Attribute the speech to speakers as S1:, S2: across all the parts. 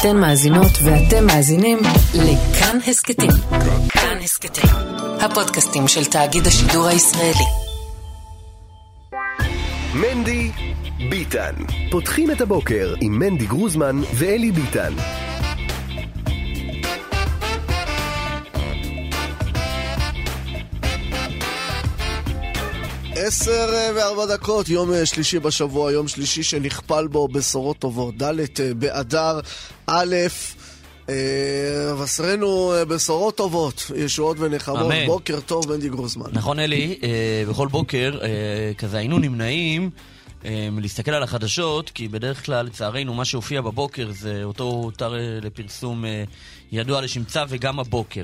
S1: אתן מאזינות ואתם מאזינים לכאן הסכתים. כאן הסכתים, הפודקאסטים של תאגיד השידור הישראלי.
S2: מנדי ביטן. פותחים את הבוקר עם מנדי גרוזמן ואלי ביטן.
S3: עשר אה, וארבע דקות, יום אה, שלישי בשבוע, יום שלישי שנכפל בו בשורות טובות. ד' אה, באדר א', אבשרנו בשורות טובות, ישועות ונחמות.
S4: אמן.
S3: בוקר טוב, מנדי גרוזמן.
S4: נכון, אלי, בכל בוקר כזה היינו נמנעים מלהסתכל על החדשות, כי בדרך כלל, לצערנו, מה שהופיע בבוקר זה אותו הותר לפרסום ידוע לשמצה וגם הבוקר.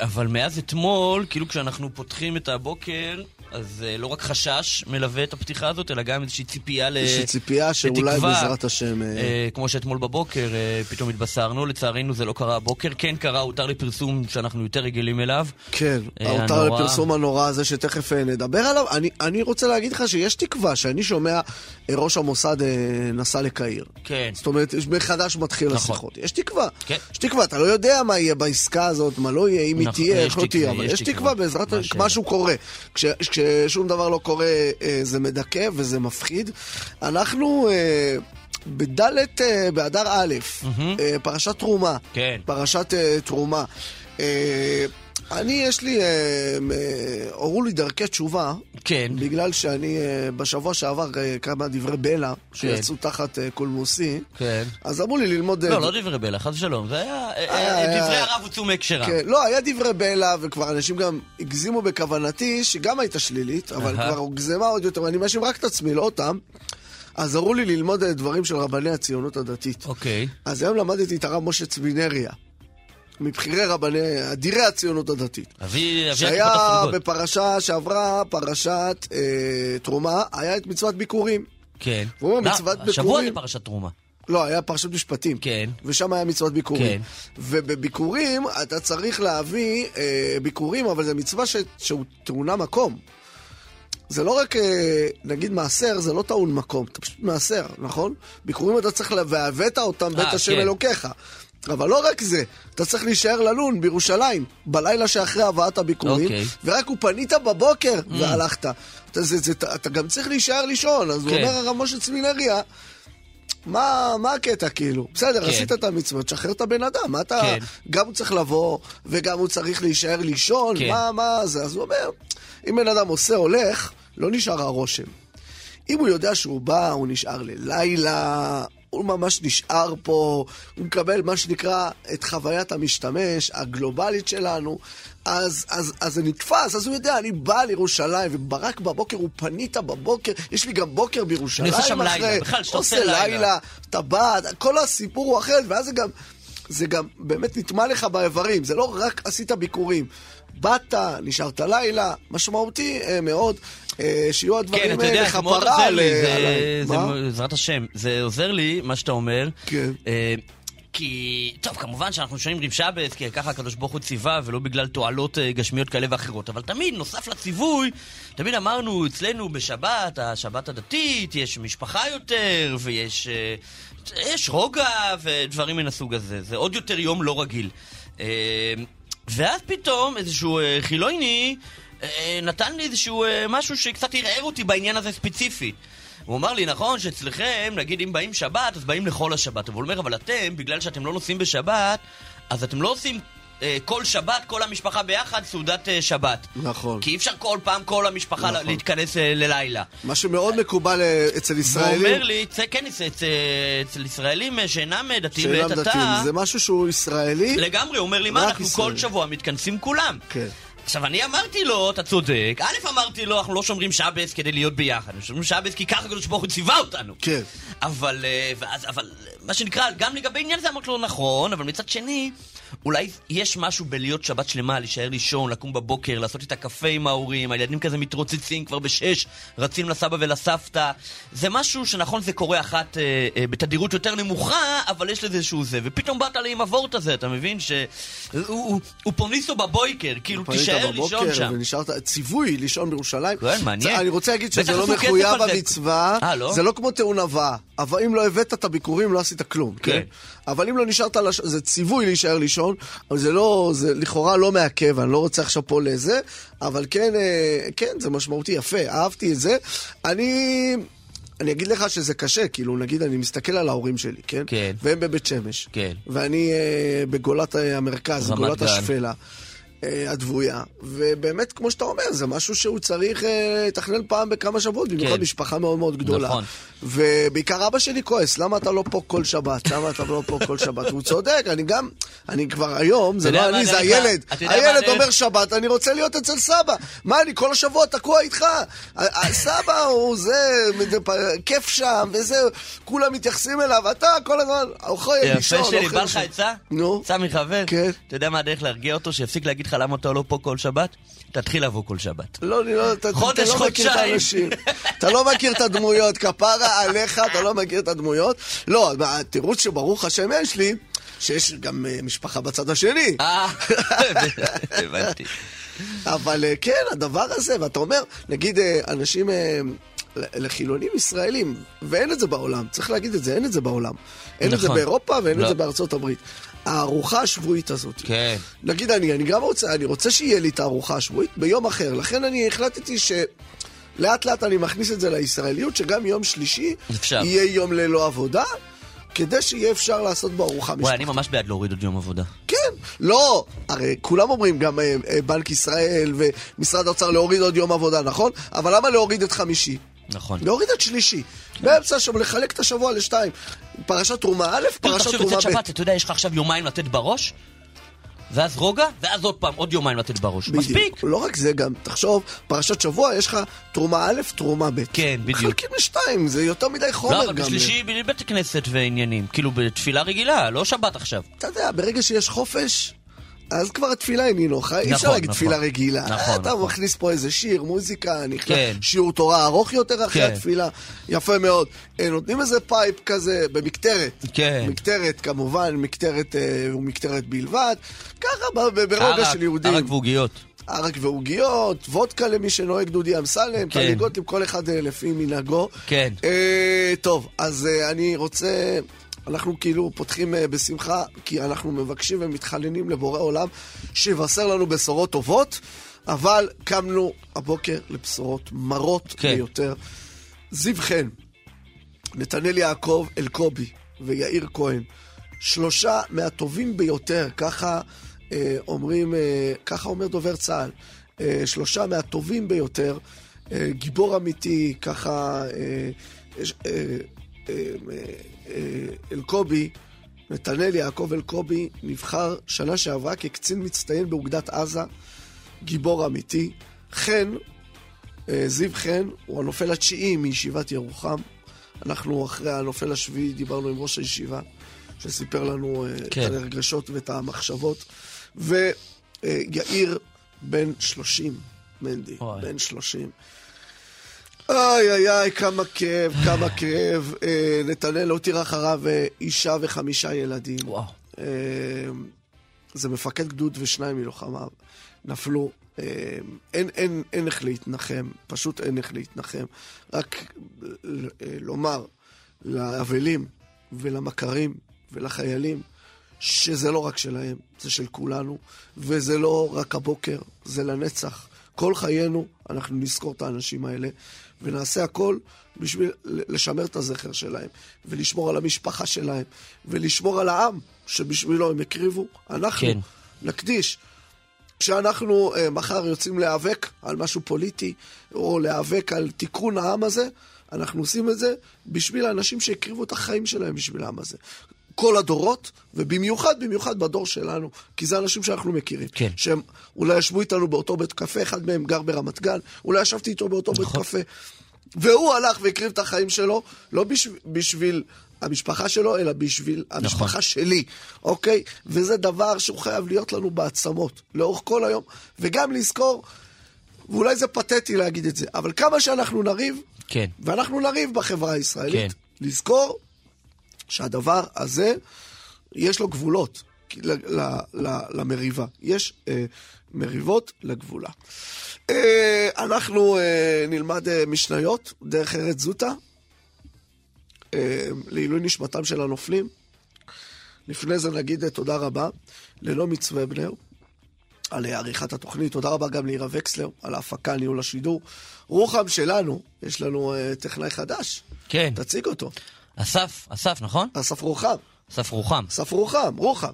S4: אבל מאז אתמול, כאילו כשאנחנו פותחים את הבוקר, אז אה, לא רק חשש מלווה את הפתיחה הזאת, אלא גם איזושהי ציפייה ל...
S3: יש לי ציפייה שאולי
S4: לתקווה.
S3: בעזרת השם... אה,
S4: אה, כמו שאתמול בבוקר פתאום התבשרנו, לצערנו זה לא קרה הבוקר, כן קרה, הותר לפרסום שאנחנו יותר רגילים אליו.
S3: כן, ההותר. לפרסום הנורא הזה שתכף נדבר עליו. אני, אני רוצה להגיד לך שיש תקווה שאני שומע ראש המוסד נסע לקהיר.
S4: כן.
S3: זאת אומרת, מחדש מתחיל
S4: נכון.
S3: השיחות. יש תקווה.
S4: כן.
S3: יש תקווה, אתה לא יודע מה יהיה בעסקה הזאת, מה לא יהיה, אם היא
S4: נכון,
S3: תהיה,
S4: יש
S3: איך לא תהיה, אבל
S4: יש תקווה.
S3: בעזרת? משהו קורה. כש, כששום דבר לא קורה, אה, זה מדכא וזה מפחיד. אנחנו... אה, בדלת אה, באדר א', אה, פרשת תרומה.
S4: כן.
S3: פרשת תרומה. אני, יש לי, אה, הורו לי דרכי תשובה,
S4: כן.
S3: בגלל שאני אה, בשבוע שעבר אה, כמה דברי בלע, שיצאו תחת אה, קולמוסי,
S4: כן.
S3: אז אמרו לי ללמוד...
S4: לא, לא דברי בלע, חס ושלום. זה היה... דברי הרב הוצאו מהקשרם.
S3: כן, לא, היה דברי בלע, וכבר אנשים גם הגזימו בכוונתי, שגם הייתה שלילית, אבל. כבר הוגזמה עוד יותר, ואני מאשים רק את עצמי, לא אותם. אז הראו לי ללמוד דברים של רבני הציונות הדתית.
S4: אוקיי.
S3: אז היום למדתי את הרב משה צבינריה, מבכירי רבני, אדירי הציונות הדתית.
S4: אבי, אבי
S3: שהיה. בפרשה שעברה, פרשת אה, תרומה, היה את מצוות ביקורים.
S4: כן.
S3: והוא אומר,
S4: לא,
S3: מצוות
S4: השבוע
S3: ביקורים-
S4: זה פרשת תרומה.
S3: לא, היה פרשת משפטים.
S4: כן.
S3: ושם היה מצוות ביקורים.
S4: כן.
S3: ובביקורים אתה צריך להביא אה, ביקורים, אבל זו מצווה ש... שהוא טעונה מקום. זה לא רק, אה, נגיד מעשר, זה לא טעון מקום, אתה פשוט מעשר, נכון? ביקורים אתה צריך, לה- והבאת אותם בית
S4: אה,
S3: השם
S4: כן.
S3: אלוקיך. אבל לא רק זה, אתה צריך להישאר ללון בירושלים, בלילה שאחרי הבאת הביקורים,
S4: אוקיי.
S3: ורק הוא פנית בבוקר והלכת. אתה, זה, זה, אתה גם צריך להישאר לישון, אז הוא
S4: כן.
S3: אומר הרב משה צמינריה, מה, מה הקטע כאילו? בסדר,
S4: כן.
S3: עשית את המצוות, שחרר את הבן אדם, מה אתה...
S4: כן.
S3: גם הוא צריך לבוא, וגם הוא צריך להישאר לישון,
S4: כן.
S3: מה, מה זה? אז הוא אומר, אם בן אדם עושה, הולך, לא נשאר הרושם. אם הוא יודע שהוא בא, הוא נשאר ללילה, הוא ממש נשאר פה, הוא מקבל מה שנקרא את חוויית המשתמש הגלובלית שלנו, אז, אז, אז זה נתפס, אז הוא יודע, אני בא לירושלים, ורק בבוקר הוא פנית בבוקר, יש לי גם בוקר בירושלים אחרי,
S4: לילה, בכלל, שאתה
S3: עושה
S4: עושה לילה.
S3: לילה, אתה בא, כל הסיפור הוא אחר, ואז זה גם, זה גם באמת נטמע לך באיברים, זה לא רק עשית ביקורים. באת, נשארת לילה, משמעותי אה, מאוד, אה, שיהיו
S4: כן,
S3: הדברים
S4: אתה יודע,
S3: האלה
S4: זה מאוד עוזר. לי, זה-? בעזרת השם. זה עוזר לי, מה שאתה אומר.
S3: כן.
S4: אה, כי, טוב, כמובן שאנחנו שומעים ריב שבס, כי ככה הקדוש ברוך הוא ציווה, ולא בגלל תועלות אה, גשמיות כאלה ואחרות. אבל תמיד, נוסף לציווי, תמיד אמרנו, אצלנו בשבת, השבת הדתית, יש משפחה יותר, ויש אה, יש רוגע ודברים מן הסוג הזה. זה עוד יותר יום לא רגיל. אה, ואז פתאום איזשהו אה, חילוני אה, נתן לי איזשהו אה, משהו שקצת ערער אותי בעניין הזה ספציפית. הוא אמר לי, נכון שאצלכם, נגיד אם באים שבת, אז באים לכל השבת. אבל הוא אומר, אבל אתם, בגלל שאתם לא נוסעים בשבת, אז אתם לא עושים אה, כל שבת, כל המשפחה ביחד, סעודת אה, שבת.
S3: נכון.
S4: כי אי אפשר כל פעם, כל המשפחה
S3: נכון.
S4: להתכנס אה, ללילה.
S3: מה שמאוד מקובל אה, אצל ישראלים,
S4: אומר לי, "צא- כן, אצל, אצל, אצל ישראלים אה, שאינם אה, דתיים
S3: שאינם דתיים, זה משהו שהוא ישראלי,
S4: לגמרי, הוא אומר לי, מה, אנחנו
S3: ישראל."
S4: כל שבוע מתכנסים כולם.
S3: כן.
S4: עכשיו, אני אמרתי לו, אתה צודק, א', אמרתי לו, אנחנו לא שומרים שבס כדי להיות ביחד, אנחנו שומרים שבס כי ככה הקדוש ברוך הוא ציווה אותנו.
S3: כן.
S4: אבל, אה, ואז, אבל, מה שנקרא, גם לגבי עניין זה אמרתי לו, נכון, אבל מצד שני, אולי יש משהו בלהיות שבת שלמה, להישאר לישון, לקום בבוקר, לעשות את הקפה עם ההורים, הילדים כזה מתרוצצים כבר בשש, רצים לסבא ולסבתא. זה משהו שנכון, זה קורה אחת אה, אה, בתדירות יותר נמוכה, אבל יש לזה איזשהו זה. ופתאום באת לי עם הוורט הזה, אתה מבין? שהוא הוא, הוא פוניסו בבויקר, כאילו, תישאר לישון שם.
S3: ונשארת, ציווי לישון בירושלים.
S4: כן, מעניין.
S3: אני רוצה להגיד שזה לא מחויב. המצווה,
S4: אה, לא?
S3: זה לא כמו הבאה. אבל אם לא הבאת את הביקורים, לא עשית עשית כלום,
S4: כן.
S3: אבל אם לא נשארת, לש... זה ציווי להישאר לישון, אבל זה לא, זה לכאורה לא מעכב, אני לא רוצה עכשיו פה לזה, אבל כן, אה, כן, זה משמעותי, יפה, אהבתי את זה. אני... אני אגיד לך שזה קשה, כאילו, נגיד, אני מסתכל על ההורים שלי, כן?
S4: כן.
S3: והם בבית שמש.
S4: כן.
S3: ואני אה, בגולת המרכז, גולת. השפלה. אה, הדבויה, ובאמת, כמו שאתה אומר, זה משהו שהוא צריך אה, לתכנן פעם בכמה שבועות, במיוחד
S4: כן.
S3: משפחה מאוד מאוד גדולה.
S4: נכון.
S3: ובעיקר אבא שלי כועס, למה אתה לא פה כל שבת? למה אתה לא פה כל שבת? הוא צודק, אני גם, אני כבר היום, זה לא אני, זה הילד. הילד אומר שבת, אני רוצה להיות אצל סבא. מה, אני כל השבוע תקוע איתך? סבא הוא זה, כיף שם, וזה, כולם מתייחסים אליו, אתה כל הזמן אוכל לישון,
S4: יפה שלי,
S3: אוכל
S4: בא לך
S3: לישון.
S4: עצה?
S3: נו.
S4: עצה מחבר?
S3: כן.
S4: אתה יודע מה הדרך להרגיע אותו? שיפסיק להגיד לך למה אתה לא פה כל שבת? תתחיל לבוא כל שבת.
S3: לא, אני לא, אתה,
S4: חודש,
S3: אתה לא מכיר את. האנשים. אתה לא מכיר את הדמויות, כפרה עליך, אתה לא מכיר את הדמויות. לא, התירוץ שברוך השם יש לי, שיש גם אה, משפחה בצד השני.
S4: אה, הבנתי.
S3: אבל אה, כן, הדבר הזה, ואתה אומר, נגיד אה, אנשים לחילונים ישראלים, ואין את זה בעולם, צריך להגיד את זה, אין את זה בעולם. אין את זה
S4: נכון.
S3: באירופה ואין
S4: לא.
S3: את זה בארצות הברית. הארוחה השבועית הזאת.
S4: כן.
S3: נגיד אני, אני גם רוצה, אני רוצה שיהיה לי את הארוחה השבועית ביום אחר. לכן אני החלטתי ש... לאט לאט אני מכניס את זה לישראליות, שגם יום שלישי
S4: אפשר.
S3: יהיה יום ללא עבודה, כדי שיהיה אפשר לעשות בו ארוחה
S4: וואי,
S3: משפחתית.
S4: אני ממש בעד להוריד עוד יום עבודה.
S3: כן, לא, הרי כולם אומרים, גם אה, אה, בנק ישראל ומשרד האוצר להוריד עוד יום עבודה, נכון? אבל למה להוריד את חמישי?
S4: נכון.
S3: להוריד את שלישי. באמצע השבוע, לחלק את השבוע לשתיים. פרשת תרומה א', פרשת
S4: תחשוב
S3: תרומה ב'.
S4: שבת, אתה יודע, יש לך עכשיו יומיים לתת בראש, ואז רוגע, ואז עוד פעם, עוד יומיים לתת בראש. מספיק.
S3: לא רק זה, גם, תחשוב, פרשת שבוע יש לך תרומה א', תרומה ב'.
S4: כן, בדיוק.
S3: מחלקים לשתיים, זה יותר מדי חומר
S4: לא,
S3: גם.
S4: אבל בשלישי בית כנסת ועניינים. כאילו, בתפילה רגילה, לא שבת עכשיו.
S3: אתה יודע, ברגע שיש חופש, אז כבר התפילה היא נינוחה, אי אפשר
S4: נכון,
S3: להגיד
S4: נכון.
S3: תפילה רגילה.
S4: נכון,
S3: אתה
S4: נכון.
S3: מכניס פה איזה שיר, מוזיקה, נכנס,
S4: כן.
S3: שיעור תורה ארוך יותר אחרי
S4: כן.
S3: התפילה, יפה מאוד. אה, נותנים איזה pipe כזה, במקטרת.
S4: כן.
S3: מקטרת, כמובן, מקטרת אה, ומקטרת בלבד. ככה ברוגע של יהודים.
S4: ערק ועוגיות.
S3: ערק ועוגיות, וודקה למי שנוהג דודי אמסלם,
S4: כן.
S3: טלי גוטליב, כל אחד אה, לפי מנהגו.
S4: כן.
S3: אה, טוב, אז אה, אני רוצה... אנחנו כאילו פותחים אה, בשמחה, כי אנחנו מבקשים ומתחננים לבורא עולם שיבשר לנו בשורות טובות, אבל קמנו הבוקר לבשורות מרות
S4: כן.
S3: ביותר. זיו חן, נתנאל יעקב אלקובי ויאיר כהן, שלושה מהטובים ביותר, ככה אה, אומרים, אה, ככה אומר דובר צה"ל, אה, שלושה מהטובים ביותר, אה, גיבור אמיתי, ככה אה, אה, אה, אה, אלקובי, נתנאל יעקב אלקובי, נבחר שנה שעברה כקצין מצטיין באוגדת עזה, גיבור אמיתי. חן, אה, זיו חן, הוא הנופל התשיעי מישיבת ירוחם. אנחנו אחרי הנופל השביעי דיברנו עם ראש הישיבה, שסיפר לנו אה,
S4: כן.
S3: את הרגשות ואת המחשבות. ויאיר בן 30, מנדי,
S4: וואי.
S3: בן 30. איי איי איי, כמה כאב, כמה כאב. אה, נתנאל הותיר אחריו אה, אישה וחמישה ילדים.
S4: וואו.
S3: אה, זה מפקד גדוד ושניים מלוחמיו נפלו. אה, אין, אין, אין איך להתנחם, פשוט אין איך להתנחם. רק אה, לומר לאבלים ולמכרים ולחיילים שזה לא רק שלהם, זה של כולנו, וזה לא רק הבוקר, זה לנצח. כל חיינו אנחנו נזכור את האנשים האלה, ונעשה הכל בשביל לשמר את הזכר שלהם, ולשמור על המשפחה שלהם, ולשמור על העם שבשבילו הם הקריבו. אנחנו
S4: כן.
S3: נקדיש. כשאנחנו uh, מחר יוצאים להיאבק על משהו פוליטי, או להיאבק על תיקון העם הזה, אנחנו עושים את זה בשביל האנשים שהקריבו את החיים שלהם בשביל העם הזה. כל הדורות, ובמיוחד, במיוחד בדור שלנו, כי זה אנשים שאנחנו מכירים.
S4: כן.
S3: שהם אולי ישבו איתנו באותו בית קפה, אחד מהם גר ברמת גן, אולי ישבתי איתו באותו בית
S4: נכון.
S3: קפה. והוא הלך והקריב את החיים שלו, לא בשביל, בשביל המשפחה שלו, אלא בשביל המשפחה
S4: נכון.
S3: שלי, אוקיי? וזה דבר שהוא חייב להיות לנו בעצמות, לאורך כל היום, וגם לזכור, ואולי זה פתטי להגיד את זה, אבל כמה שאנחנו נריב,
S4: כן.
S3: ואנחנו נריב בחברה הישראלית,
S4: כן.
S3: לזכור שהדבר הזה, יש לו גבולות ל- ל- ל- למריבה. יש אה, מריבות לגבולה. אה, אנחנו אה, נלמד אה, משניות דרך ארץ זוטה. אה, לעילוי נשמתם של הנופלים. לפני זה נגיד תודה רבה ללא מצווה בנר על עריכת התוכנית. תודה רבה גם לעירה וקסלר על ההפקה, ניהול השידור. רוחם שלנו, יש לנו uh, טכנאי חדש.
S4: כן.
S3: תציג אותו.
S4: אסף, אסף, נכון?
S3: אסף רוחם.
S4: אסף רוחם.
S3: אסף רוחם, רוחם.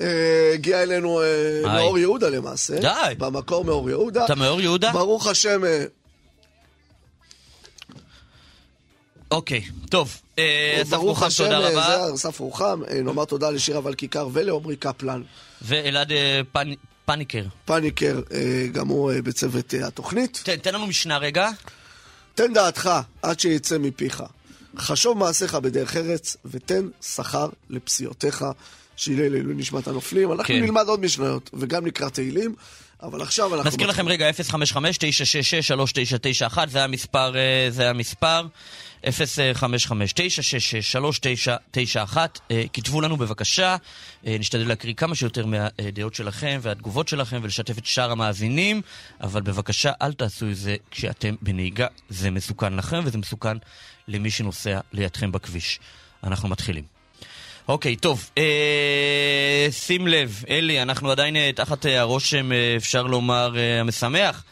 S3: אה, הגיע אלינו אה, מאור יהודה למעשה.
S4: די.
S3: במקור מאור יהודה.
S4: אתה מאור יהודה?
S3: ברוך השם. אה,
S4: אוקיי, טוב. אסף
S3: ברוך
S4: רוחם, תודה רבה.
S3: זה אסף רוחם. נאמר תודה לשירה ולכיכר ולעומרי קפלן.
S4: ואלעד פנ- פניקר.
S3: פניקר, גם הוא בצוות התוכנית.
S4: תן לנו משנה רגע.
S3: תן דעתך עד שיצא מפיך. חשוב מעשיך בדרך ארץ, ותן שכר לפסיעותיך, שיהיה לעילוי נשמת הנופלים. אנחנו
S4: כן.
S3: נלמד עוד משניות, וגם נקרא תהילים, אבל עכשיו אנחנו...
S4: נזכיר לכם רגע, 055-966-3991, זה המספר, אה, זה המספר. 055-966-3991, אה, כתבו לנו בבקשה, אה, נשתדל להקריא כמה שיותר מהדעות שלכם והתגובות שלכם ולשתף את שאר המאזינים, אבל בבקשה אל תעשו את זה כשאתם בנהיגה, זה מסוכן לכם וזה מסוכן למי שנוסע לידכם בכביש. אנחנו מתחילים. אוקיי, טוב. אה, שים לב, אלי, אנחנו עדיין אה, תחת אה, הרושם, אה, אפשר לומר, אה, המשמח,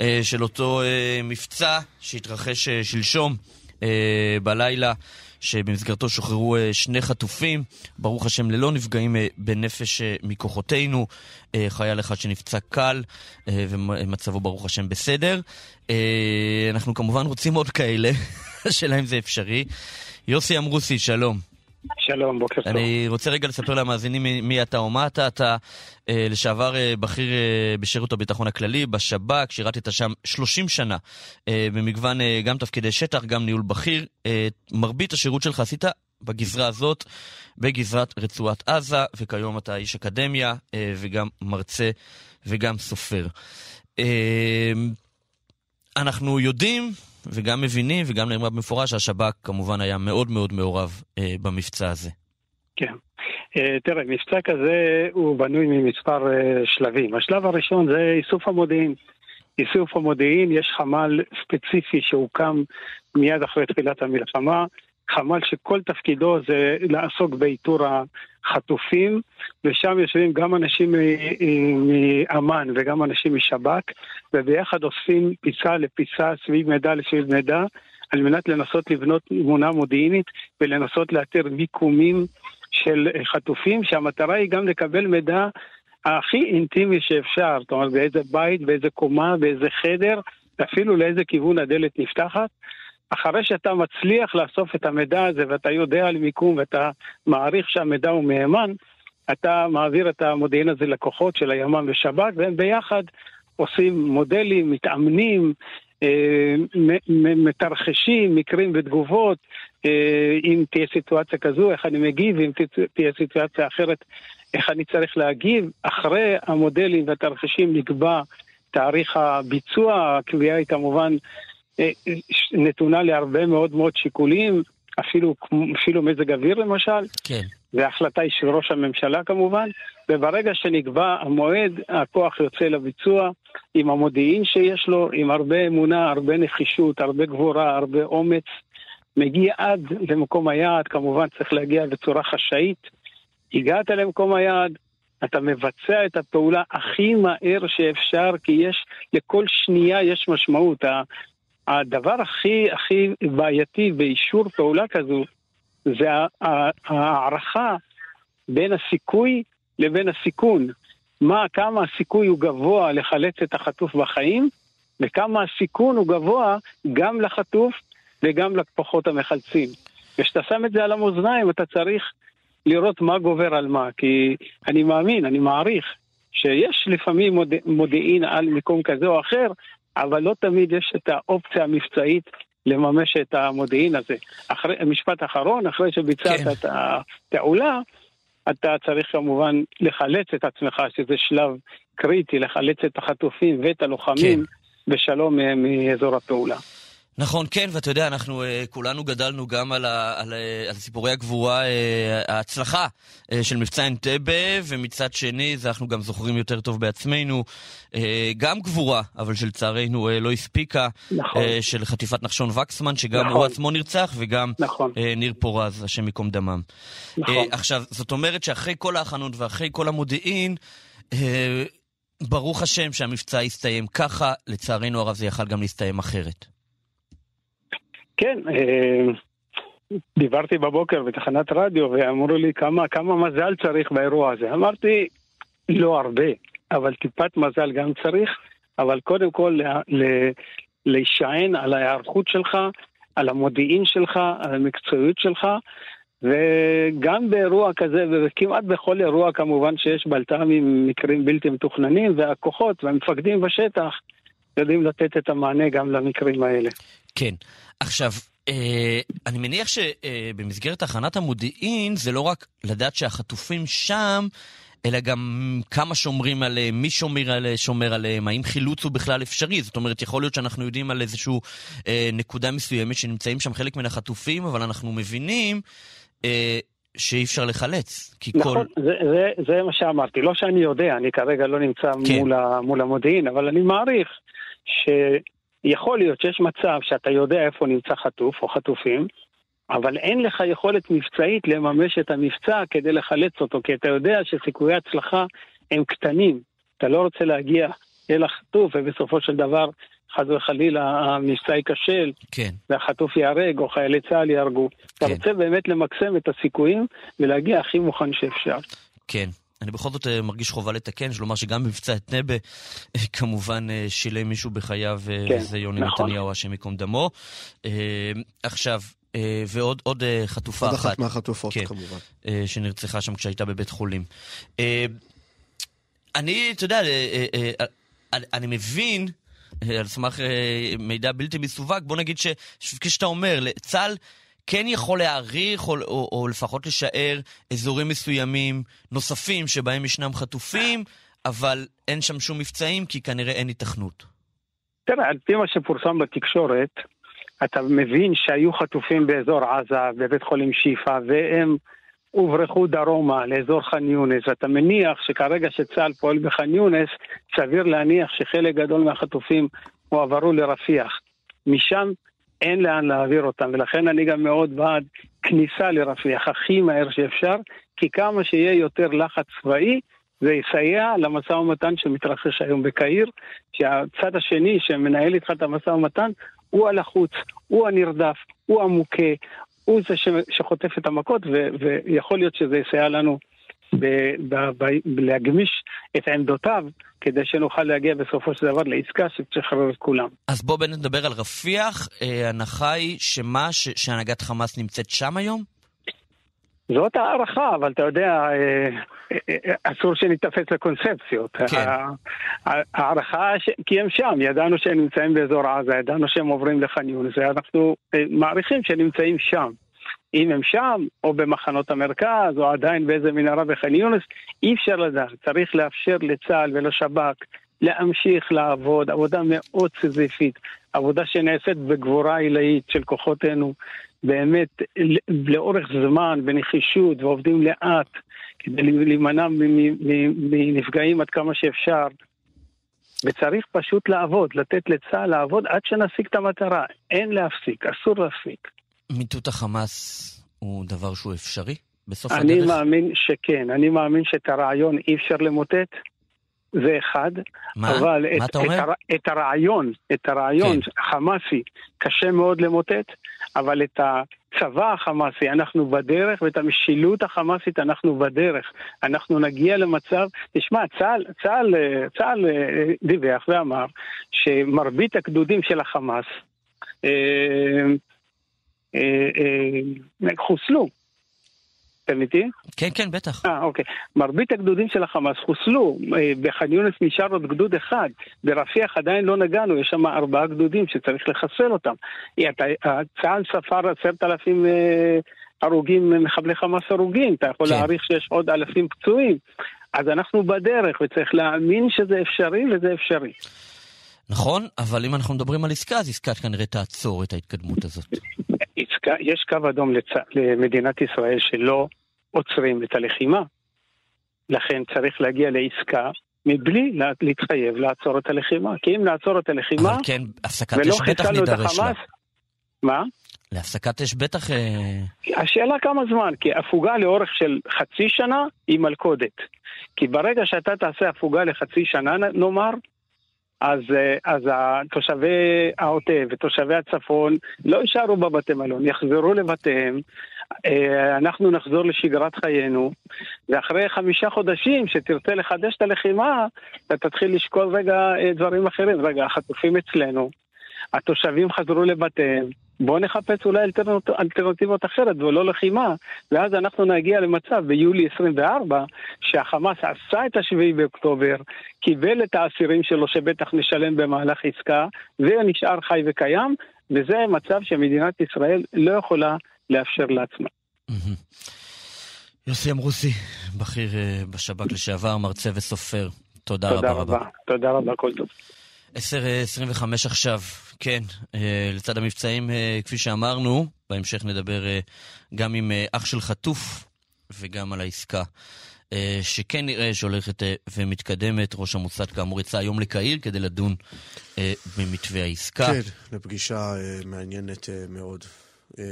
S4: אה, של אותו אה, מבצע שהתרחש אה, שלשום אה, בלילה. שבמסגרתו שוחררו אה, שני חטופים, ברוך השם ללא נפגעים אה, בנפש אה, מכוחותינו, אה, חייל אחד שנפצע קל אה, ומצבו ברוך השם בסדר. אה, אנחנו כמובן רוצים עוד כאלה, השאלה אם זה אפשרי. יוסי אמרוסי, שלום.
S5: שלום, בוקר טוב.
S4: אני רוצה רגע לספר למאזינים מי- מי אתה או מה אתה. אתה אה, לשעבר אה, בכיר אה, בשירות הביטחון הכללי, בשב"כ, שירתת שם 30 שנה אה, במגוון אה, גם תפקידי שטח, גם ניהול בכיר. אה, מרבית השירות שלך עשית בגזרה הזאת, בגזרת רצועת עזה, וכיום אתה איש אקדמיה אה, וגם מרצה וגם סופר. אה, אנחנו יודעים וגם מבינים וגם נאמר במפורש שהשב"כ כמובן היה מאוד מאוד מעורב אה, במבצע הזה.
S5: כן. אה, תראה, מבצע כזה הוא בנוי ממספר אה, שלבים. השלב הראשון זה איסוף המודיעין. איסוף המודיעין, יש חמ"ל ספציפי שהוקם מיד אחרי תחילת המלחמה, חמ"ל שכל תפקידו זה לעסוק באיתור החטופים, ושם יושבים גם אנשים מאמ"ן וגם אנשים משב"כ, וביחד אוספים פיסה לפיסה, סביב מידע לסביב מידע, על מנת לנסות לבנות תמונה מודיעינית ולנסות לאתר מיקומים של חטופים, שהמטרה היא גם לקבל מידע הכי אינטימי שאפשר, זאת אומרת באיזה בית, באיזה קומה, באיזה חדר, אפילו לאיזה כיוון הדלת נפתחת. אחרי שאתה מצליח לאסוף את המידע הזה ואתה יודע על מיקום ואתה מעריך שהמידע הוא מהימן, אתה מעביר את המודיעין הזה לכוחות של הימ"מ ושב"כ, והם ביחד עושים מודלים, מתאמנים, אה, מתרחשים מקרים ותגובות, אה, אם תהיה סיטואציה כזו, איך אני מגיב, אם תהיה סיטואציה אחרת, איך אני צריך להגיב. אחרי המודלים והתרחישים נקבע תאריך הביצוע, הקביעה היא כמובן נתונה להרבה מאוד מאוד שיקולים, אפילו, אפילו מזג אוויר למשל.
S4: כן.
S5: וההחלטה היא של ראש הממשלה כמובן, וברגע שנקבע המועד, הכוח יוצא לביצוע עם המודיעין שיש לו, עם הרבה אמונה, הרבה נחישות, הרבה גבורה, הרבה אומץ, מגיע עד למקום היעד, כמובן צריך להגיע בצורה חשאית. הגעת למקום היעד, אתה מבצע את הפעולה הכי מהר שאפשר, כי יש, לכל שנייה יש משמעות. הדבר הכי הכי בעייתי באישור פעולה כזו, זה ההערכה בין הסיכוי לבין הסיכון. מה, כמה הסיכוי הוא גבוה לחלץ את החטוף בחיים, וכמה הסיכון הוא גבוה גם לחטוף וגם לכוחות המחלצים. וכשאתה שם את זה על המאזניים, אתה צריך לראות מה גובר על מה. כי אני מאמין, אני מעריך, שיש לפעמים מוד... מודיעין על מקום כזה או אחר, אבל לא תמיד יש את האופציה המבצעית לממש את המודיעין הזה. אחרי, משפט אחרון, אחרי שביצעת
S4: כן.
S5: את הפעולה, אתה צריך כמובן לחלץ את עצמך, שזה שלב קריטי, לחלץ את החטופים ואת הלוחמים
S4: כן.
S5: בשלום מאזור הפעולה.
S4: נכון, כן, ואתה יודע, אנחנו uh, כולנו גדלנו גם על, ה, על, uh, על סיפורי הגבורה, uh, ההצלחה uh, של מבצע אנטבה, ומצד שני, זה אנחנו גם זוכרים יותר טוב בעצמנו, uh, גם גבורה, אבל שלצערנו uh, לא הספיקה,
S5: נכון.
S4: uh, של חטיפת נחשון וקסמן, שגם
S5: נכון.
S4: הוא עצמו נרצח, וגם
S5: נכון.
S4: uh, ניר פורז, השם ייקום דמם.
S5: נכון.
S4: Uh, עכשיו, זאת אומרת שאחרי כל ההכנות ואחרי כל המודיעין, uh, ברוך השם שהמבצע הסתיים ככה, לצערנו הרב זה יכל גם להסתיים אחרת.
S5: כן, אה, דיברתי בבוקר בתחנת רדיו ואמרו לי כמה, כמה מזל צריך באירוע הזה. אמרתי, לא הרבה, אבל טיפת מזל גם צריך, אבל קודם כל להישען על ההיערכות שלך, על המודיעין שלך, על המקצועיות שלך, וגם באירוע כזה, וכמעט בכל אירוע כמובן שיש בלת"מים מקרים בלתי מתוכננים, והכוחות והמפקדים בשטח יודעים לתת את המענה גם למקרים האלה.
S4: כן. עכשיו, אה, אני מניח שבמסגרת הכנת המודיעין זה לא רק לדעת שהחטופים שם, אלא גם כמה שומרים עליהם, מי שומר, עליהם, שומר עליהם, האם חילוץ הוא בכלל אפשרי. זאת אומרת, יכול להיות שאנחנו יודעים על איזושהי אה, נקודה מסוימת שנמצאים שם חלק מן החטופים, אבל אנחנו מבינים אה, שאי אפשר לחלץ. כי
S5: נכון,
S4: כל...
S5: זה, זה, זה מה שאמרתי. לא שאני יודע, אני כרגע לא נמצא.
S4: כן.
S5: מול, ה, מול המודיעין, אבל אני מעריך שיכול להיות שיש מצב שאתה יודע איפה נמצא חטוף או חטופים, אבל אין לך יכולת מבצעית לממש את המבצע כדי לחלץ אותו, כי אתה יודע שסיכויי הצלחה הם קטנים. אתה לא רוצה להגיע אל החטוף, ובסופו של דבר, חס וחלילה, המבצע ייכשל,
S4: כן.
S5: והחטוף ייהרג, או חיילי צה"ל ייהרגו. אתה
S4: כן.
S5: רוצה באמת למקסם את הסיכויים ולהגיע הכי מוכן שאפשר.
S4: כן. אני בכל זאת אה, מרגיש חובה לתקן, יש לומר שגם במבצע אתנבה, אה, כמובן אה, שילם מישהו בחייו,
S5: כן,
S4: וזה יוני
S5: נכון.
S4: נתניהו, השם ייקום דמו. עכשיו, ועוד עוד חטופה
S3: עוד
S4: אחת,
S3: אחת מהחטופות,
S4: כן.
S3: כמובן.
S4: שנרצחה שם כשהייתה בבית חולים. אני, אתה יודע, אני- מבין, על סמך מידע בלתי מסווג, בוא נגיד שכפי שאתה אומר, צה"ל כן יכול להעריך, או, או, או לפחות לשער, אזורים מסוימים נוספים שבהם ישנם חטופים, אבל אין שם שום מבצעים, כי כנראה אין היתכנות.
S5: תראה, על פי מה שפורסם בתקשורת, אתה מבין שהיו חטופים באזור עזה, בבית חולים שיפא, והם הוברחו דרומה לאזור ח'אן יונס. אתה מניח שכרגע שצה"ל פועל בח'אן יונס, סביר להניח שחלק גדול מהחטופים הועברו לרפיח. משם אין לאן להעביר אותם, ולכן אני גם מאוד בעד כניסה לרפיח הכי מהר שאפשר, כי כמה שיהיה יותר לחץ צבאי, זה יסייע למשא ומתן שמתרחש היום בקהיר, שהצד השני שמנהל איתך את המשא ומתן הוא הלחוץ, הוא הנרדף, הוא המוכה, הוא זה שחוטף את המכות, ו- ויכול להיות שזה יסייע לנו ב- ב- ב- להגמיש את עמדותיו, כדי שנוכל להגיע בסופו של דבר לעסקה שתשחרר את כולם.
S4: אז בוא באמת נדבר על רפיח. אה, ההנחה היא שמה, ש- שהנהגת חמאס נמצאת שם היום?
S5: זאת הערכה, אבל אתה יודע, אה, אה, אסור שניתפס לקונספציות.
S4: כן.
S5: הערכה, ש... כי הם שם, ידענו שהם נמצאים באזור עזה, ידענו שהם עוברים לח'אן יונס, ואנחנו אה, מעריכים שהם נמצאים שם. אם הם שם, או במחנות המרכז, או עדיין באיזה מנהרה בח'אן יונס, אי אפשר לדעת. צריך לאפשר לצה"ל ולשב"כ להמשיך לעבוד, עבודה מאוד סיזיפית, עבודה שנעשית בגבורה עילאית של כוחותינו, באמת לאורך זמן, בנחישות, ועובדים לאט, כדי להימנע מנפגעים עד כמה שאפשר. וצריך פשוט לעבוד, לתת לצה"ל לעבוד עד שנשיג את המטרה. אין להפסיק, אסור להפסיק.
S4: מיטוט החמאס הוא דבר שהוא אפשרי בסוף
S5: אני
S4: הדרך?
S5: מאמין שכן, אני מאמין שאת הרעיון אי אפשר למוטט, זה אחד.
S4: מה?
S5: אבל
S4: מה
S5: את,
S4: אתה אומר?
S5: את, הר, את הרעיון, את הרעיון
S4: כן.
S5: חמאסי, קשה מאוד למוטט, אבל את הצבא החמאסי אנחנו בדרך, ואת המשילות החמאסית אנחנו בדרך. אנחנו נגיע למצב, תשמע, צה"ל, צה"ל, צה"ל אה, דיווח ואמר שמרבית הגדודים של החמאס אה, חוסלו. אתם איתי?
S4: כן, כן, בטח.
S5: אה, אוקיי. מרבית הגדודים של החמאס חוסלו, אה, בח'אן יונס נשאר עוד גדוד אחד, ברפיח עדיין לא נגענו, יש שם ארבעה גדודים שצריך לחסל אותם. אה, צה"ל ספר עשרת אלפים אה, הרוגים, מחבלי חמאס הרוגים, אתה יכול
S4: כן.
S5: להעריך שיש עוד אלפים פצועים. אז אנחנו בדרך, וצריך להאמין שזה אפשרי, וזה אפשרי.
S4: נכון, אבל אם אנחנו מדברים על עסקה, אז עסקה כנראה תעצור את ההתקדמות הזאת.
S5: יש קו אדום לצ... למדינת ישראל שלא עוצרים את הלחימה. לכן צריך להגיע לעסקה מבלי לה- להתחייב לעצור את הלחימה. כי אם נעצור את הלחימה
S4: אבל כן, הפסקת אש בטח נידרש לה.
S5: החמאס, מה?
S4: להפסקת אש בטח... אה,
S5: השאלה כמה זמן, כי הפוגה לאורך של חצי שנה היא מלכודת. כי ברגע שאתה תעשה הפוגה לחצי שנה נאמר, אז, אה, אז תושבי העוטף ותושבי הצפון לא יישארו בבתי מלון, יחזרו לבתיהם, אה, אנחנו נחזור לשגרת חיינו, ואחרי חמישה חודשים שתרצה לחדש את הלחימה, אתה תתחיל לשקול רגע אה, דברים אחרים. רגע, החטופים אצלנו, התושבים חזרו לבתיהם, בואו נחפש אולי אלטרנט, אלטרנטיבות אחרת ולא לחימה, ואז אנחנו נגיע למצב ביולי 24 שהחמאס עשה את השביעי באוקטובר, קיבל את האסירים שלו שבטח נשלם במהלך עסקה, ונשאר חי וקיים, וזה מצב שמדינת ישראל לא יכולה לאפשר לעצמה.
S4: יוסי אמרוסי, בכיר אה, בשב"כ לשעבר, מרצה וסופר. תודה
S5: תודה
S4: רבה רבה.
S5: רבה. תודה רבה, כל טוב.
S4: 10.25 עכשיו, כן, אה, לצד המבצעים, אה, כפי שאמרנו, בהמשך נדבר אה, גם עם אה, אח של חטוף וגם על העסקה. אה, שכן נראה שהולכת אה, ומתקדמת. ראש המוסד כאמור יצא היום לקהיר כדי לדון אה, במתווה העסקה.
S3: כן, לפגישה אה, מעניינת אה, מאוד. אה,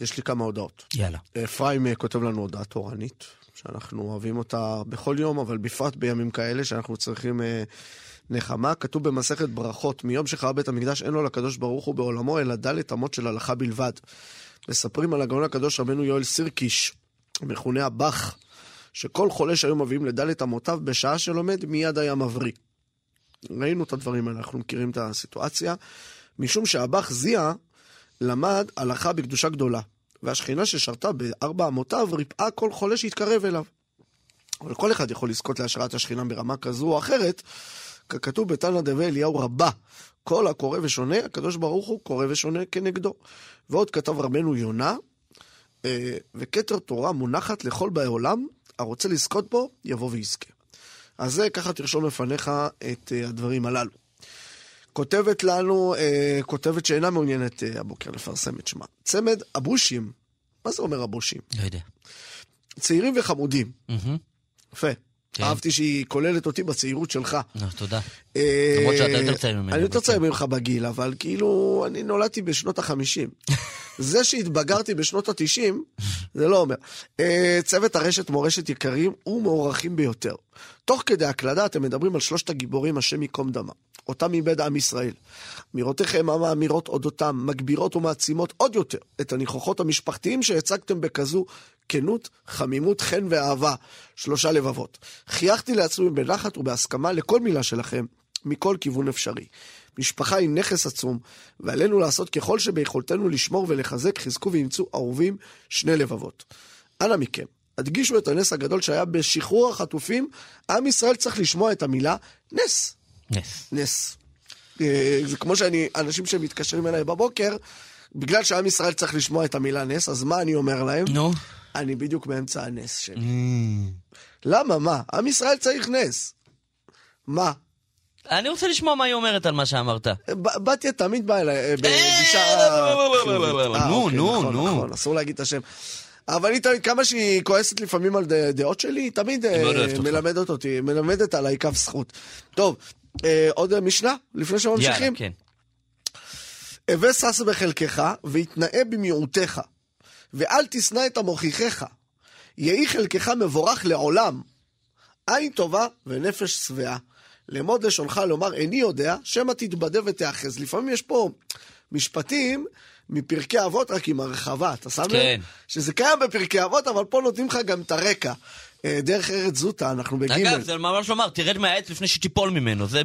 S3: יש לי כמה הודעות.
S4: יאללה.
S3: אפרים אה, כותב לנו הודעה תורנית, שאנחנו אוהבים אותה בכל יום, אבל בפרט בימים כאלה שאנחנו צריכים אה, נחמה. כתוב במסכת ברכות, מיום שחרב בית המקדש אין לו לקדוש ברוך הוא בעולמו, אלא דלת אמות של הלכה בלבד. מספרים על הגאון הקדוש רבנו יואל סירקיש, המכונה הבח, שכל חולה שהיו מביאים לדלת אמותיו, בשעה שלומד מיד היה מבריא. ראינו את הדברים האלה, אנחנו מכירים את הסיטואציה. משום שהבח זיע למד הלכה בקדושה גדולה, והשכינה ששרתה בארבע אמותיו ריפאה כל חולה שהתקרב אליו. אבל כל אחד יכול לזכות להשראת השכינה ברמה כזו או אחרת, ככתוב בתנא דבי אליהו רבה, כל הקורא ושונה, הקדוש ברוך הוא קורא ושונה כנגדו. ועוד כתב רבנו יונה, אה, וכתר תורה מונחת לכל באי עולם, הרוצה לזכות בו, יבוא ויזכה. אז זה, ככה תרשום לפניך את אה, הדברים הללו. כותבת לנו, אה, כותבת שאינה מעוניינת הבוקר לפרסם את שמה. צמד אבושים, מה זה אומר אבושים?
S4: לא יודע.
S3: צעירים וחמודים. יפה.
S4: כן.
S3: אהבתי שהיא כוללת אותי בצעירות שלך.
S4: נו, תודה.
S3: אה,
S4: למרות שאתה יותר צעיר ממני,
S3: אני יותר צעיר. ממך בגיל, אבל כאילו, אני נולדתי בשנות החמישים. זה שהתבגרתי בשנות התשעים, זה לא אומר. אה, צוות הרשת מורשת יקרים ומוערכים ביותר. תוך כדי הקלדה אתם מדברים על שלושת הגיבורים, השם ייקום דמם. אותם איבד עם ישראל. אמירותיכם המאמירות אודותם, מגבירות ומעצימות עוד יותר את הניחוחות המשפחתיים שהצגתם בכזו כנות, חמימות, חן ואהבה. שלושה לבבות. חייכתי לעצמי בנחת ובהסכמה לכל מילה שלכם, מכל כיוון אפשרי. משפחה היא נכס עצום, ועלינו לעשות ככל שביכולתנו לשמור ולחזק, חזקו ואימצו אהובים שני לבבות. אנא מכם, הדגישו את הנס הגדול שהיה בשחרור החטופים, עם ישראל צריך לשמוע את המילה נס.
S4: נס.
S3: נס. אה, זה כמו שאני, אנשים שמתקשרים אליי בבוקר, בגלל שעם ישראל צריך לשמוע את המילה נס, אז מה אני אומר להם?
S4: נו.
S3: אני בדיוק באמצע הנס שלי.
S4: Mm.
S3: למה? מה? עם ישראל צריך נס. מה?
S4: אני רוצה לשמוע מה היא אומרת על מה שאמרת.
S3: בתיה תמיד באה אליי אה, בגישה...
S4: אה.
S3: אה,
S4: נו,
S3: אוקיי,
S4: נו,
S3: נכון,
S4: נו.
S3: נכון, אסור להגיד את השם. אבל היא תמיד, כמה שהיא כועסת לפעמים על דעות שלי, היא תמיד אה. מלמדת אותי, מלמדת עליי כף זכות. טוב, אה, עוד אה, משנה? לפני
S4: יאללה,
S3: שממשיכים?
S4: כן.
S3: הווה שש בחלקך, והתנאה במיעוטך, ואל תשנא את המוכיחך. יהי חלקך מבורך לעולם. עין טובה ונפש שבעה. לאמוד לשונך לומר איני יודע, שמא תתבדה ותיאחז. לפעמים יש פה משפטים מפרקי אבות, רק עם הרחבה, אתה שם לב?
S4: כן.
S3: שזה קיים בפרקי אבות, אבל פה נותנים לך גם את הרקע. אה, דרך ארץ זוטה, אנחנו בגימל.
S4: אגב, זה ממש לומר, תרד מהעץ לפני שתיפול ממנו, זה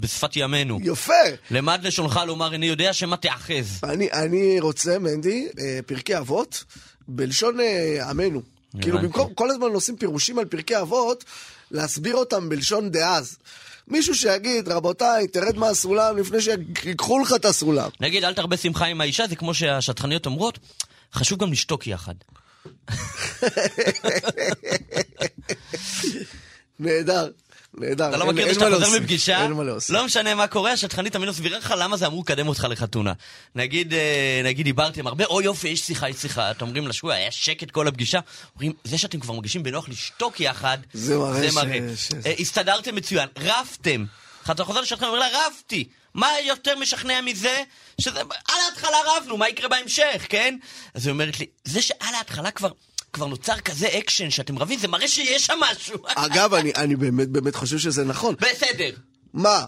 S4: בשפת ימינו.
S3: יפה.
S4: למד לשונך לומר, איני יודע שמא תיאחז.
S3: אני, אני רוצה, מנדי, אה, פרקי אבות, בלשון אה, עמנו. כאילו, במקום כל הזמן עושים פירושים על פרקי אבות, להסביר אותם בלשון דאז. מישהו שיגיד, רבותיי, תרד מהסולם לפני שיקחו לך את הסולם.
S4: נגיד, אל תרבה שמחה עם האישה, זה כמו שהשטחניות אומרות, חשוב גם לשתוק יחד.
S3: נהדר. נהדר.
S4: אתה לא מכיר את זה שאתה חוזר מפגישה,
S3: אין מה להוסיף.
S4: לא משנה מה קורה, השטחנית תמיד מסבירה לך למה זה אמור לקדם אותך לחתונה. נגיד, אה, נגיד דיברתם הרבה, אוי יופי, יש שיחה, יש שיחה. אתם אומרים לשבוע, היה שקט כל הפגישה. אומרים, זה שאתם כבר מרגישים בנוח לשתוק יחד,
S3: זה מראה
S4: אה, הסתדרתם מצוין, רבתם. אתה חוזר לשדכנית ואומר לה, רבתי. מה יותר משכנע מזה? שזה, על ההתחלה רבנו, מה יקרה בהמשך, כן? אז היא אומרת לי, זה שעל ההתחלה כבר... כבר נוצר כזה אקשן שאתם רבים, זה מראה שיש שם משהו.
S3: אגב, אני, אני באמת באמת חושב שזה נכון.
S4: בסדר.
S3: מה?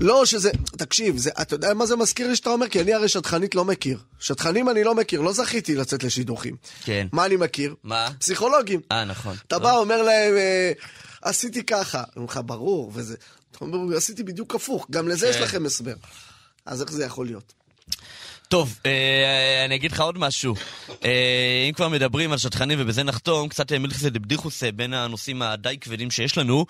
S3: לא שזה, תקשיב, זה, אתה יודע מה זה מזכיר לי שאתה אומר? כי אני הרי שדכנית לא מכיר. שדכנים אני לא מכיר, לא זכיתי לצאת לשידוכים.
S4: כן.
S3: מה אני מכיר?
S4: מה?
S3: פסיכולוגים.
S4: אה, נכון.
S3: אתה בא, אומר להם, אה, עשיתי ככה. אומרים לך, ברור, וזה... אתה אומר, עשיתי בדיוק הפוך, גם לזה יש
S4: כן.
S3: לכם הסבר. אז איך זה יכול להיות?
S4: טוב, אה, אני אגיד לך עוד משהו. אה, אם כבר מדברים על שטחנים ובזה נחתום, קצת אה, מלכסה דבדיחוסה בין הנושאים הדי כבדים שיש לנו,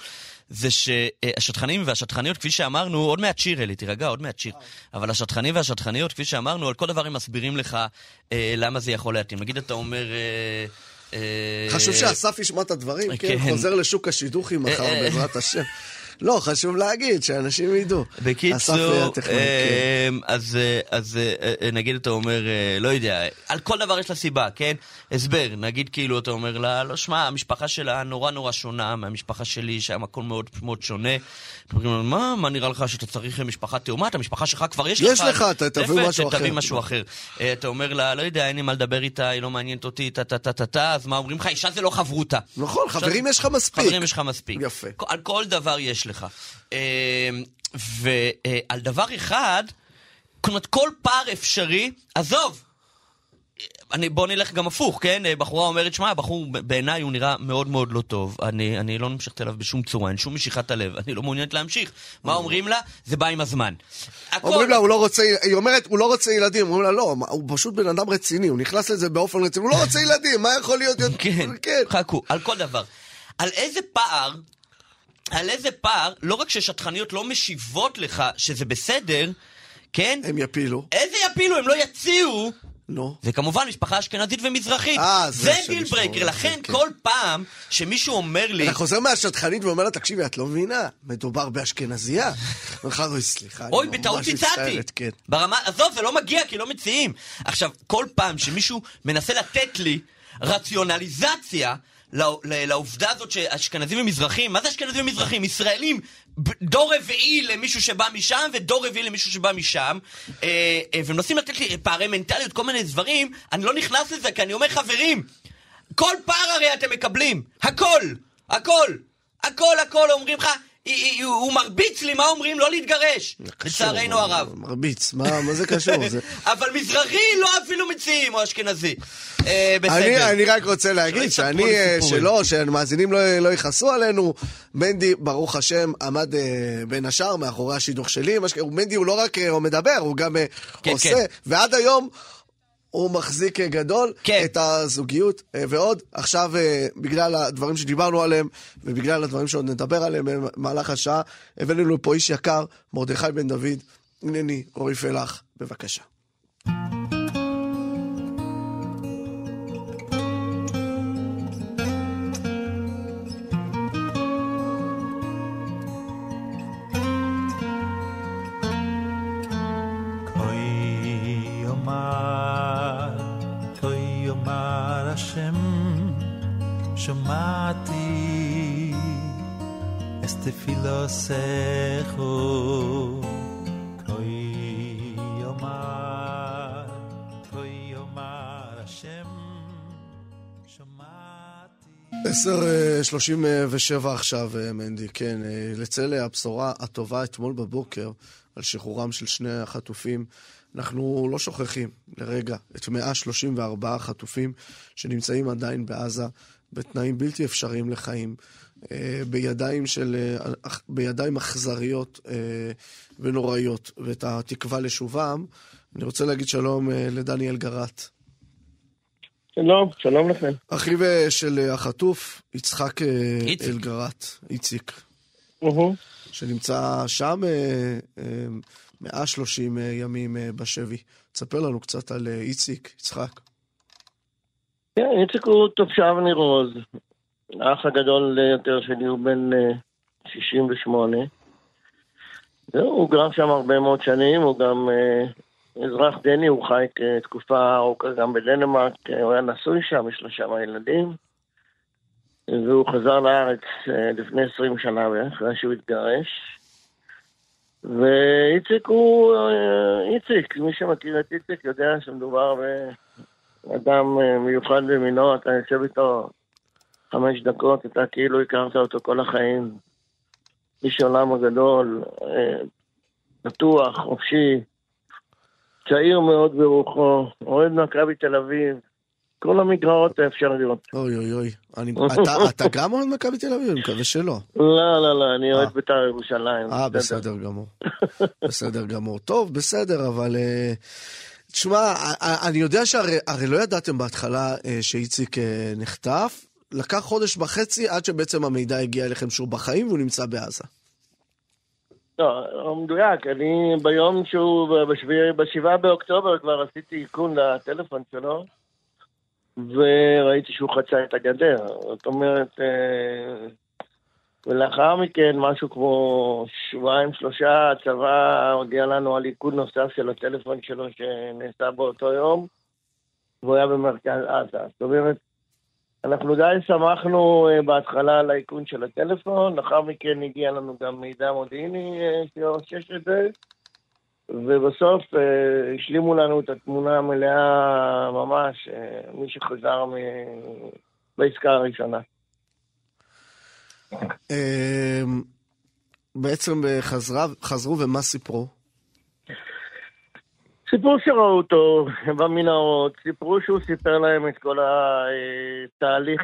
S4: זה שהשטחנים והשטחניות, כפי שאמרנו, עוד מעט שיר אלי, תירגע, עוד מעט שיר. אבל השטחנים והשטחניות, כפי שאמרנו, על כל דבר הם מסבירים לך אה, למה זה יכול להתאים. נגיד אתה אומר... אה, אה,
S3: חשוב שאסף ישמע את הדברים, כן,
S4: כן.
S3: חוזר לשוק השידוכים מחר,
S4: אה, אה.
S3: בעזרת השם. לא, חשוב להגיד, שאנשים ידעו.
S4: בקיצור. אמ, אז, אה, אז אה, אה, נגיד אתה אומר, אה, לא יודע, על כל דבר יש לה סיבה, כן? הסבר, נגיד כאילו אתה אומר לה, לא שמע, המשפחה שלה נורא נורא שונה מהמשפחה שלי, שם הכל מאוד מאוד שונה. מה, מה נראה לך שאתה צריך משפחה תאומה? את המשפחה שלך כבר יש לך.
S3: יש לך, תביא משהו
S4: תביא
S3: אחר.
S4: משהו אחר. אה, אתה אומר לה, לא יודע, אין לי מה לדבר איתה, היא לא מעניינת אותי, טה טה טה טה טה, אז מה אומרים לך? אישה זה לא חברותה.
S3: נכון, חברים יש לך מספיק.
S4: חברים יש לך מספיק.
S3: יפה.
S4: על כל דבר יש לך. אה, ועל דבר אחד, כלומר, כל פער אפשרי, עזוב, אני, בוא נלך גם הפוך, כן? בחורה אומרת, שמע, הבחור בעיניי הוא נראה מאוד מאוד לא טוב. אני, אני לא נמשכת אליו בשום צורה, אין שום משיכת הלב, אני לא מעוניינת להמשיך. מה אומרים לה? זה בא עם הזמן. הכל-
S3: אומרים לה, הוא לא רוצה, היא אומרת, הוא לא רוצה ילדים. אומרים לה, לא, הוא פשוט בן אדם רציני, הוא נכנס לזה באופן רציני, הוא לא רוצה ילדים, מה יכול להיות?
S4: כן,
S3: כן.
S4: חכו, על כל דבר. על איזה פער, על איזה פער, לא רק ששטחניות לא משיבות לך שזה בסדר, כן?
S3: הם יפילו.
S4: איזה יפילו, הם לא יציעו.
S3: נו.
S4: זה כמובן משפחה אשכנזית ומזרחית.
S3: אה, זה
S4: זה דיל
S3: זה,
S4: לכן
S3: כן.
S4: כל פעם שמישהו אומר לי...
S3: אתה חוזר מהשטחנית ואומר לה, תקשיבי, את לא מבינה, מדובר באשכנזייה. אומר לך, אוי, סליחה, אני
S4: אוי, בטעות הצעתי.
S3: כן.
S4: ברמה, עזוב, זה לא מגיע, כי לא מציעים. עכשיו, כל פעם שמישהו מנסה לתת לי רציונליזציה לעובדה הזאת שאשכנזים ומזרחים, מה זה אשכנזים ומזרחים? ישראלים, דור רביעי למישהו שבא משם ודור רביעי למישהו שבא משם, אה, אה, ומנסים לתת לי פערי מנטליות, כל מיני דברים, אני לא נכנס לזה, כי אני אומר, חברים, כל פער הרי אתם מקבלים, הכל, הכל, הכל, הכל, אומרים לך, "היא- היא- הוא מרביץ לי, מה אומרים? לא להתגרש, לצערנו הרב.
S3: מרביץ, מה זה קשור?
S4: אבל מזרחי לא אפילו מציעים, או אשכנזי. אה, בסדר.
S3: אני רק רוצה להגיד
S4: שלא
S3: שאני, אה. שלא, שהמאזינים לא, לא יכעסו עלינו, מנדי, ברוך השם, עמד אה, בין השאר מאחורי השידוך שלי. מנדי הוא לא רק מדבר, הוא גם
S4: כן,
S3: עושה,
S4: כן.
S3: ועד היום הוא מחזיק אה, גדול
S4: כן.
S3: את הזוגיות. אה, ועוד, עכשיו, אה, בגלל הדברים שדיברנו עליהם, ובגלל הדברים שעוד נדבר עליהם במהלך השעה, הבאנו לנו פה איש יקר, מרדכי בן דוד. הנני, אורי פלח, בבקשה.
S6: Shomati, este filosejo. Koi Omar, Koi Omar Hashem, Shomati.
S3: עשר אה, שלושים ושבע עכשיו, אה, מנדי, כן. אה, לצל הבשורה הטובה אתמול בבוקר על שחרורם של שני החטופים. אנחנו לא שוכחים לרגע את 134 החטופים שנמצאים עדיין בעזה בתנאים בלתי אפשריים לחיים, אה, בידיים, של, אה, בידיים אכזריות אה, ונוראיות, ואת התקווה לשובם. אני רוצה להגיד שלום לדניאל גרט.
S5: שלום, שלום לכם.
S3: אחיו של החטוף, יצחק
S4: איציק.
S3: אלגרט, איציק. שנמצא שם אה, אה, 130 אה, ימים בשבי. תספר לנו קצת על איציק, יצחק.
S7: כן, איציק הוא תושב ניר עוז. האח הגדול יותר שלי הוא בן אה, 68. זהו, הוא גר שם הרבה מאוד שנים, הוא גם אה, אזרח דני, הוא חי אה, תקופה ארוכה גם בדנמרק, אה, הוא היה נשוי שם, יש לו שם ילדים. והוא חזר לארץ אה, לפני 20 שנה אחרי שהוא התגרש. ואיציק הוא, אה, איציק, מי שמכיר את איציק יודע שמדובר באדם אה, מיוחד במינו, אתה יושב איתו חמש דקות, אתה כאילו הכרת אותו כל החיים. איש העולם הגדול, אה, פתוח, חופשי, צעיר מאוד ברוחו, אוהד מכבי תל אביב, כל המגרעות האפשריות.
S3: אוי אוי אוי. אני- אתה- אתה גם אוהד מכבי תל אביב? אני מקווה שלא.
S7: לא, לא, לא, אני אוהד
S3: אה.
S7: בית"ר ירושלים.
S3: אה, בסדר גמור. בסדר גמור. טוב, בסדר, אבל... אה, תשמע, אני יודע שהרי הרי לא ידעתם בהתחלה אה, שאיציק אה, נחטף. לקח חודש וחצי עד שבעצם המידע הגיע אליכם שהוא בחיים והוא נמצא בעזה.
S7: לא, מדויק, אני ביום שהוא, בשבעה באוקטובר כבר עשיתי איכון לטלפון שלו, וראיתי שהוא חצה את הגדר. זאת אומרת, אה, ולאחר מכן, משהו כמו שבועיים, שלושה, הצבא הודיע לנו על איכון נוסף של הטלפון שלו שנעשה באותו יום, והוא היה במרכז עזה. זאת אומרת, אנחנו די שמחנו אה, בהתחלה על האיכון של הטלפון, לאחר מכן הגיע לנו גם מידע מודיעיני אה, שאושש את זה, ובסוף אה, השלימו לנו את התמונה המלאה ממש, מי שחזר מ- בעסקה הראשונה.
S3: אה, בעצם אה, חזרו ומה סיפרו?
S7: סיפרו שראו אותו במנהרות, סיפרו שהוא סיפר להם את כל התהליך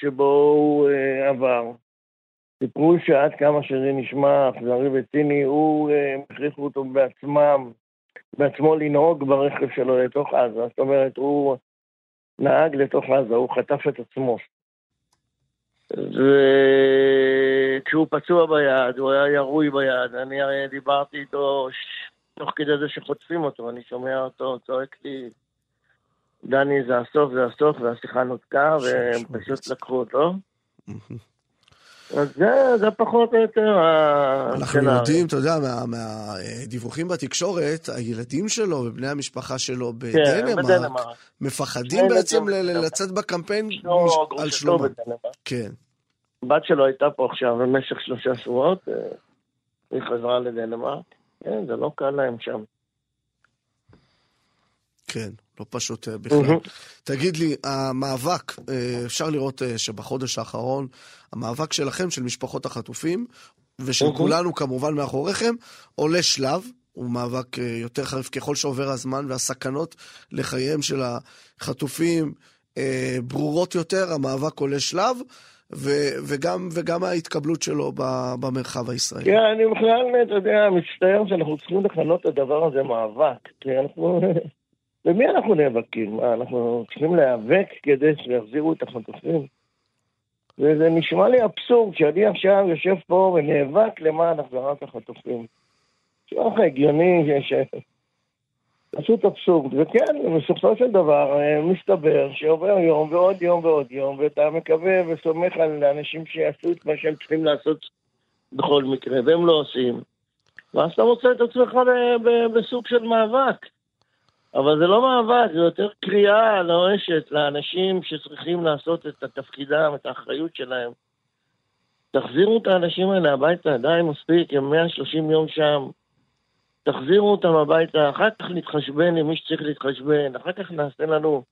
S7: שבו הוא אה, עבר. סיפרו שעד כמה שזה נשמע אכזרי וציני, הוא, אה, הם הכריחו אותו בעצמם, בעצמו לנהוג ברכב שלו לתוך עזה. זאת אומרת, הוא נהג לתוך עזה, הוא חטף את עצמו. וכשהוא פצוע ביד, הוא היה ירוי ביד, אני הרי דיברתי איתו ש- תוך כדי זה שחוטפים אותו, אני שומע אותו צועק לי, דני זה הסוף, זה הסוף, והשיחה נותקה, והם פשוט לקחו אותו. אז זה, זה פחות או יותר
S3: אנחנו
S7: הסצנריו.
S3: יודעים, אתה יודע, מה- מהדיווחים בתקשורת, הילדים שלו ובני המשפחה שלו
S7: כן,
S3: בדנמרק
S7: בדנמרק.
S3: מפחדים בעצם. לצאת בקמפיין מש- על שלומם. כן.
S7: הבת שלו הייתה פה עכשיו במשך שלושה שבועות, אה, היא חזרה לדנמרק. כן, זה לא קל להם שם.
S3: כן, לא פשוט אה, בכלל.
S7: מהמם.
S3: תגיד לי, המאבק, אה, אפשר לראות אה, שבחודש האחרון, המאבק שלכם, של משפחות החטופים, ושל
S7: מהמם.
S3: כולנו כמובן מאחוריכם, עולה שלב. הוא מאבק יותר חריף ככל שעובר הזמן, והסכנות לחייהם של החטופים ברורות יותר, המאבק עולה שלב, ו- וגם, וגם ההתקבלות שלו ב- במרחב הישראלי.
S7: כן, אני בכלל, אתה יודע, מצטער שאנחנו צריכים לכנות את הדבר הזה מאבק. כי אנחנו... במי אנחנו נאבקים? מה, אנחנו צריכים להיאבק כדי שיחזירו את החטופים? וזה נשמע לי אבסורד שאני עכשיו יושב פה ונאבק למען החזרת החטופים. נשמע לך הגיוני ש... פשוט אבסורד. וכן, בסופו של דבר אה, מסתבר שעובר יום ועוד יום ועוד יום, ואתה מקווה וסומך על אנשים שיעשו את מה שהם צריכים לעשות בכל מקרה, והם לא עושים. ואז אתה מוצא את עצמך בסוג של מאבק. אבל זה לא מאבק, זה יותר קריאה נואשת לאנשים שצריכים לעשות את תפקידם, את האחריות שלהם. תחזירו את האנשים האלה הביתה, די, מספיק, הם 130 יום שם. תחזירו אותם הביתה, אחר כך נתחשבן עם מי שצריך להתחשבן, אחר כך נעשה לנו,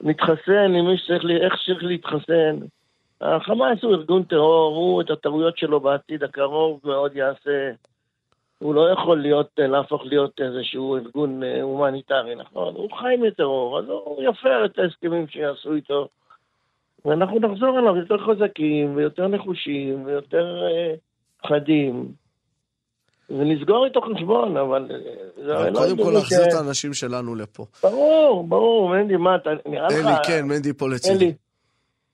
S7: נתחסן עם מי שצריך, ל- איך שצריך להתחסן. החמאס הוא ארגון טרור, הוא את הטעויות שלו בעתיד הקרוב מאוד יעשה. הוא לא יכול להיות, להפוך להיות איזשהו ארגון אה, הומניטרי, נכון? הוא חי מטרור, אז הוא יפר את ההסכמים שיעשו איתו. ואנחנו נחזור אליו יותר חזקים ויותר נחושים ויותר אה, חדים. ונסגור איתו חשבון, אבל... אה,
S3: אבל
S7: לא
S3: קודם כל להחזיר את האנשים שלנו לפה.
S7: ברור, ברור, מנדי, מה, אתה נראה לך...
S3: אלי, כן, מנדי פה לצידי.
S7: אלי,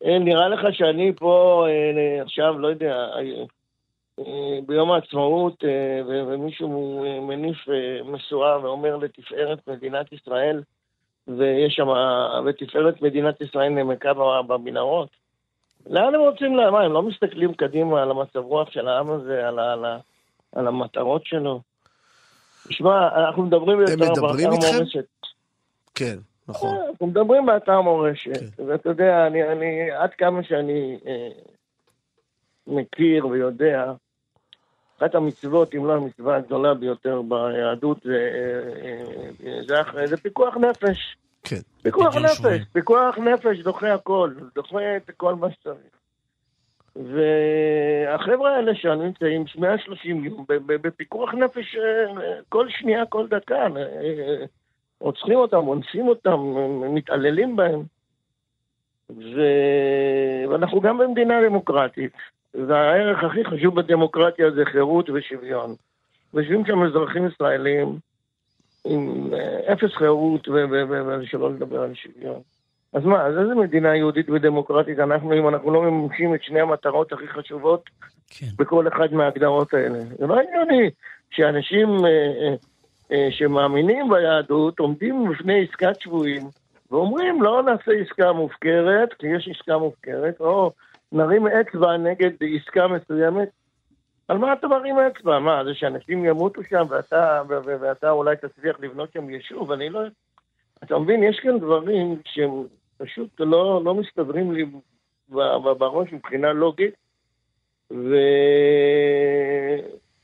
S7: אה, נראה לך שאני פה אה, עכשיו, לא יודע, אה, אה, ביום העצמאות, אה, ומישהו אה, מניף אה, משואה ואומר לתפארת מדינת ישראל, ויש שם, ותפארת מדינת ישראל נמקה במנהרות. לאן הם רוצים, מה, הם לא מסתכלים קדימה על המצב רוח של העם הזה, על, ה- על, ה- על המטרות שלו? תשמע, אנחנו מדברים יותר
S3: מדברים
S7: באתר
S3: איתכם?
S7: מורשת.
S3: כן, נכון.
S7: אה, אנחנו מדברים באתר מורשת,
S3: כן.
S7: ואתה יודע, אני, אני, עד כמה שאני אה, מכיר ויודע, אחת המצוות, אם לא המצווה הגדולה ביותר ביהדות, זה, אה, אה, זה, אחרי- זה פיקוח נפש.
S3: כן.
S7: פיקוח נפש,
S4: שבויים.
S7: פיקוח נפש דוחה הכל, דוחה את כל מה שצריך. והחבר'ה האלה שנמצאים 130 יום בפיקוח נפש אה, כל שנייה, כל דקה, רוצחים אותם, אונסים אותם, מתעללים בהם. ו... ואנחנו גם במדינה דמוקרטית, והערך הכי חשוב בדמוקרטיה זה חירות ושוויון. ויושבים שם אזרחים ישראלים עם אה, אפס חירות, ושלא לדבר על שוויון. אז מה, אז איזה מדינה יהודית ודמוקרטית אנחנו, אם אנחנו לא מממשים את שני המטרות הכי חשובות
S4: כן.
S7: בכל אחד מההגדרות האלה? זה לא הגיוני שאנשים אה, אה, שמאמינים ביהדות עומדים בפני עסקת שבויים ואומרים לא נעשה עסקה מופקרת, כי יש עסקה מופקרת, או נרים אצבע נגד עסקה מסוימת. על מה אתה מרים אצבע? מה, זה שאנשים ימותו שם ואתה, ו- ו- ואתה אולי תצליח לבנות שם יישוב? אני לא... אתה מבין, יש כאן דברים שהם פשוט לא, לא מסתדרים לי ב- ב- בראש מבחינה לוגית, ו...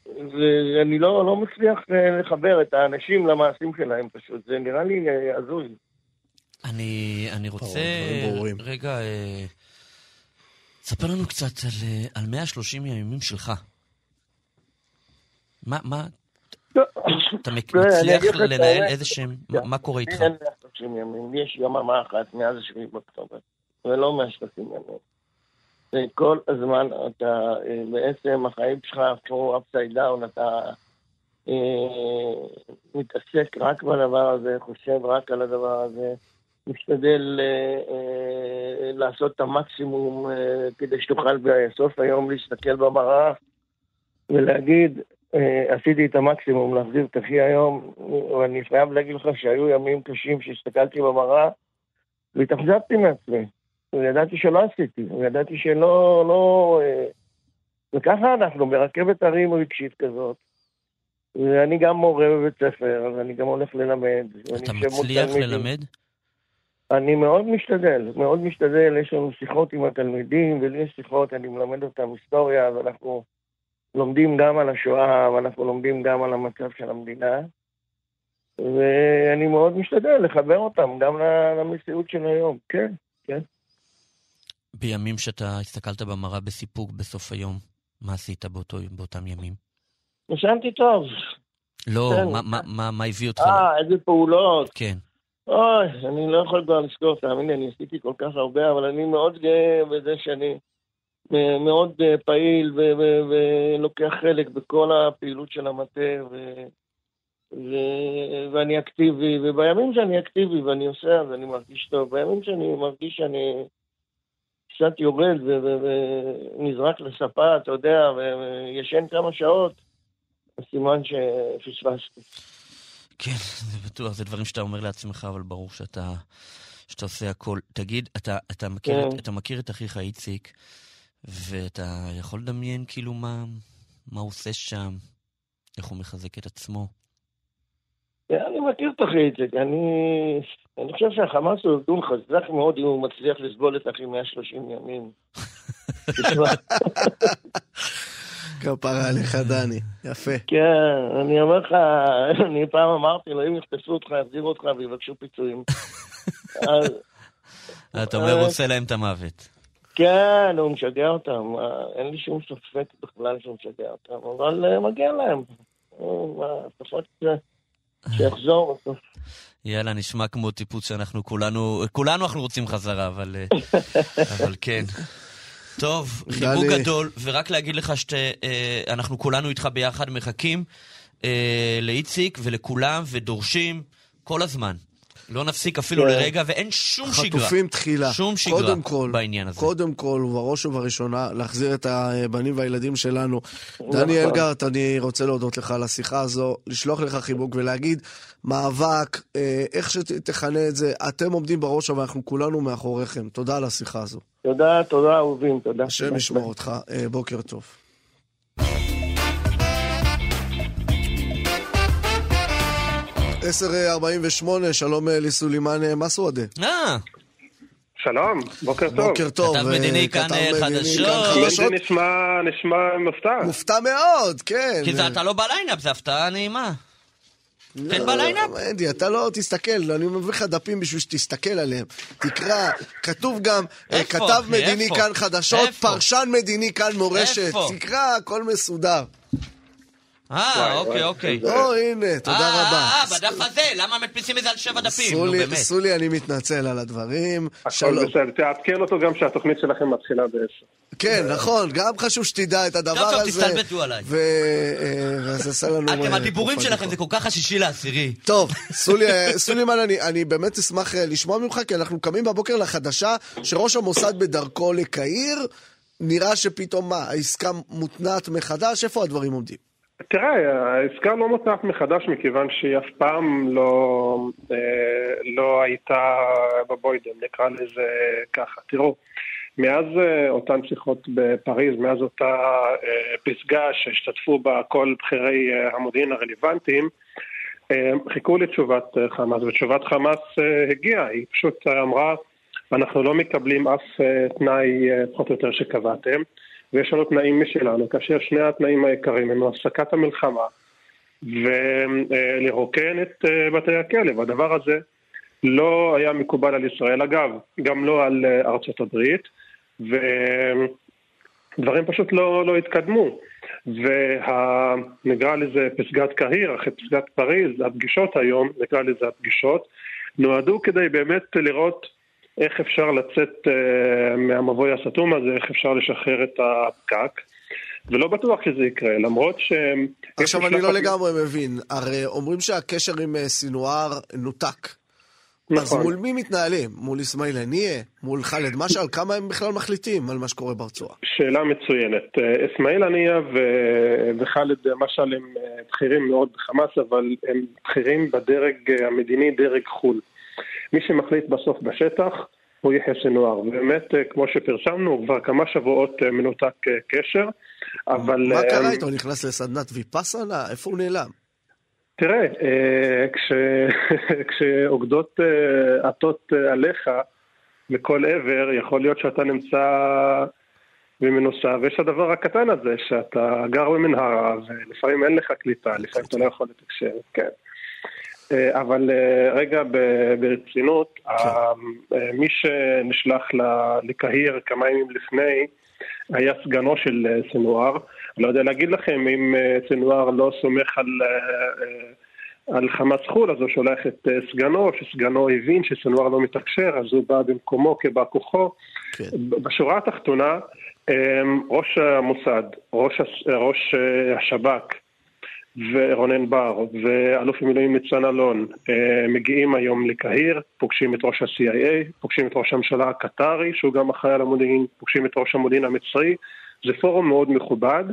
S7: ואני לא, לא מצליח אה, לחבר את האנשים למעשים שלהם פשוט, זה נראה לי אה, הזוי.
S4: אני, אני רוצה. רגע, אה, ספר לנו קצת על, אה, על 130 הימים שלך. מה, מה,
S7: לא,
S4: אתה
S7: אני
S4: מצליח לנהל. איזה שהם, מה- קורה איתך?
S7: אין 130 ימים, יש יממה אחת מאז השביעי באוקטובר, ולא 130 ימים. וכל הזמן אתה, אה, בעצם החיים שלך הפכו upside down, אתה אה, מתעסק רק בדבר הזה, חושב רק על הדבר הזה, משתדל אה, אה, לעשות את המקסימום אה, כדי שתוכל בסוף היום להסתכל במראה ולהגיד, אה, עשיתי את המקסימום להחזיר את אחי היום, ואני חייב להגיד לך שהיו ימים קשים שהסתכלתי במראה והתאכזבתי מעצמי. וידעתי שלא עשיתי, וידעתי שלא, לא... אה, וככה אנחנו ברכבת הרים רגשית כזאת. ואני גם מורה בבית ספר, אז אני גם הולך ללמד. ואני
S4: אתה מצליח. ללמד?
S7: אני מאוד משתדל, מאוד משתדל, יש לנו שיחות עם התלמידים, ולי יש שיחות, אני מלמד אותם היסטוריה, ואנחנו לומדים גם על השואה, ואנחנו לומדים גם על המצב של המדינה. ואני מאוד משתדל לחבר אותם גם למציאות של היום, כן, כן.
S4: בימים שאתה הסתכלת במראה בסיפוק בסוף היום, מה עשית באותו, באותם ימים?
S7: ישנתי טוב.
S4: לא,
S7: כן.
S4: מה, מה, מה, מה הביא אותך?
S7: אה, איזה פעולות.
S4: כן.
S7: אוי, אני לא יכול כבר לזכור, תאמין לי, אני עשיתי כל כך הרבה, אבל אני מאוד גאה בזה שאני אה, מאוד אה, פעיל ולוקח חלק בכל הפעילות של המטה, ו- ו- ואני אקטיבי, ובימים שאני אקטיבי ואני עושה, אז אני מרגיש טוב. בימים שאני מרגיש שאני קצת יורד ונזרק לספה, אתה יודע, וישן כמה שעות, סימן שפספסתי.
S4: כן, זה בטוח, זה דברים שאתה אומר לעצמך, אבל ברור שאתה, שאתה עושה הכל. תגיד, אתה, אתה, מכיר,
S7: כן.
S4: את, אתה מכיר את אחיך איציק, ואתה יכול לדמיין כאילו מה, מה הוא עושה שם, איך הוא מחזק את עצמו?
S7: אני מכיר את אחי איציק, אני, אני חושב שהחמאס הוא ארגון חזק מאוד אם הוא מצליח לסבול את אחי 130 ימים.
S3: כפרה עליך, דני. יפה.
S7: כן, אני אומר לך, אני פעם אמרתי לו, אם יחטפו אותך, יחזירו אותך ויבקשו פיצויים.
S4: אתה אומר, הוא עושה להם את המוות.
S7: כן, הוא משגע אותם, אה, אין לי שום ספק בכלל שהוא משגע אותם, אבל אה, מגיע להם. אה, לפחות ש- שיחזור בסוף.
S4: יאללה, נשמע כמו טיפוס שאנחנו כולנו, כולנו אנחנו רוצים חזרה, אבל, אה, אבל כן. טוב, חיבוק. גדול, ורק להגיד לך שאנחנו כולנו איתך ביחד מחכים אה, לאיציק ולכולם ודורשים כל הזמן לא נפסיק אפילו
S7: כן.
S4: לרגע, ואין שום שגרה.
S3: חטופים תחילה.
S4: שום שגרה
S3: קודם כל,
S4: בעניין הזה.
S3: קודם כל, ובראש ובראשונה, להחזיר את הבנים והילדים שלנו. דני אלגרט, אני רוצה להודות לך על השיחה הזו, לשלוח לך חיבוק ולהגיד, מאבק, אה, איך שתכנה את זה, אתם עומדים בראש, אבל אנחנו כולנו מאחוריכם. תודה על השיחה הזו.
S7: תודה, תודה אהובים, תודה.
S3: השם ישמור אותך. אה, בוקר טוב. עשר אה, ארבעים ושמונה, שלום אה, לסולימאן אה, מסעודה.
S4: אה,
S8: שלום, בוקר טוב.
S3: בוקר טוב.
S4: כתב
S3: אה,
S4: מדיני כאן,
S3: כתב
S4: אה,
S3: מדיני
S4: חדשות.
S8: זה נשמע, נשמע מופתע.
S3: מופתע מאוד, כן.
S4: כי זה אתה לא ב lineup, זה הפתעה נעימה. כן ב lineup?
S3: לא, מנדי, אתה לא תסתכל, אני מביא לך דפים בשביל שתסתכל עליהם. תקרא, כתוב גם, אה, כתב? מדיני? כאן חדשות? פרשן מדיני כאן מורשת. תקרא, הכל מסודר.
S4: אה, אוקיי, אוקיי.
S8: זה-
S3: או, הנה, תודה
S4: אה,
S3: רבה.
S4: אה, בדף הזה, למה מדפיסים את זה על שבע דפים? נו,
S3: סולי,
S4: באמת.
S3: סולי, אני מתנצל על הדברים.
S8: הכל. בסדר, תעדכן אותו גם שהתוכנית שלכם מתחילה בעשר.
S3: כן, נכון, גם חשוב שתדע את הדבר
S4: טוב, טוב,
S3: הזה.
S4: תסתלבטו עליי.
S3: ו- אה, וזה עושה לנו...
S4: אתם,
S3: אה,
S4: הדיבורים שלכם. זה כל כך השישי לעשירי.
S3: טוב, סולי, סולימן, אני, אני באמת אשמח אה, לשמוע ממך, כי אנחנו קמים בבוקר לחדשה שראש המוסד בדרכו לקהיר, נראה שפתאום מה, העסקה מותנעת מחדש, איפה הדברים עומדים?
S8: תראה, העסקה לא מותנעת מחדש מכיוון שהיא אף פעם לא, אה, לא הייתה בבוידם, נקרא לזה ככה. תראו, מאז אה, אותן שיחות בפריז, מאז אותה אה, פסגה שהשתתפו בה כל בכירי המודיעין הרלוונטיים, חיכו לתשובת חמאס, ותשובת חמאס הגיעה, היא פשוט אמרה, אנחנו לא מקבלים אף תנאי פחות או יותר שקבעתם, ויש לנו תנאים משלנו, כאשר שני התנאים העיקריים הם הפסקת המלחמה ולרוקן את אה, בתי הכלא, והדבר הזה לא היה מקובל על ישראל, אגב, גם לא על אה, ארצות הברית, ודברים פשוט לא, לא התקדמו. ונקרא לזה פסגת קהיר, אחרי פסגת פריז, הפגישות היום, נקרא לזה הפגישות, נועדו כדי באמת לראות איך אפשר לצאת uh, מהמבוי הסתום הזה, איך אפשר לשחרר את הפקק, ולא בטוח שזה יקרה, למרות ש...
S3: עכשיו, אני לא
S8: משלחת-
S3: לגמרי מבין, הרי אומרים שהקשר עם אה, סינואר נותק. אז
S8: נכון.
S3: מול מי מתנהלים? מול אסמאעיל הנייה? מול ח'אלד משעל? כמה הם בכלל מחליטים על מה שקורה ברצועה?
S8: שאלה מצוינת. אה, אסמאעיל הנייה ו- וח'אלד משעל הם אה, בכירים מאוד בחמאס, אבל הם בכירים בדרג אה, המדיני, דרג חו"ל. מי שמחליט בסוף בשטח הוא יחיא סנואר. ובאמת, אה, כמו שפרסמנו, הוא כבר כמה שבועות אה, מנותק אה, קשר, אבל...
S3: מה קרה איתו? נכנס לסדנת ויפאסנה? איפה הוא נעלם?
S8: תראה, אה, כש, כשאוגדות עטות עליך מכל עבר, יכול להיות שאתה נמצא במנוסה, ויש הדבר הקטן הזה, שאתה גר במנהרה, ולפעמים אין לך קליטה, לפעמים אתה לא יכול לתקשר, כן. אה, אבל אה, רגע ברצינות, ה- אה, מי שנשלח לקהיר כמה ימים לפני היה סגנו של סנואר. לא יודע להגיד לכם אם סנואר לא סומך על, על חמאס חו"ל, אז הוא שולח את סגנו, שסגנו הבין שסנואר לא מתקשר, אז הוא בא במקומו כבא כוחו.
S3: כן.
S8: בשורה התחתונה, ראש המוסד, ראש, ראש השב"כ, ורונן בר ואלוף במילואים ניצן אלון אה, מגיעים היום לקהיר, פוגשים את ראש ה-CIA, פוגשים את ראש הממשלה הקטרי, שהוא גם אחראי על המודיעין, פוגשים את ראש המודיעין המצרי. זה פורום מאוד מכובד,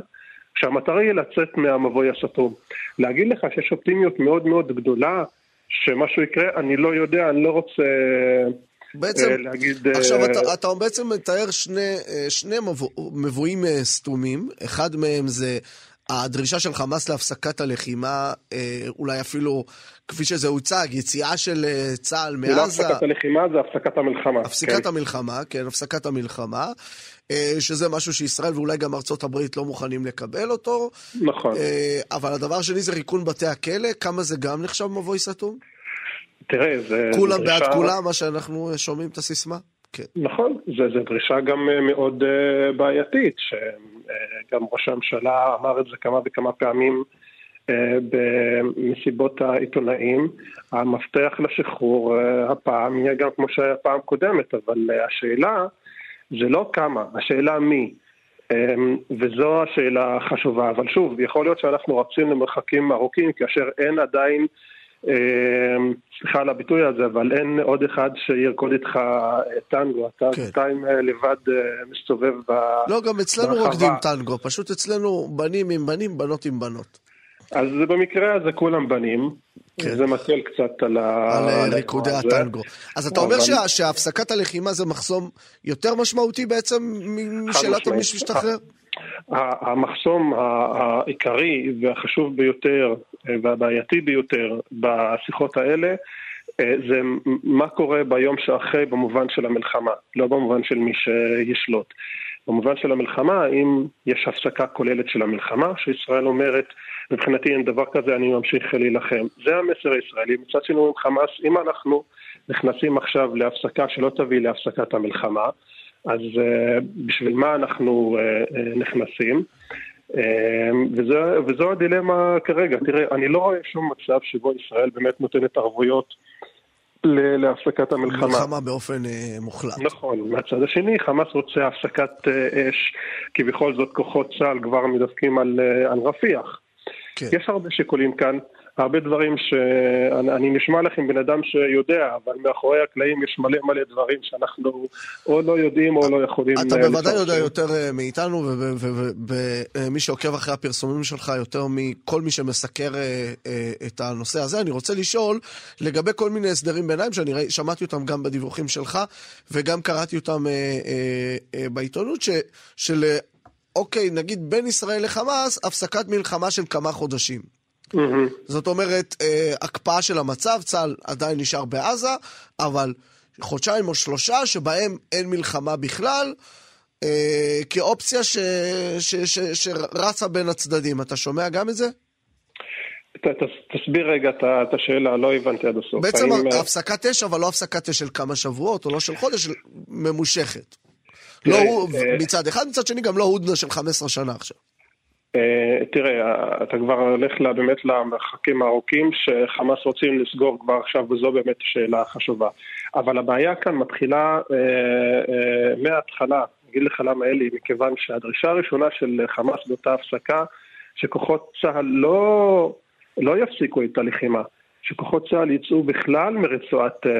S8: שהמטרה היא לצאת מהמבוי הסתום. להגיד לך שיש אופטימיות מאוד מאוד גדולה שמשהו יקרה, אני לא יודע, אני לא רוצה
S3: בעצם,
S8: אה, להגיד... אה,
S3: עכשיו אתה, אתה בעצם מתאר שני, שני מבוא, מבואים סתומים, אחד מהם זה הדרישה של חמאס להפסקת הלחימה, אה, אולי אפילו, כפי שזה הוצג, יציאה של אה, צה"ל
S8: זה לא
S3: מעזה,
S8: הפסקת הלחימה, זה הפסקת המלחמה.
S3: הפסקת
S8: כן.
S3: המלחמה, כן, הפסקת המלחמה, אה, שזה משהו שישראל ואולי גם ארצות הברית לא מוכנים לקבל אותו,
S8: נכון.
S3: אבל הדבר השני זה ריקון בתי הכלא, כמה זה גם נחשב מבוי סטום?
S8: תראה, זה...
S3: כולם
S8: זה
S3: בעד
S8: דרישה-
S3: כולם, מה שאנחנו שומעים את הסיסמה? כן.
S8: נכון, זו דרישה גם מאוד בעייתית, שגם ראש הממשלה אמר את זה כמה וכמה פעמים אה, במסיבות העיתונאים. המפתח לשחרור אה, הפעם יהיה גם כמו שהיה פעם קודמת, אבל אה, השאלה זה לא כמה, השאלה מי. אה, וזו השאלה החשובה, אבל שוב, יכול להיות שאנחנו רצים למרחקים ארוכים כאשר אין עדיין סליחה על הביטוי הזה, אבל אין עוד אחד שירקוד איתך אה, טנגו, אתה
S3: כן.
S8: בינתיים אה, לבד אה, מסתובב ב...
S3: לא, גם אצלנו. רוקדים טנגו, פשוט אצלנו בנים עם בנים, בנות עם בנות.
S8: אז במקרה הזה כולם בנים,
S3: כן.
S8: זה מקל קצת על ה...
S3: על ריקודי. הטנגו. אז אתה אומר שה- שהפסקת הלחימה זה מחסום יותר משמעותי בעצם משאלת. מי שמשתחרר?
S8: המחסום העיקרי והחשוב ביותר והבעייתי ביותר בשיחות האלה אה, זה מה קורה ביום שאחרי במובן של המלחמה, לא במובן של מי שישלוט. במובן של המלחמה, אם יש הפסקה כוללת של המלחמה, שישראל אומרת, מבחינתי אין דבר כזה, אני ממשיך להילחם. זה המסר הישראלי. מצד שני, אומרים חמאס, אם אנחנו נכנסים עכשיו להפסקה שלא תביא להפסקת המלחמה, אז uh, בשביל מה אנחנו uh, uh, נכנסים? Uh, וזה, וזו הדילמה כרגע. תראה, אני לא רואה שום מצב שבו ישראל באמת נותנת ערבויות להפסקת המלחמה.
S3: מלחמה באופן אה, מוחלט.
S8: נכון. מהצד השני, חמאס רוצה הפסקת אה, אש, כי בכל זאת כוחות צה"ל כבר מדווחים על, אה, על רפיח.
S3: כן.
S8: יש הרבה שיקולים כאן, הרבה דברים שאני אני נשמע לכם בן אדם שיודע, אבל מאחורי הקלעים יש מלא מלא דברים שאנחנו או לא יודעים או לא יכולים...
S3: אתה
S8: אה,
S3: בוודאי. יודע יותר אה, מאיתנו, ומי שעוקב אחרי הפרסומים שלך יותר מכל מי שמסקר אה, אה, את הנושא הזה. אני רוצה לשאול לגבי כל מיני הסדרים ביניים, שאני שמעתי אותם גם בדיווחים שלך, וגם קראתי אותם אה, אה, אה, בעיתונות, של, אה, אוקיי, נגיד בין ישראל לחמאס, הפסקת מלחמה של כמה חודשים.
S8: מהמם.
S3: זאת אומרת, אה, הקפאה של המצב, צה"ל עדיין נשאר בעזה, אבל חודשיים או שלושה שבהם אין מלחמה בכלל, אה, כאופציה ש, ש, ש, שרצה בין הצדדים. אתה שומע גם את זה?
S8: ת- ת- תסביר רגע את השאלה, לא הבנתי עד הסוף.
S3: בעצם
S8: האם, אה,
S3: הפסקת אש, אבל לא הפסקת אש של כמה שבועות, או לא של חודש, ממושכת.
S8: תראה,
S3: לא הוא,
S8: אה,
S3: מצד אחד, מצד שני גם לא הודנה של 15 שנה עכשיו.
S8: אה, תראה, אה, אתה כבר הולך לה- באמת למרחקים הארוכים שחמאס רוצים לסגור כבר עכשיו, וזו באמת שאלה חשובה. אבל הבעיה כאן מתחילה אה, אה, מההתחלה, אגיד לך למה אלי, מכיוון שהדרישה הראשונה של חמאס באותה הפסקה, שכוחות צה"ל לא, לא יפסיקו את הלחימה, שכוחות צה"ל יצאו בכלל מרצועת אה,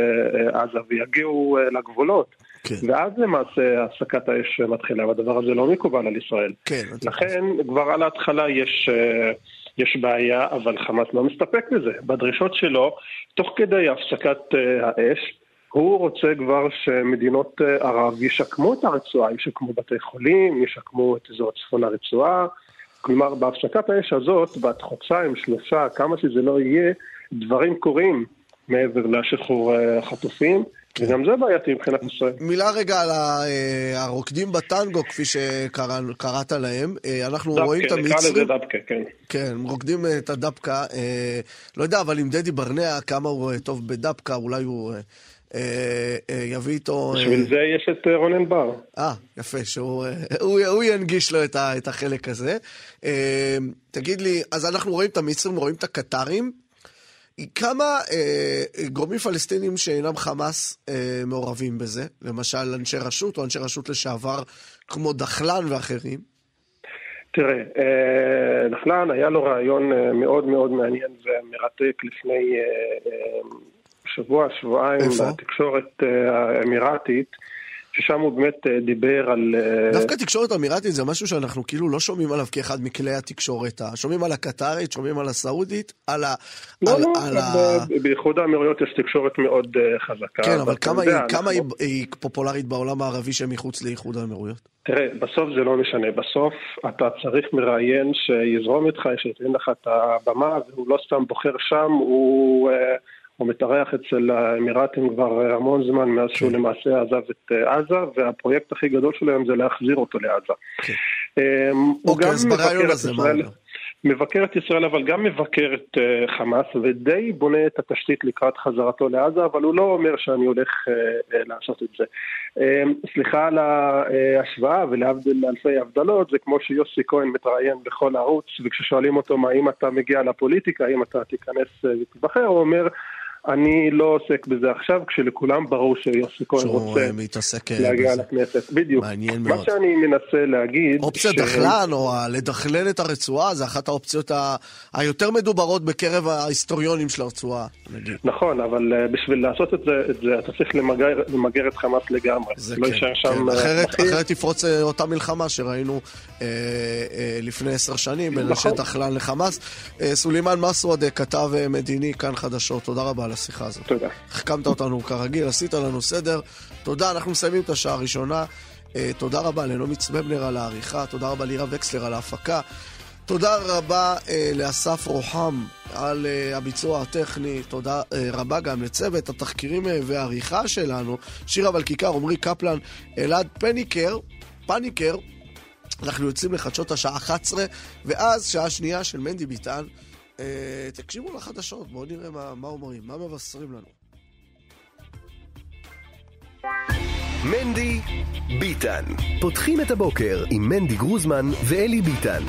S8: אה, עזה ויגיעו אה, לגבולות.
S3: כן.
S8: ואז למעשה הפסקת האש מתחילה, והדבר הזה לא מקובל על ישראל.
S3: כן.
S8: לכן כבר על ההתחלה יש, אה, יש בעיה, אבל חמאס לא מסתפק בזה. בדרישות שלו, תוך כדי הפסקת אה, האש, הוא רוצה כבר שמדינות אה, ערב ישקמו את הרצועה, ישקמו בתי חולים, ישקמו את אזור צפון הרצועה. כלומר, בהפסקת האש הזאת, בת חודשיים, שלושה, כמה שזה לא יהיה, דברים קורים מעבר לשחרור החטופים, וגם זה בעייתי מבחינת ישראל.
S3: מילה רגע על אה, הרוקדים בטנגו, כפי שקראת להם. אה, אנחנו רואים את
S8: דבקה, נקרא לזה
S3: המצרים...
S8: דבקה, כן.
S3: כן, רוקדים אה, את הדבקה. לא יודע, אבל עם דדי ברנע, כמה הוא טוב בדבקה, אולי הוא יביא איתו...
S8: בשביל זה יש את רונן בר.
S3: אה, יפה, שהוא הוא, הוא ינגיש לו את, החלק הזה. תגיד לי, אז אנחנו רואים את המצרים, רואים את הקטרים. כמה אה, גורמים פלסטינים שאינם חמאס אה, מעורבים בזה? למשל אנשי רשות או אנשי רשות לשעבר כמו דחלן ואחרים?
S8: תראה, אה, נחלן היה לו רעיון אה, מאוד מאוד מעניין ומרתק לפני אה, אה, שבוע, שבועיים
S3: איפה?
S8: בתקשורת אה, האמירתית, ששם הוא באמת אה, דיבר על... אה,
S3: דווקא תקשורת אמירתית זה משהו שאנחנו כאילו לא שומעים עליו כאחד מכלי התקשורת. ה- שומעים על הקטרית, שומעים על הסעודית, על ה...
S8: לא,
S3: על,
S8: לא,
S3: על ה...
S8: ב- באיחוד האמירויות יש תקשורת מאוד אה, חזקה.
S3: כן, אבל כמה, היא,
S8: יודע,
S3: כמה
S8: אנחנו-
S3: היא, היא פופולרית בעולם הערבי שמחוץ לאיחוד האמירויות?
S8: תראה, בסוף זה לא משנה. בסוף אתה צריך מראיין שיזרום איתך, שייתן לך את הבמה, והוא לא סתם בוחר שם, הוא, הוא מתארח אצל האמירתים כבר המון זמן מאז שהוא למעשה עזב את אה, עזה, והפרויקט הכי גדול שלו היום זה להחזיר אותו לעזה. אה, הוא
S3: אוקיי, אז
S8: את
S3: הזה, מה אומר?
S8: מבקר את ישראל, אבל גם מבקר את uh, חמאס, ודי בונה את התשתית לקראת חזרתו לעזה, אבל הוא לא אומר שאני הולך uh, uh, לעשות את זה. Uh, סליחה על ההשוואה, ולהבדיל אלפי הבדלות, זה כמו שיוסי כהן מתראיין בכל ערוץ, וכששואלים אותו מה אם אתה מגיע לפוליטיקה, אם אתה תיכנס ותיבחר, הוא אומר, אני לא עוסק בזה עכשיו, כשלכולם ברור שיוסי כהן רוצה
S3: אה, מתעסק אה,
S8: להגיע
S3: בזה.
S8: לכנסת. בדיוק.
S3: מעניין
S8: מה
S3: מאוד.
S8: שאני מנסה להגיד...
S3: אופציית
S8: ש-
S3: דחלן, או לדחלן את הרצועה, זה אחת האופציות ה- היותר מדוברות בקרב ההיסטוריונים של הרצועה.
S8: נכון, אבל אה, בשביל לעשות את זה, את זה אתה צריך למגר, למגר את חמאס לגמרי.
S3: זה
S8: לא
S3: כן, כן. אחרת. אחרת תפרוץ אותה מלחמה שראינו אה, אה, לפני עשר שנים בין
S8: נכון.
S3: השטח לחמאס. אה, סולימאן מסווד, אה, כתב מדיני, כאן חדשות, תודה רבה על השיחה הזאת.
S8: תודה.
S3: החכמת אותנו כרגיל, עשית לנו סדר. תודה, אנחנו מסיימים את השעה הראשונה. אה, תודה רבה לנעמי צבבנר על העריכה, תודה רבה לירה וקסלר על ההפקה. תודה רבה אה, לאסף רוחם על אה, הביצוע הטכני, תודה אה, רבה גם לצוות התחקירים אה, והעריכה שלנו, שירה ולכיכר, עמרי קפלן, אלעד פניקר, פניקר, אנחנו יוצאים לחדשות השעה 11, ואז שעה שנייה של מנדי ביטן. אה, תקשיבו לחדשות, בואו נראה מה, מה אומרים, מה מבשרים לנו.
S2: מנדי ביטן. פותחים את הבוקר עם מנדי גרוזמן ואלי ביטן.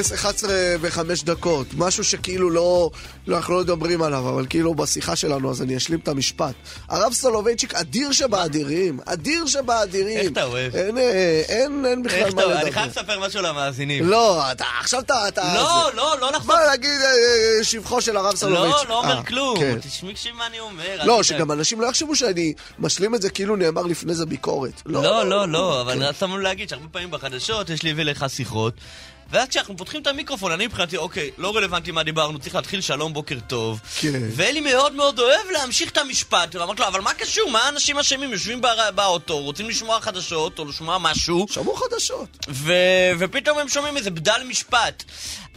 S3: עשר, 11 וחמש דקות, משהו שכאילו לא, לא, אנחנו לא מדברים עליו, אבל כאילו בשיחה שלנו, אז אני אשלים את המשפט. הרב סולובייצ'יק, אדיר שבאדירים, אדיר שבאדירים.
S4: איך אתה אוהב?
S3: אין, אה, אין, אין בכלל מה
S4: אתה...
S3: לדבר.
S4: אני חייב לספר משהו למאזינים.
S3: לא, אתה, עכשיו אתה... אתה
S4: לא,
S3: זה.
S4: לא, לא לחזור.
S3: בוא נגיד אה, אה, שבחו של הרב סולובייצ'יק.
S4: לא, לא אומר
S3: אה,
S4: כלום.
S3: כן.
S4: תשמעי מה אני אומר.
S3: לא,
S4: תדאג.
S3: שגם אנשים לא יחשבו שאני משלים את זה כאילו נאמר לפני זה ביקורת.
S4: לא, לא, לא, אבל
S3: כן.
S4: רק שמנו להגיד שהרבה פעמים בחדשות יש לי ולך שיחות. ואז כשאנחנו פותחים את המיקרופון, אני מבחינתי, אוקיי, לא רלוונטי מה דיברנו, צריך להתחיל שלום, בוקר טוב.
S3: כן.
S4: ואלי מאוד מאוד אוהב להמשיך את המשפט, ואמרתי לו, אבל מה קשור? מה האנשים אשמים? יושבים בא- באוטו, רוצים לשמוע חדשות, או לשמוע משהו,
S3: שמעו חדשות.
S4: ו... ופתאום הם שומעים איזה בדל משפט.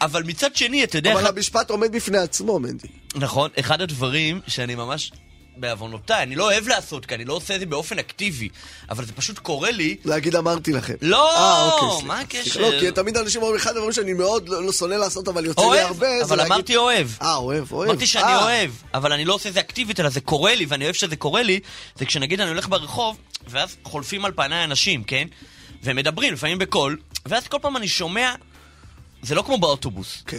S4: אבל מצד שני, אתה יודע...
S3: אבל
S4: אחד-
S3: המשפט עומד בפני עצמו, מנדי.
S4: נכון, אחד הדברים שאני ממש, בעוונותיי, אני לא אוהב לעשות, כי אני לא עושה את זה באופן אקטיבי, אבל זה פשוט קורה לי.
S3: להגיד אמרתי לכם.
S4: לא,
S3: אה, אוקיי,
S4: מה. הקשר?
S3: לא, כי תמיד אנשים אומרים, אחד הדברים שאני מאוד לא לא שונא לעשות, אבל יוצא לי
S4: אוהב,
S3: הרבה, זה
S4: אבל. אמרתי אוהב.
S3: אה, אוהב, אוהב.
S4: אמרתי שאני
S3: אה,
S4: אוהב, אבל אני לא עושה את זה אקטיבית, אלא זה קורה לי, ואני אוהב שזה קורה לי, זה כשנגיד אני הולך ברחוב, ואז חולפים על פניי אנשים, כן? ומדברים, לפעמים בקול, ואז כל פעם אני שומע, זה לא כמו באוטובוס.
S3: כן.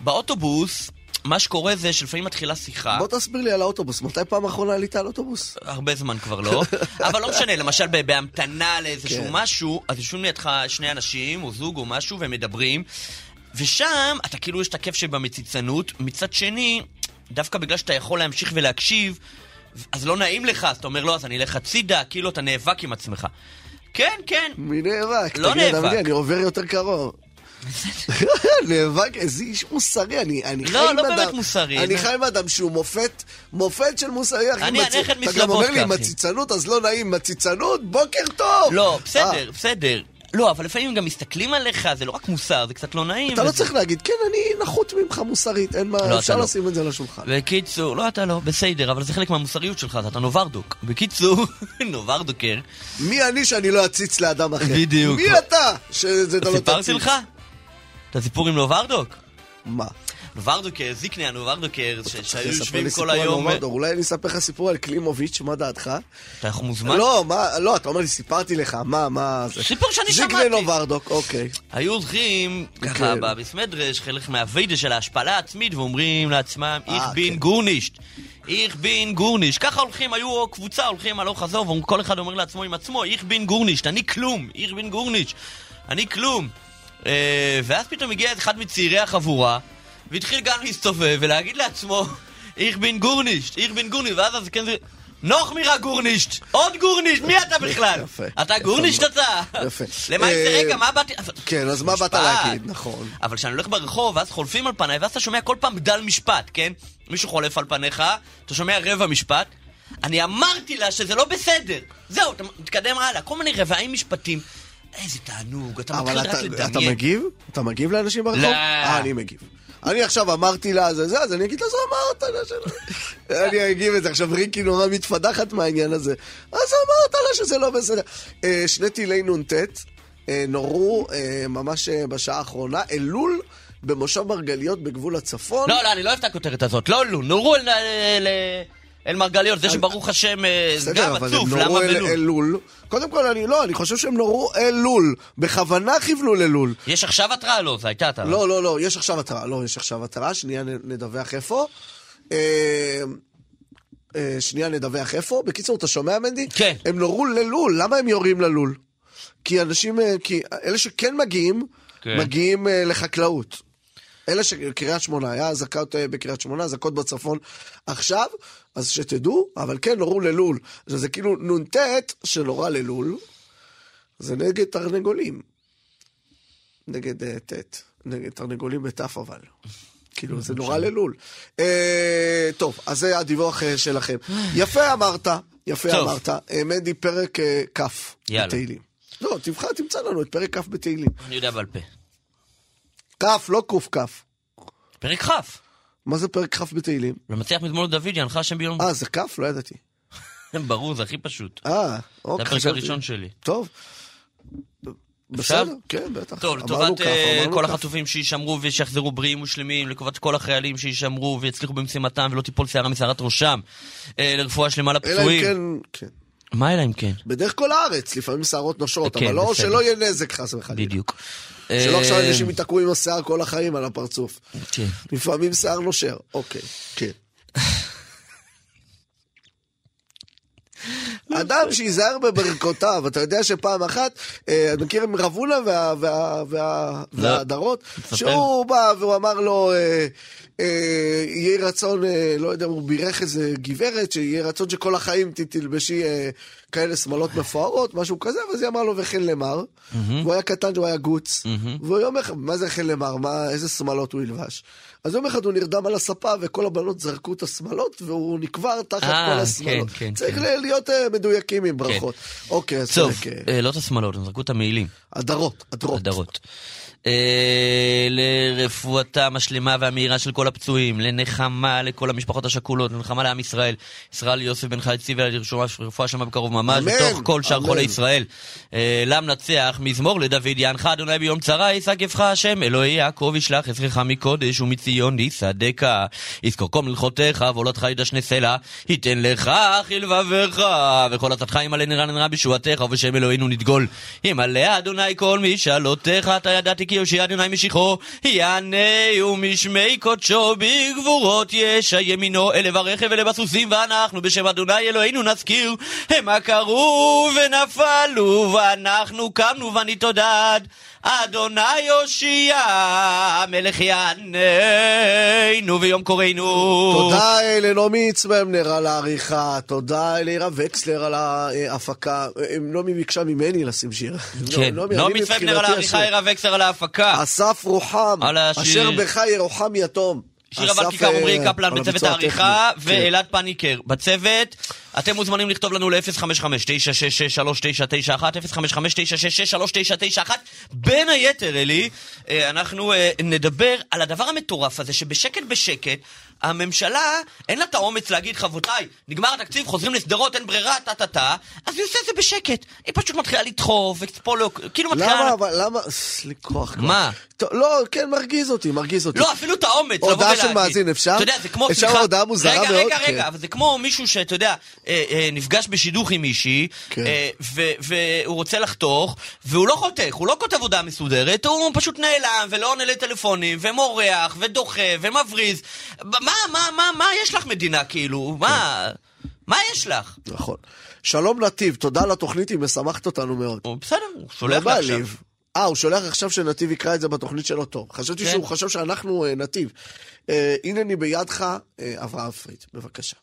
S4: באוטובוס, מה שקורה זה שלפעמים מתחילה שיחה.
S3: בוא תסביר לי על האוטובוס, מתי פעם אחרונה עלית על אוטובוס?
S4: הרבה זמן כבר לא, אבל לא משנה, למשל בהמתנה לאיזשהו
S3: כן.
S4: משהו, אז יושבים לידך שני אנשים, או זוג או משהו, והם מדברים, ושם אתה כאילו יש את הכיף שבמציצנות, מצד שני, דווקא בגלל שאתה יכול להמשיך ולהקשיב, אז לא נעים לך, אז אתה אומר לא, אז אני אלך הצידה, כאילו אתה נאבק עם עצמך. כן, כן.
S3: מי נאבק?
S4: לא נאבק.
S3: אני עובר יותר קרוב. נאבק, איזה איש מוסרי, אני, אני
S4: לא,
S3: חי עם
S4: לא
S3: אדם,
S4: באמת מוסרי,
S3: אני
S4: זה-
S3: חי עם אדם שהוא מופת, מופת של מוסרי,
S4: אני הנכד
S3: אתה גם אומר לי. מציצנות, אז לא נעים, מציצנות, בוקר טוב!
S4: לא,
S3: אה,
S4: בסדר, בסדר. לא, אבל לפעמים גם מסתכלים עליך, זה לא רק מוסר, זה קצת לא נעים.
S3: אתה לא
S4: וזה-
S3: צריך להגיד, כן, אני נחות ממך מוסרית, אין מה,
S4: לא,
S3: אפשר
S4: לא.
S3: לשים את זה על השולחן.
S4: בקיצור, לא אתה לא, בסדר, אבל זה חלק מהמוסריות שלך, אתה נוברדוק. בקיצור, נוברדוקר,
S3: מי אני שאני לא אציץ לאדם אחר?
S4: בדיוק.
S3: מי אתה שזה אתה לא תציץ?
S4: סיפרתי לך? את הסיפור עם נוברדוק?
S3: מה?
S4: נוברדוקר, זיקניה נוברדוקר, ש- שהיו יושבים כל היום...
S3: נוברדור. אולי אני אספר לך סיפור על קלימוביץ', מה דעתך?
S4: אתה מוזמן?
S3: לא, מה, לא, אתה אומר לי, סיפרתי לך, מה, מה זה?
S4: סיפור שאני שמעתי.
S3: נוברדוק, אוקיי.
S4: היו הולכים ככה
S3: כן.
S4: בביסמדרש, חלק מהווידה של ההשפלה העצמית, ואומרים לעצמם, איך
S3: אה,
S4: בין
S3: כן.
S4: גורנישט. איך בין גורנישט. ככה הולכים, היו קבוצה, הולכים הלוך חזור, וכל אחד אומר לעצמו עם עצמו, איך בין גורנישט, אני כלום, איך בין גורנישט, אני כלום. אה, ואז פתאום הגיע אחד מצעירי החבורה, והתחיל גם להסתובב ולהגיד לעצמו, איך בין גורנישט, איך בין גורנישט, ואז הזקן זה... נוח מירה גורנישט, עוד גורנישט, מי אתה בכלל?
S3: יפה,
S4: אתה גורנישט. אתה?
S3: יפה.
S4: למעשה,
S3: אה,
S4: רגע, מה באתי...
S3: כן, אז מה באת. להגיד, נכון.
S4: אבל כשאני הולך ברחוב, ואז חולפים על פניי, ואז אתה שומע כל פעם בדל משפט, כן? מישהו חולף על פניך, אתה שומע רבע משפט. אני אמרתי לה שזה לא בסדר. זהו, אתה מתקדם הלאה. כל מיני רבעים משפטים. איזה תענוג, אתה מתחיל רק לדמיין.
S3: אתה מגיב? אתה מגיב לאנשים ברחוב?
S4: לא.
S3: אה, אני מגיב. אני עכשיו אמרתי לה זה זה, אז אני אגיד לה, זה אמרת לה שלא. אני אגיב את זה. עכשיו ריקי נורא מתפדחת מהעניין הזה. אז אמרת לה שזה לא בסדר. אה, שני טילי נ"ט אה, נורו אה, ממש בשעה האחרונה. אלול במושב מרגליות בגבול הצפון.
S4: לא, לא, אני לא אוהב את הכותרת הזאת. לא, לא, נורו ל... אל מרגליות, זה שברוך השם אה, זה
S3: בסדר,
S4: גם
S3: אבל
S4: עצוב,
S3: הם
S4: למה
S3: נורו אל
S4: בלול?
S3: אלול. קודם כל, אני לא, אני חושב שהם נורו אל לול. בכוונה כיוונו ללול.
S4: יש עכשיו התראה? לא, זו הייתה התראה.
S3: לא, לא, לא, יש עכשיו התראה. לא, יש עכשיו התראה, שנייה נדווח איפה. אה, אה, שנייה נדווח איפה. בקיצור, אתה שומע, מנדי?
S4: כן.
S3: הם נורו ללול. למה הם יורים ללול? כי אנשים, כי אלה שכן מגיעים,
S4: כן. מגיעים
S3: לחקלאות. אלה שקריית שמונה, היה אזעקות בקריית שמונה, אזעקות בצפון עכשיו, אז שתדעו, אבל כן, נורו ללול. זה כאילו נ"ט שנורה ללול, זה נגד תרנגולים. נגד אה, ט', נגד תרנגולים בת' אבל. כאילו, זה נורא ללול. אה, טוב, אז זה הדיווח אה, שלכם. יפה אמרת, יפה
S4: טוב.
S3: אמרת. אה, מנדי, פרק אה, כ'. בתהילים. לא, תבחר, תמצא לנו את פרק כ' בתהילים.
S4: אני יודע בעל פה.
S3: כ', לא קכ'.
S4: פרק כ'.
S3: מה זה פרק כ' בתהילים?
S4: למצליח מזמור דוד, ינחה השם ביום...
S3: אה, זה כ'? לא ידעתי.
S4: ברור, זה הכי פשוט.
S3: אה,
S4: זה
S3: אוקיי.
S4: הפרק
S3: חשבתי-
S4: הראשון שלי.
S3: טוב. בסדר, כן, בטח.
S4: טוב, לטובת אה, כל. החטופים שישמרו ושיחזרו בריאים ושלמים, לטובת כל החיילים שישמרו ויצליחו במשימתם ולא תיפול שערה משערת ראשם, אה, לרפואה שלמה
S3: אלא אם
S4: לפצועים.
S3: כן, כן.
S4: מה אלא אם כן?
S3: בדרך כל הארץ, לפעמים שערות נושרות,
S4: כן,
S3: אבל לא. שלא יהיה נזק חס וחלילה.
S4: בדיוק.
S3: שלא עכשיו
S4: אה,
S3: אנשים ייתקעו עם השיער כל החיים על הפרצוף.
S4: כן.
S3: לפעמים שיער נושר. אוקיי, כן. אדם שייזהר בברכותיו, אתה יודע שפעם אחת, אה, אני מכיר עם רבונה וה- וה- וה- וההדרות,
S4: תספר.
S3: שהוא בא והוא אמר לו, אה, אה, יהי רצון, אה, לא יודע, הוא בירך איזה גברת, שיהיה רצון שכל החיים תלבשי אה, כאלה שמלות מפוארות, משהו כזה, ואז היא אמרה לו, וכן למר. והוא היה קטן, הוא היה גוץ. והוא יום אחד, מה זה וכן למר? מה, איזה שמלות הוא ילבש? אז יום אחד הוא נרדם על הספה, וכל הבנות זרקו את השמלות, והוא נקבר תחת
S4: אה,
S3: כל השמלות.
S4: כן, כן,
S3: צריך
S4: כן.
S3: להיות אה, מדויקים עם ברכות. אוקיי, אז
S4: טוב,
S3: אה,
S4: לא את השמאלות, הם זרקו את המעילים.
S3: הדרות, הדרות.
S4: הדרות. אה, לרפואתם השלמה והמהירה של כל הפצועים, לנחמה לכל המשפחות השכולות, לנחמה לעם ישראל. ישראל יוסף בן חי ציווה לרשומה רפואה שלמה בקרוב ממש,
S3: אמן,
S4: בתוך כל שאר. חולי ישראל. אה, למנצח, מזמור לדוד, יענך אדוני ביום צרה, ישגבך השם, אלוהי יעקב ישלח עזרך מקודש ומציון יסעדך. יזכור כל מלכותיך, ועולתך ידשנה סלע, ייתן לך חלבבך, וכל עצתך ימלא נראה נראה בישועתך, ובשם אלוהינו נדגול. ימלא אדוני כל משאלותיך, אתה ידעתי כי יושיע אדוני משיחו, יענהו משמי קודשו, בגבורות ישע ימינו, אלה ברכב אלה בסוסים, ואנחנו בשם אדוני אלוהינו נזכיר, המה קראו ונפלו, ואנחנו קמנו ונתעודד. אדוני הושיע, המלך יעננו ויום קוראנו.
S3: תודה לנעמי יצממנר על העריכה, תודה לעירה וקסלר על ההפקה. נעמי ביקשה ממני לשים שיר.
S4: כן,
S3: נעמי,
S4: נעמי צפנר על העריכה,
S3: השיר.
S4: עירה וקסר על ההפקה.
S3: אסף רוחם, אשר בך ירוחם יתום.
S4: שיר אבל
S3: אסף,
S4: כיכר עמרי
S3: אה,
S4: קפלן בצוות העריכה.
S3: כן.
S4: ואלעד פניקר בצוות. אתם מוזמנים לכתוב לנו ל-055-966-3991, 055-966-3991. בין היתר, אלי, אה, אנחנו אה, נדבר על הדבר המטורף הזה, שבשקט בשקט, הממשלה, אין לה את האומץ להגיד, חברותיי, נגמר התקציב, חוזרים לשדרות, אין ברירה, טה-טה-טה, אז היא עושה את זה בשקט. היא פשוט מתחילה לדחוף, וקצפו, כאילו מתחילה...
S3: למה, אבל למה, יש לי כוח כבר.
S4: מה?
S3: לא, כן, מרגיז אותי, מרגיז אותי.
S4: לא, אפילו את האומץ לבוא
S3: הודעה
S4: ולהגיד.
S3: של מאזין, אפשר?
S4: אתה יודע, זה כמו,
S3: אפשר הודעה מוזרה
S4: רגע,
S3: מאוד?
S4: רגע, רגע,
S3: כן.
S4: אבל זה כמו מישהו שאתה יודע, אה, אה, נפגש בשידוך עם מישהי,
S3: כן.
S4: אה, והוא רוצה לחתוך, והוא לא חותך, הוא לא כותב הודעה מסודרת, הוא פשוט נעלם, ולא עונה לטלפונים, ומורח, ודוחה, ומבריז. מה, מה, מה, מה יש לך מדינה, כאילו? מה, מה יש לך?
S3: נכון. שלום נתיב, תודה על התוכנית, היא משמחת אותנו מאוד.
S4: בסדר, הוא
S3: לא
S4: שולח לי עכשיו.
S3: מעליב. אה, הוא שולח עכשיו שנתיב יקרא את זה בתוכנית שלו טוב. חשבתי
S4: כן.
S3: שהוא חשב שאנחנו אה, נתיב. אה, הנני בידך, אה, אברהם פריד, בבקשה.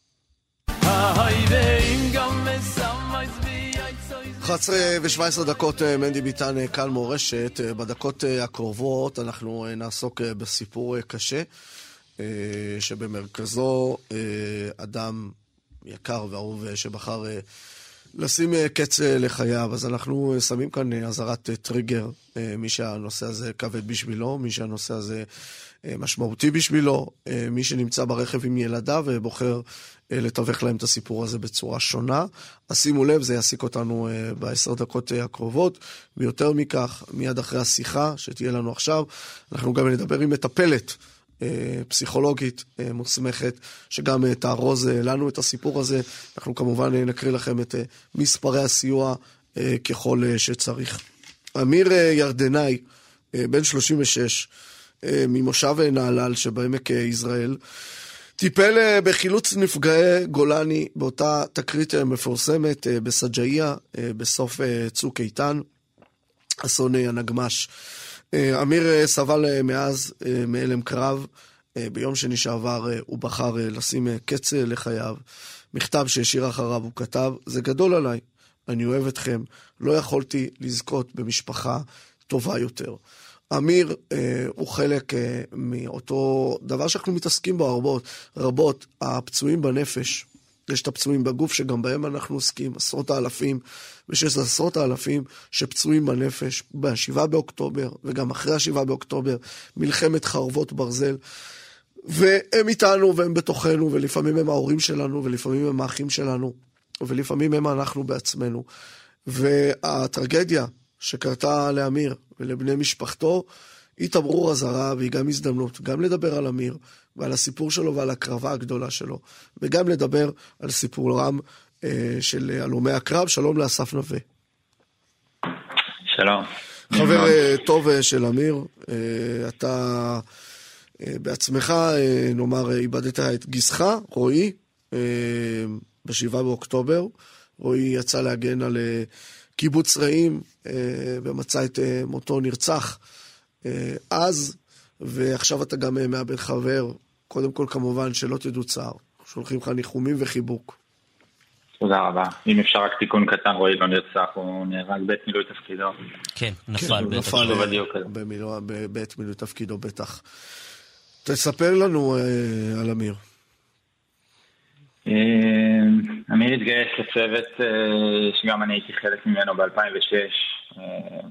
S3: 11 ו-17 דקות, אה, מנדי ביטן, אה, כאן מורשת. אה, בדקות הקרובות אנחנו נעסוק בסיפור קשה, שבמרכזו אה, אדם יקר ואהוב אה, שבחר אה, לשים אה, קץ אה, לחייו. אז אנחנו אה, שמים כאן אה, אזהרת אה, טריגר, אה, מי שהנושא הזה כבד בשבילו, מי שהנושא הזה אה, משמעותי בשבילו, אה, מי שנמצא ברכב עם ילדיו ובוחר אה, לתווך להם את הסיפור הזה בצורה שונה. אז שימו לב, זה יעסיק אותנו אה, בעשר דקות אה, הקרובות, ויותר מכך, מיד אחרי השיחה שתהיה לנו עכשיו, אנחנו גם נדבר עם מטפלת. אה, פסיכולוגית אה, מוסמכת, שגם אה, תארוז לנו את הסיפור הזה. אנחנו כמובן נקריא לכם את מספרי הסיוע ככל שצריך. אמיר ירדנאי, בן 36, אה, ממושב נהלל שבעמק יזרעאל, טיפל בחילוץ נפגעי גולני באותה תקרית מפורסמת בסג'איה אה, בסוף צוק איתן, אסון הנגמ"ש. אה, אמיר אה, סבל אה, מאז מהלם קרב. ביום שני שעבר הוא בחר לשים קץ לחייו. מכתב שהשאיר אחריו הוא כתב, זה גדול עליי, אני אוהב אתכם, לא יכולתי לזכות במשפחה טובה יותר. אמיר אה, הוא חלק אה, מאותו דבר שאנחנו מתעסקים בו רבות, רבות, הפצועים בנפש. יש את הפצועים בגוף שגם בהם אנחנו עוסקים, עשרות האלפים, ויש עשרות האלפים שפצועים בנפש ב-7 באוקטובר, וגם אחרי ה-7 באוקטובר, מלחמת חרבות ברזל. והם איתנו והם בתוכנו, ולפעמים הם ההורים שלנו, ולפעמים הם האחים שלנו, ולפעמים הם אנחנו בעצמנו. והטרגדיה שקרתה לאמיר ולבני משפחתו, היא תמרור אזהרה והיא גם הזדמנות, גם לדבר על אמיר ועל הסיפור שלו ועל הקרבה הגדולה שלו, וגם לדבר על סיפורם אה, של הלומי הקרב. שלום לאסף נווה.
S9: שלום.
S3: חבר אה, טוב אה, של אמיר, אה, אתה אה, בעצמך, אה, נאמר, אה, איבדת את גיסך, רועי, אה, בשבעה באוקטובר. רועי יצא להגן על אה, קיבוץ רעים אה, ומצא את אה, מותו נרצח אה, אז, ועכשיו אתה גם אה, מאבד חבר. קודם כל, כמובן, שלא תדעו צער. שולחים לך ניחומים וחיבוק.
S9: תודה רבה. אם אפשר רק תיקון קטן, רועי לא נרצח, הוא נהרג בעת מילוי תפקידו.
S4: כן,
S3: כן,
S4: נפל.
S3: אה, בעת מילוי תפקידו בטח. תספר לנו אה, על אמיר.
S9: אה, אמיר התגייס לצוות אה, שגם אני הייתי חלק ממנו ב-2006,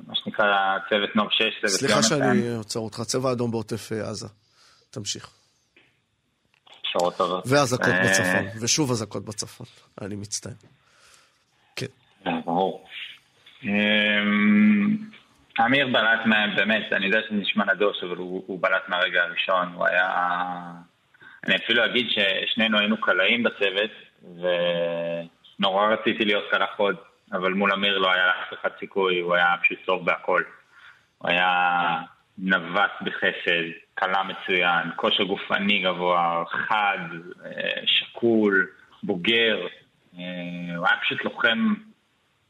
S9: מה שנקרא צוות נוב 6, צוות
S3: סליחה
S9: יונתן.
S3: שאני עוצר אותך, צבע אדום בעוטף אה, עזה. תמשיך.
S9: שעות טובות.
S3: ואזעקות
S9: אה,
S3: בצפון, ושוב אזעקות בצפון. אני מצטער. כן.
S9: אה, ברור. אמ, אמיר בלט. באמת, אני יודע שזה נשמע נדוש, אבל הוא בלט מהרגע הראשון. הוא היה... אני אפילו אגיד ששנינו היינו קלעים בצוות, ונורא רציתי להיות קלח עוד, אבל מול אמיר לא היה לאף אחד סיכוי, הוא היה פשוט טוב בהכל. הוא היה נווט בחסד, קלה מצוין, כושר גופני גבוה, חד, אה, שקול, בוגר. אה, הוא היה פשוט לוחם,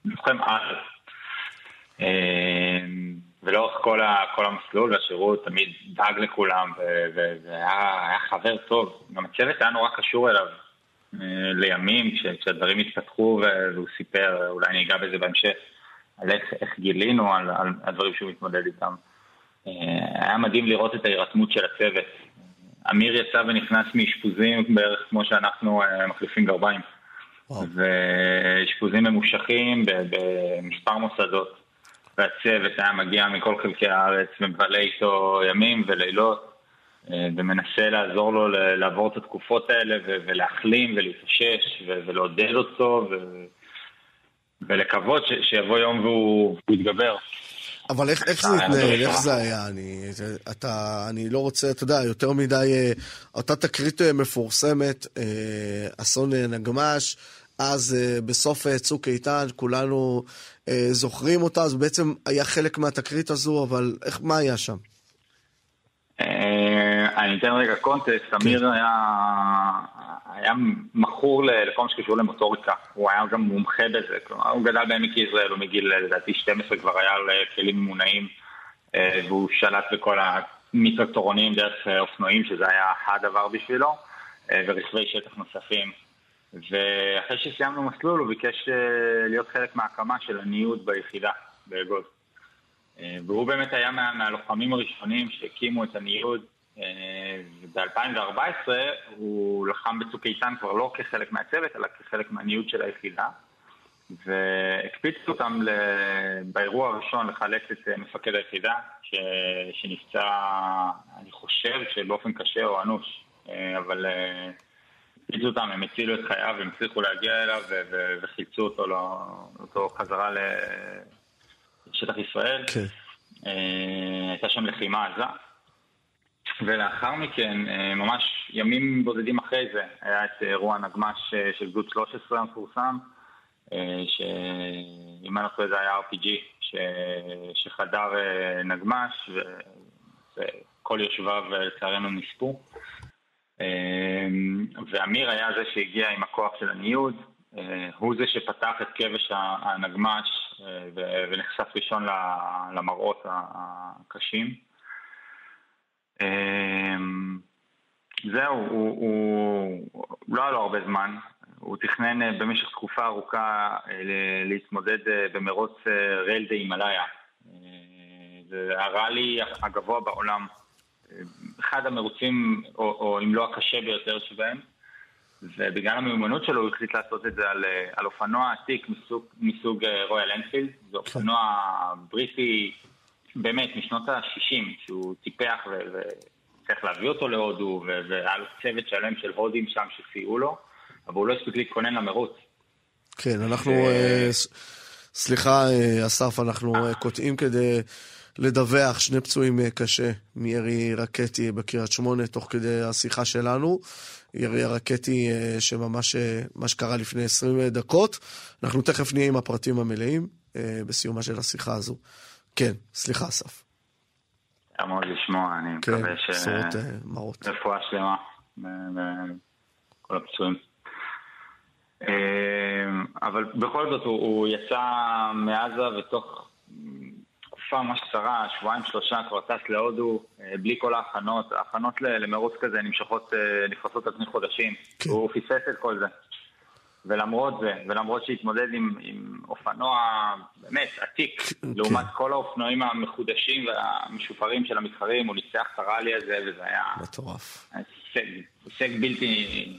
S9: לוחם על. ולאורך כל, ה, כל המסלול והשירות תמיד דאג לכולם והיה היה חבר טוב. גם הצוות היה נורא קשור אליו אה, לימים כש, כשהדברים התפתחו והוא סיפר, אולי אני אגע בזה בהמשך, על איך, איך גילינו על, על הדברים שהוא מתמודד איתם. אה, היה מדהים לראות את ההירתמות של הצוות. אמיר יצא ונכנס מאשפוזים בערך כמו שאנחנו אה, מחליפים גרביים. ואשפוזים ממושכים במספר מוסדות. והצוות היה מגיע מכל חלקי הארץ ומבלה איתו ימים ולילות אה, ומנסה לעזור לו לעבור את התקופות האלה ולהחלים ולהתאושש ולעודד אותו ו- ולקוות ש- שיבוא יום והוא יתגבר.
S3: אבל איך, איך זה
S9: אה,
S3: התנהל?
S9: לא
S3: איך
S9: יודע.
S3: זה היה? אני, אתה, אני לא רוצה, אתה יודע, יותר מדי, אה, אותה תקרית מפורסמת, אסון נגמ"ש, אז בסוף צוק איתן, כולנו זוכרים אותה, אז בעצם היה חלק מהתקרית הזו, אבל איך, מה היה שם?
S9: אה, אני אתן רגע קונטקסט, אמיר היה, היה מכור לכל מה שקשור למוטוריקה, הוא היה גם מומחה בזה, כלומר הוא גדל בעמק יזרעאל, הוא מגיל לדעתי 12 כבר היה על אה, כלים ממונעים, אה, והוא שלט בכל המיטרקטורונים דרך אה, אופנועים, שזה היה הדבר בשבילו, אה, ורכבי שטח נוספים. ואחרי שסיימנו מסלול הוא ביקש אה, להיות חלק מההקמה של הניוד ביחידה, באגוז. אה, והוא באמת היה מה, מהלוחמים הראשונים שהקימו את הניוד. ב-2014 הוא לחם בצוק איתן כבר לא כחלק מהצוות, אלא כחלק מהניוד של היחידה. והקפיצו אותם ל... באירוע הראשון לחלץ את אה, מפקד היחידה, ש... שנפצע, אני חושב שבאופן קשה או אנוש, אה, אבל הקפיצו אותם, הם הצילו את חייו, הם הצליחו להגיע אליו ו... ו... וחילצו אותו, לא... אותו חזרה לשטח ישראל.
S3: כן.
S9: אה, הייתה שם לחימה עזה. ולאחר מכן, אה, ממש ימים בודדים אחרי זה, היה את אירוע נגמ"ש אה, של גדוד 13 המפורסם, שאם אני לא טועה זה היה RPG, ש... שחדר נגמ"ש, וכל יושביו לצערנו נספו. אה, ואמיר היה זה שהגיע עם הכוח של הניוד, אה, הוא זה שפתח את כבש הנגמ"ש אה, ונחשף ראשון למראות הקשים. אה, זהו, הוא, הוא, הוא לא היה לו הרבה זמן, הוא תכנן אה, במשך תקופה ארוכה להתמודד במרוץ רייל דה הימאליה. זה הראלי הגבוה בעולם, אחד המרוצים, או, או אם לא הקשה ביותר שבהם. ובגלל המיומנות שלו הוא החליט לעשות את זה על, אה, על אופנוע עתיק מסוג, מסוג אה, רויאל אנפילד. זה אופנוע בריטי באמת משנות ה-60, שהוא טיפח ו- וצריך להביא אותו להודו, והיה לו צוות שלם של הודים שם שסייעו לו, אבל הוא לא הספיק להתכונן למרוץ.
S3: כן, אנחנו... אה, סליחה, אה, אסף, אנחנו אה, קוטעים כדי לדווח שני פצועים אה, קשה מירי רקטי בקריית שמונה, תוך כדי השיחה שלנו. ירי הרקטי אה, שממש, אה, מה שקרה לפני 20 דקות. אנחנו תכף נהיה עם הפרטים המלאים אה, בסיומה של השיחה הזו. כן, סליחה, אסף.
S9: מאוד לשמוע, אני
S3: כן,
S9: מקווה ש...
S3: בשורות אה, מרות.
S9: רפואה שלמה לכל הפצועים. אה, אבל בכל זאת הוא, הוא יצא מעזה ותוך תקופה ממש קצרה, שבועיים שלושה כבר טס להודו, אה, בלי כל ההכנות. ההכנות למרוץ כזה נמשכות, אה, נפרסות על פני חודשים.
S3: כן.
S9: הוא פספס את כל זה. ולמרות זה, ולמרות שהתמודד עם, עם אופנוע באמת עתיק,
S3: כן.
S9: לעומת כל האופנועים המחודשים והמשופרים של המתחרים, הוא ניצח את הראלי הזה, וזה היה
S3: מטורף.
S9: הישג בלתי,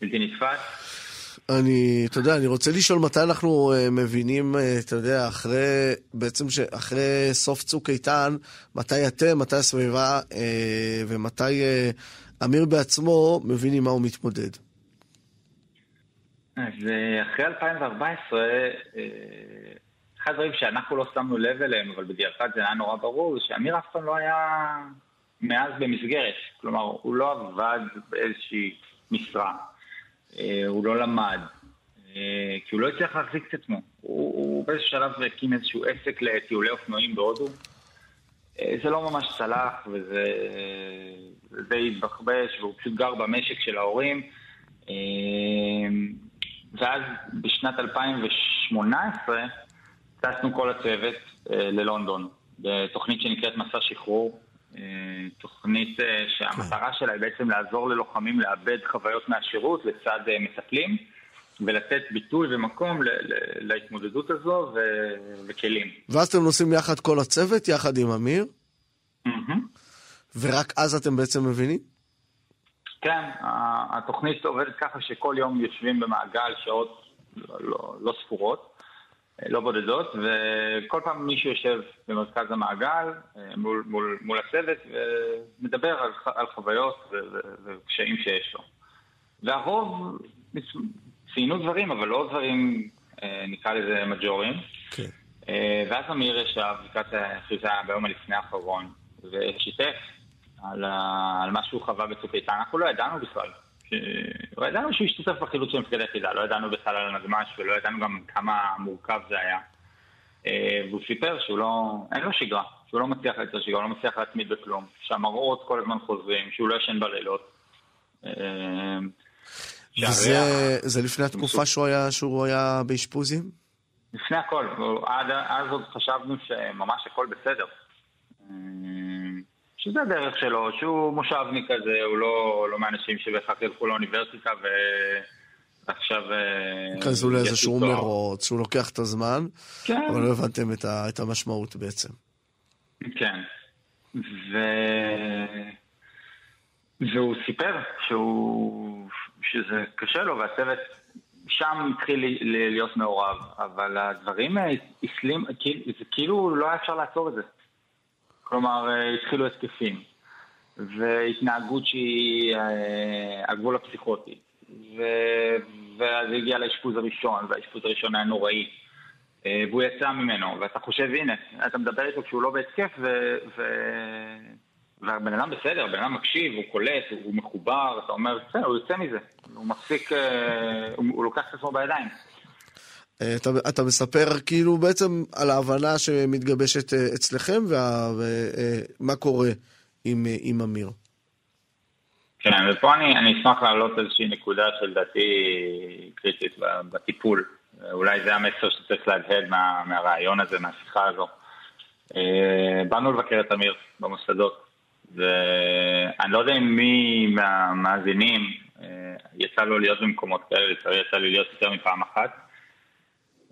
S9: בלתי נתפס.
S3: אני, אתה יודע, אני רוצה לשאול מתי אנחנו אה, מבינים, אה, אתה יודע, אחרי, בעצם שאחרי סוף צוק איתן, מתי אתם, מתי הסביבה אה, ומתי אמיר בעצמו מבין עם מה הוא מתמודד.
S9: אז אחרי 2014, אה, אחד הדברים שאנחנו לא שמנו לב אליהם, אבל בדיעבד זה היה נורא ברור, זה שאמיר אף פעם לא היה מאז במסגרת. כלומר, הוא לא עבד באיזושהי משרה, הוא לא למד, אה, כי הוא לא הצליח להחזיק את עצמו. הוא, הוא באיזשהו שלב הקים איזשהו עסק לטיולי אופנועים בהודו. אה, זה לא ממש צלח, וזה זה די התבחבש, והוא פשוט גר במשק של ההורים. אה, ואז בשנת 2018 טסנו כל הצוות אה, ללונדון, בתוכנית שנקראת מסע שחרור. אה, תוכנית אה, שהמטרה שלה היא בעצם לעזור ללוחמים לאבד חוויות מהשירות לצד אה, מטפלים, ולתת ביטוי ומקום להתמודדות הזו ו- וכלים.
S3: ואז אתם נוסעים יחד כל הצוות, יחד עם אמיר. ורק אז אתם בעצם מבינים?
S9: כן, התוכנית עובדת ככה שכל יום יושבים במעגל שעות לא, לא, לא ספורות, לא בודדות, וכל פעם מישהו יושב במרכז המעגל אה, מול, מול, מול הצוות ומדבר על, על חוויות וקשיים שיש לו. והרוב ציינו דברים, אבל לא דברים, אה, נקרא לזה מג'וריים.
S3: כן.
S9: אה, ואז אמיר ישב לקראת החיזה ביום הלפני האחרון, ושיתף על, ה... על מה שהוא חווה בצוק איתן. אנחנו לא ידענו בכלל. לא ידענו שהוא השתתף בחילוץ של מפקד היחידה, לא ידענו בכלל על הנגמ"ש ולא ידענו גם כמה מורכב זה היה. אה, והוא סיפר שהוא לא, אין לו שגרה, שהוא לא מצליח לייצר שגרה, הוא לא מצליח להתמיד בכלום, שהמראות כל הזמן חוזרים, שהוא לא ישן בלילות. אה,
S3: וזה לפני התקופה שהוא היה, שהוא היה באשפוזים?
S9: לפני הכל, עד אז עוד חשבנו שממש הכל בסדר. שזה הדרך שלו, שהוא מושבניק כזה, הוא לא, לא מהאנשים שבהכרח ילכו לאוניברסיטה ועכשיו... אה,
S3: כזו לאיזשהו. מרוץ, שהוא לוקח את הזמן,
S9: כן.
S3: אבל לא הבנתם את, ה, את המשמעות בעצם.
S9: כן. ו... והוא סיפר שהוא... שזה קשה לו, והצוות שם התחיל להיות מעורב, אבל הדברים אה, הסלים, זה כאילו לא היה אפשר לעצור את זה. כלומר, אה, התחילו התקפים, והתנהגות שהיא אה, הגבול הפסיכוטי, ו... ואז הגיע לאשפוז הראשון, והאשפוז הראשון היה נוראי. אה, והוא יצא ממנו, ואתה חושב, הנה, אתה מדבר איתו כשהוא לא בהתקף, ו... ו... והבן אדם בסדר, הבן אדם מקשיב, הוא קולט, הוא מחובר, אתה אומר, בסדר, הוא יוצא מזה, הוא מפסיק, הוא, הוא לוקח את עצמו בידיים.
S3: אה, אתה, אתה מספר כאילו בעצם על ההבנה שמתגבשת אה, אצלכם ומה קורה עם, אה, עם אמיר.
S9: כן, ופה אני, אני אשמח להעלות איזושהי נקודה שלדעתי קריטית בטיפול. אולי זה המסר שצריך להדהד מה, מהרעיון הזה, מהשיחה הזו. אה, באנו לבקר את אמיר במוסדות, ואני לא יודע אם מי מהמאזינים אה, יצא לו להיות במקומות כאלה, יצא לי להיות יותר מפעם אחת.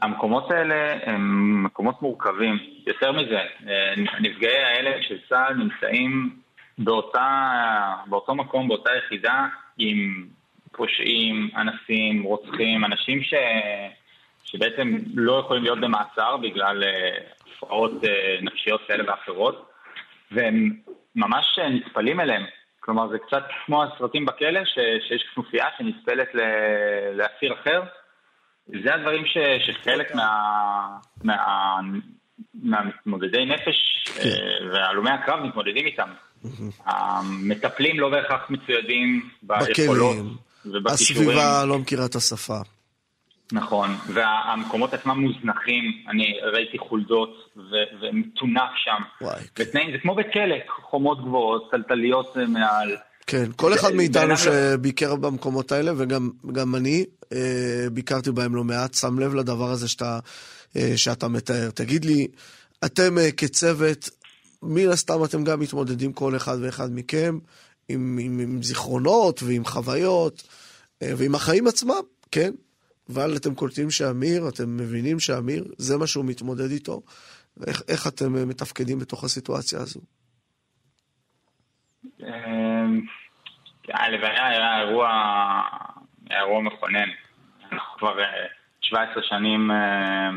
S9: המקומות האלה הם מקומות מורכבים. יותר מזה, אה, נפגעי ההלם של צה"ל נמצאים באותה, באותו מקום, באותה יחידה, עם פושעים, אנסים, רוצחים, אנשים ש, שבעצם לא יכולים להיות במעצר בגלל אה, הפרעות אה, נפשיות כאלה ואחרות, והם ממש נטפלים אליהם. כלומר, זה קצת כמו הסרטים בכלא, ש, שיש כנופיה שנצפלת לאסיר אחר. זה הדברים ש, שחלק מה, מה, מהמתמודדי נפש כן. והלומי הקרב מתמודדים איתם. המטפלים לא בהכרח מצוידים ביכולות ובכישורים.
S3: הסביבה לא מכירה את השפה.
S9: נכון, והמקומות עצמם מוזנחים, אני ראיתי חולדות ו- ומטונף שם. וואי. כן. ותנאים, זה כמו בית כלא, חומות גבוהות, טלטליות מעל.
S3: כן, כל אחד מאיתנו שביקר במקומות האלה, וגם אני אה, ביקרתי בהם לא מעט, שם לב לדבר הזה שאתה, אה, שאתה מתאר. תגיד לי, אתם אה, כצוות, מן הסתם אתם גם מתמודדים כל אחד ואחד מכם עם, עם, עם זיכרונות ועם חוויות ועם החיים עצמם, כן? אבל אתם קולטים שאמיר, אתם מבינים שאמיר, זה מה שהוא מתמודד איתו. איך, איך אתם מתפקדים בתוך הסיטואציה הזו?
S9: אמ, הלוויה היה אירוע, אירוע מכונן. אנחנו כבר 17 אה, שנים אה,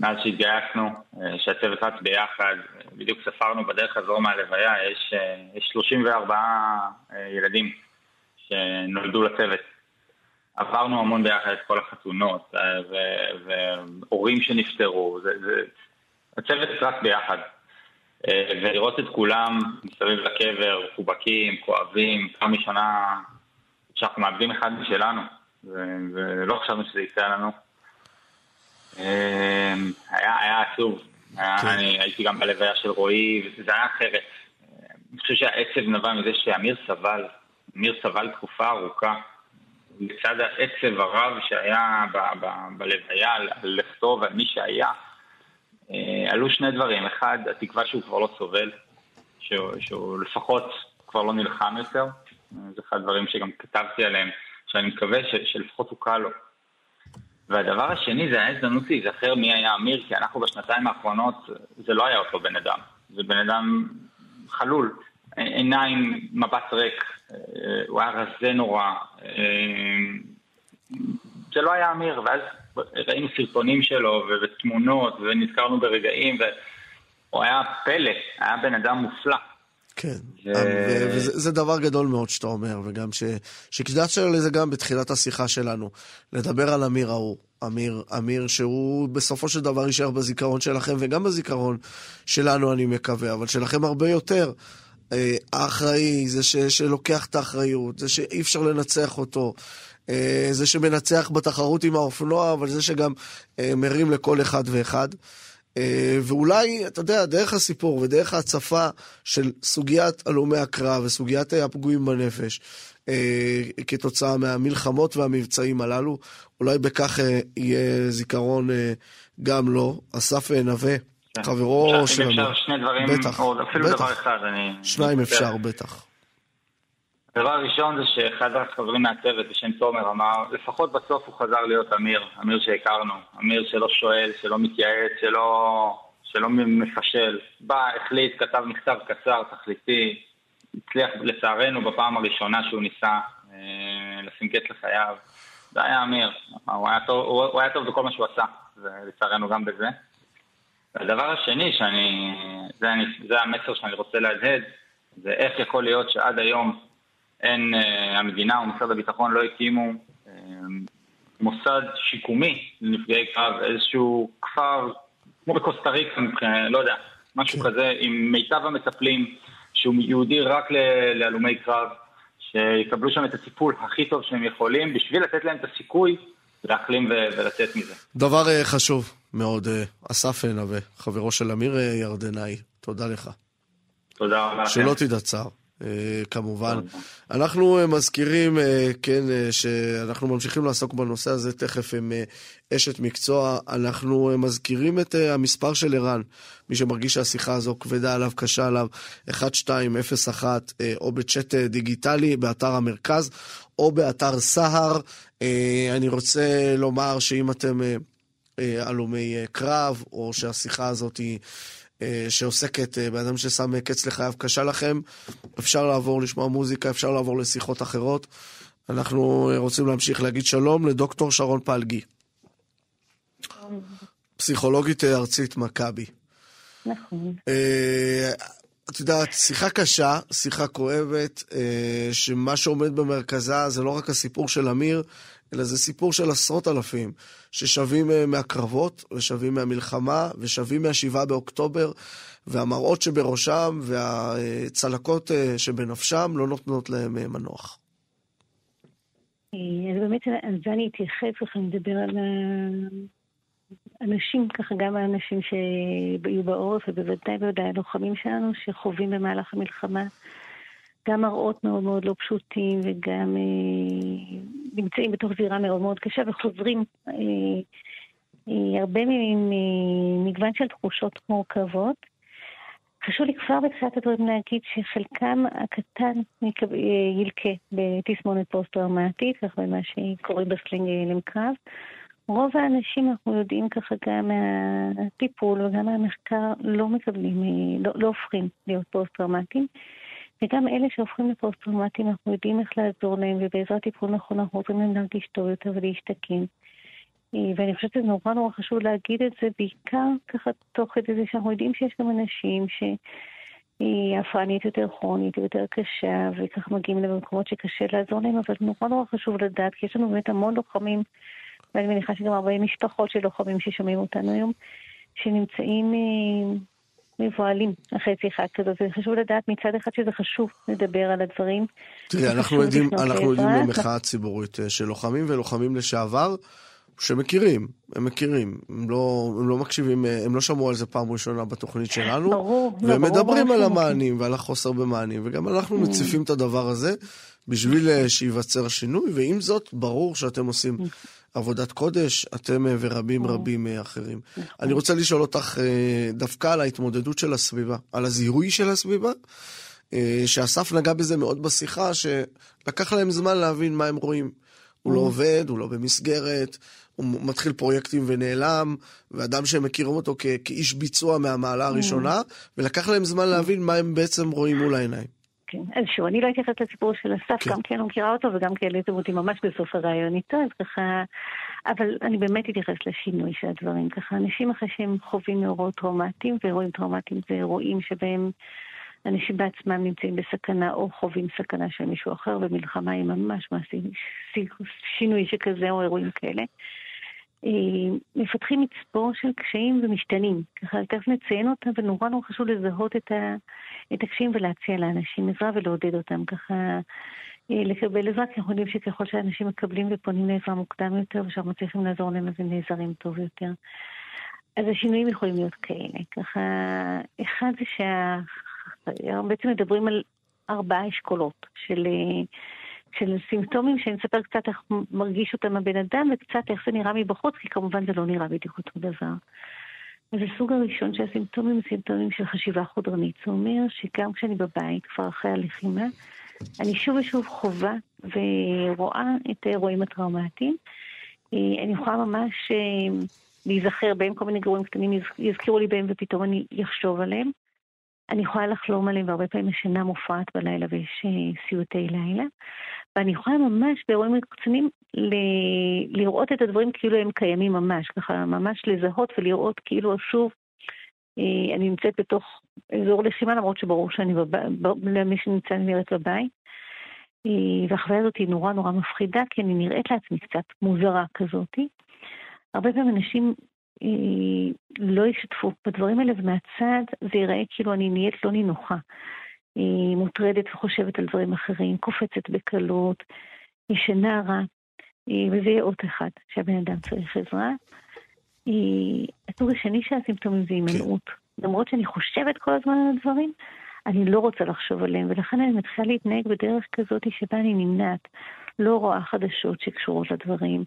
S9: מאז שהתגייסנו, אה, שהצוות רץ ביחד, בדיוק ספרנו בדרך הזו מהלוויה, יש, יש 34 ילדים שנולדו לצוות. עברנו המון ביחד את כל החתונות, והורים שנפטרו, זה, זה, הצוות רץ ביחד. ולראות את כולם מסביב לקבר, חובקים, כואבים, פעם ראשונה שאנחנו מאבדים אחד משלנו, ולא חשבנו שזה יקרה לנו. אמ, היה, היה עצוב, היה, כן. אני הייתי גם בלוויה של רועי, וזה היה אחרת. אני חושב שהעצב נבע מזה שאמיר סבל, אמיר סבל תקופה ארוכה. לצד העצב הרב שהיה בלוויה על לכתוב על מי שהיה, אה, עלו שני דברים. אחד, התקווה שהוא כבר לא סובל, שהוא, שהוא לפחות כבר לא נלחם יותר. זה אחד הדברים שגם כתבתי עליהם, שאני מקווה ש, שלפחות הוא קל לו. והדבר השני זה ההזדמנות להיזכר מי היה אמיר, כי אנחנו בשנתיים האחרונות, זה לא היה אותו בן אדם. זה בן אדם חלול, עיניים, מבט ריק, אה, הוא היה רזה נורא. אה, זה לא היה אמיר, ואז ראינו סרטונים שלו ותמונות, ונזכרנו ברגעים, והוא היה פלא, היה בן אדם מופלא.
S3: כן, ו... וזה דבר גדול מאוד שאתה אומר, וגם ש... שהקדשת לזה גם בתחילת השיחה שלנו, לדבר על אמיר ההוא. אמיר, אמיר שהוא בסופו של דבר יישאר בזיכרון שלכם, וגם בזיכרון שלנו אני מקווה, אבל שלכם הרבה יותר. אה, האחראי, זה ש... שלוקח את האחריות, זה שאי אפשר לנצח אותו, אה, זה שמנצח בתחרות עם האופנוע, אבל זה שגם אה, מרים לכל אחד ואחד. אה, ואולי, אתה יודע, דרך הסיפור ודרך ההצפה של סוגיית הלומי הקרב וסוגיית הפגועים בנפש, כתוצאה מהמלחמות והמבצעים הללו, אולי בכך יהיה זיכרון גם לו. אסף נווה, כן. חברו
S9: שלנו. אפשר שני דברים, בטח, או אפילו
S3: בטח.
S9: דבר אחד, אני...
S3: שניים אפשר, בטח.
S9: הדבר הראשון זה שאחד החברים מהצוות בשם תומר אמר, לפחות בסוף הוא חזר להיות אמיר, אמיר שהכרנו, אמיר שלא שואל, שלא מתייעץ, שלא, שלא מפשל. בא, החליט, כתב מכתב קצר, תכליתי, הצליח לצערנו בפעם הראשונה שהוא ניסה אה, לשים קץ לחייו. זה היה אמיר, הוא היה, טוב, הוא, הוא היה טוב בכל מה שהוא עשה, ולצערנו גם בזה. והדבר השני, שאני, זה, זה המסר שאני רוצה להדהד, זה איך יכול להיות שעד היום אין, uh, המדינה או משרד הביטחון לא הקימו uh, מוסד שיקומי לנפגעי קרב, איזשהו כפר, כמו בקוסטה ריקה, לא יודע, משהו כן. כזה, עם מיטב המטפלים, שהוא ייעודי רק להלומי קרב, שיקבלו שם את הטיפול הכי טוב שהם יכולים, בשביל לתת להם את הסיכוי להחלים ולצאת מזה.
S3: דבר אה, חשוב מאוד, אה, אסף נווה, חברו של אמיר אה, ירדנאי, תודה לך.
S9: תודה רבה.
S3: שלא תדע צער. אה, כמובן. אנחנו אה, מזכירים, אה, כן, שאנחנו ממשיכים לעסוק בנושא הזה תכף עם אשת מקצוע. אנחנו מזכירים את המספר של ערן, מי שמרגיש שהשיחה הזו כבדה עליו, קשה עליו, 1201, אה, או בצ'אט דיגיטלי באתר המרכז, או באתר סהר. אני רוצה לומר שאם אתם הלומי קרב, או שהשיחה הזאת היא... אה, שעוסקת אה, באדם ששם קץ לחייו קשה לכם, אפשר לעבור לשמוע מוזיקה, אפשר לעבור לשיחות אחרות. אנחנו אה, רוצים להמשיך להגיד שלום לדוקטור שרון פלגי, פסיכולוגית ארצית מכבי.
S10: נכון.
S3: את יודעת, שיחה קשה, שיחה כואבת, שמה שעומד במרכזה זה לא רק הסיפור של אמיר, אלא זה סיפור של עשרות אלפים ששבים אה, מהקרבות ושבים מהמלחמה ושבים מהשבעה באוקטובר, והמראות שבראשם והצלקות אה, שבנפשם לא נותנות להם אה, מנוח.
S10: אז באמת על זה אני אתייחס, ככה נדבר על האנשים, ככה גם האנשים שהיו בעורף, ובוודאי בוודאי הלוחמים שלנו שחווים במהלך המלחמה גם מראות מאוד מאוד לא פשוטים וגם אה, נמצאים בתוך זירה מאוד מאוד קשה וחוזרים אה, אה, הרבה ממגוון של תחושות מורכבות. חשוב לי כבר בתחילת הדברים להגיד שחלקם הקטן אה, ילקה בתסמונת פוסט-טראומטית, כך במה שקוראים בסלינג הלם קרב. רוב האנשים, אנחנו יודעים ככה גם מהטיפול וגם מהמחקר, לא מקבלים, אה, לא, לא הופכים להיות פוסט-טראומטיים. וגם אלה שהופכים לפוסט-טראומטיים, אנחנו יודעים איך לעזור להם, ובעזרת טיפול נכון אנחנו עוזרים להם להרגיש טוב יותר ולהשתקם. אה, ואני חושבת שזה נורא נורא חשוב להגיד את זה, בעיקר ככה תוך כדי זה שאנחנו יודעים שיש גם אנשים שההפרעה נהיית יותר כרונית ויותר קשה, וככה מגיעים למקומות שקשה לעזור להם, אבל נורא נורא חשוב לדעת, כי יש לנו באמת המון לוחמים, ואני מניחה שגם הרבה משפחות של לוחמים ששומעים אותנו היום, שנמצאים אה, מבוהלים אחרי שיחה כזאת. וחשוב לדעת מצד אחד שזה חשוב לדבר על הדברים.
S3: תראי, אנחנו עדים,
S10: לפנות
S3: אנחנו עדים
S10: לעזרה.
S3: למחאה ציבורית אה, של לוחמים ולוחמים לשעבר, שמכירים, הם מכירים, הם לא, הם לא מקשיבים, אה, הם לא שמעו על זה פעם ראשונה בתוכנית שלנו,
S10: ברור, לא,
S3: והם
S10: ברור,
S3: מדברים
S10: ברור
S3: על המענים ועל החוסר במענים, וגם אנחנו
S10: Mm.
S3: מציפים את הדבר הזה בשביל אה, שייווצר שינוי, ועם זאת, ברור שאתם עושים עבודת קודש, אתם אה, ורבים רבים אה, אחרים. אני רוצה לשאול אותך אה, דווקא על ההתמודדות של הסביבה, על הזיהוי של הסביבה. שאסף נגע בזה מאוד בשיחה, שלקח להם זמן להבין מה הם רואים. הוא לא עובד, הוא לא במסגרת, הוא מתחיל פרויקטים ונעלם, ואדם שהם מכירים אותו כ- כאיש ביצוע מהמעלה הראשונה, ולקח להם זמן להבין מה הם בעצם רואים מול העיניים.
S10: כן, אז שוב, אני לא אתייחס לסיפור של אסף,
S3: כן.
S10: גם כי אני לא מכירה אותו וגם כי העליתם אותי ממש בסוף הרעיון איתו, אז ככה... אבל אני באמת אתייחס לשינוי של הדברים. ככה, אנשים אחרי שהם חווים מאורעות טראומטיים, ואירועים טראומטיים זה אירועים שבהם אנשים בעצמם נמצאים בסכנה או חווים סכנה של מישהו אחר, ומלחמה היא ממש מעשית, שינוי שכזה או אירועים כאלה. אה, מפתחים מצבור של קשיים ומשתנים. ככה, תכף נציין אותם, ונורא נורא חשוב לזהות את, ה, את הקשיים ולהציע לאנשים עזרה ולעודד אותם. ככה, אה, לקבל עזרה, כי אנחנו יודעים שככל שאנשים מקבלים ופונים לעזרה מוקדם יותר, ושאנחנו מצליחים לעזור להם, אז הם נעזרים טוב יותר. אז השינויים יכולים להיות כאלה. ככה, אחד זה שה... בעצם מדברים על ארבעה אשכולות של... של סימפטומים שאני אספר קצת איך מרגיש אותם הבן אדם וקצת איך זה נראה מבחוץ, כי כמובן זה לא נראה בדיוק אותו דבר. אז הסוג הראשון של הסימפטומים סימפטומים של חשיבה חודרנית. זה אומר שגם כשאני בבית, כבר אחרי הלחימה, אני שוב ושוב חווה ורואה את האירועים הטראומטיים. אה, אני יכולה ממש אה, להיזכר בהם, כל מיני גרועים קטנים יז- יזכירו לי בהם ופתאום אני אחשוב עליהם. אני יכולה לחלום עליהם, והרבה פעמים השינה מופרעת בלילה ויש אה, סיוטי לילה. ואני יכולה ממש באירועים קטנים ל- לראות את הדברים כאילו הם קיימים ממש, ככה ממש לזהות ולראות כאילו שוב אה, אני נמצאת בתוך אזור לחימה, למרות שברור שאני בבית, למי שנמצא נראית בבית. אה, והחוויה הזאת היא נורא נורא מפחידה, כי אני נראית לעצמי קצת מוזרה כזאתי. הרבה פעמים אנשים אה, לא ישתפו בדברים האלה, ומהצד זה ייראה כאילו אני נהיית לא נינוחה. היא מוטרדת וחושבת על דברים אחרים, קופצת בקלות, ישנה רע, וזה יהיה אות אחד שהבן אדם צריך עזרה. הסוג השני של הסימפטומים זה הימנעות. למרות שאני חושבת כל הזמן על הדברים, אני לא רוצה לחשוב עליהם, ולכן אני מתחילה להתנהג בדרך כזאת שבה אני נמנעת. לא רואה חדשות שקשורות לדברים.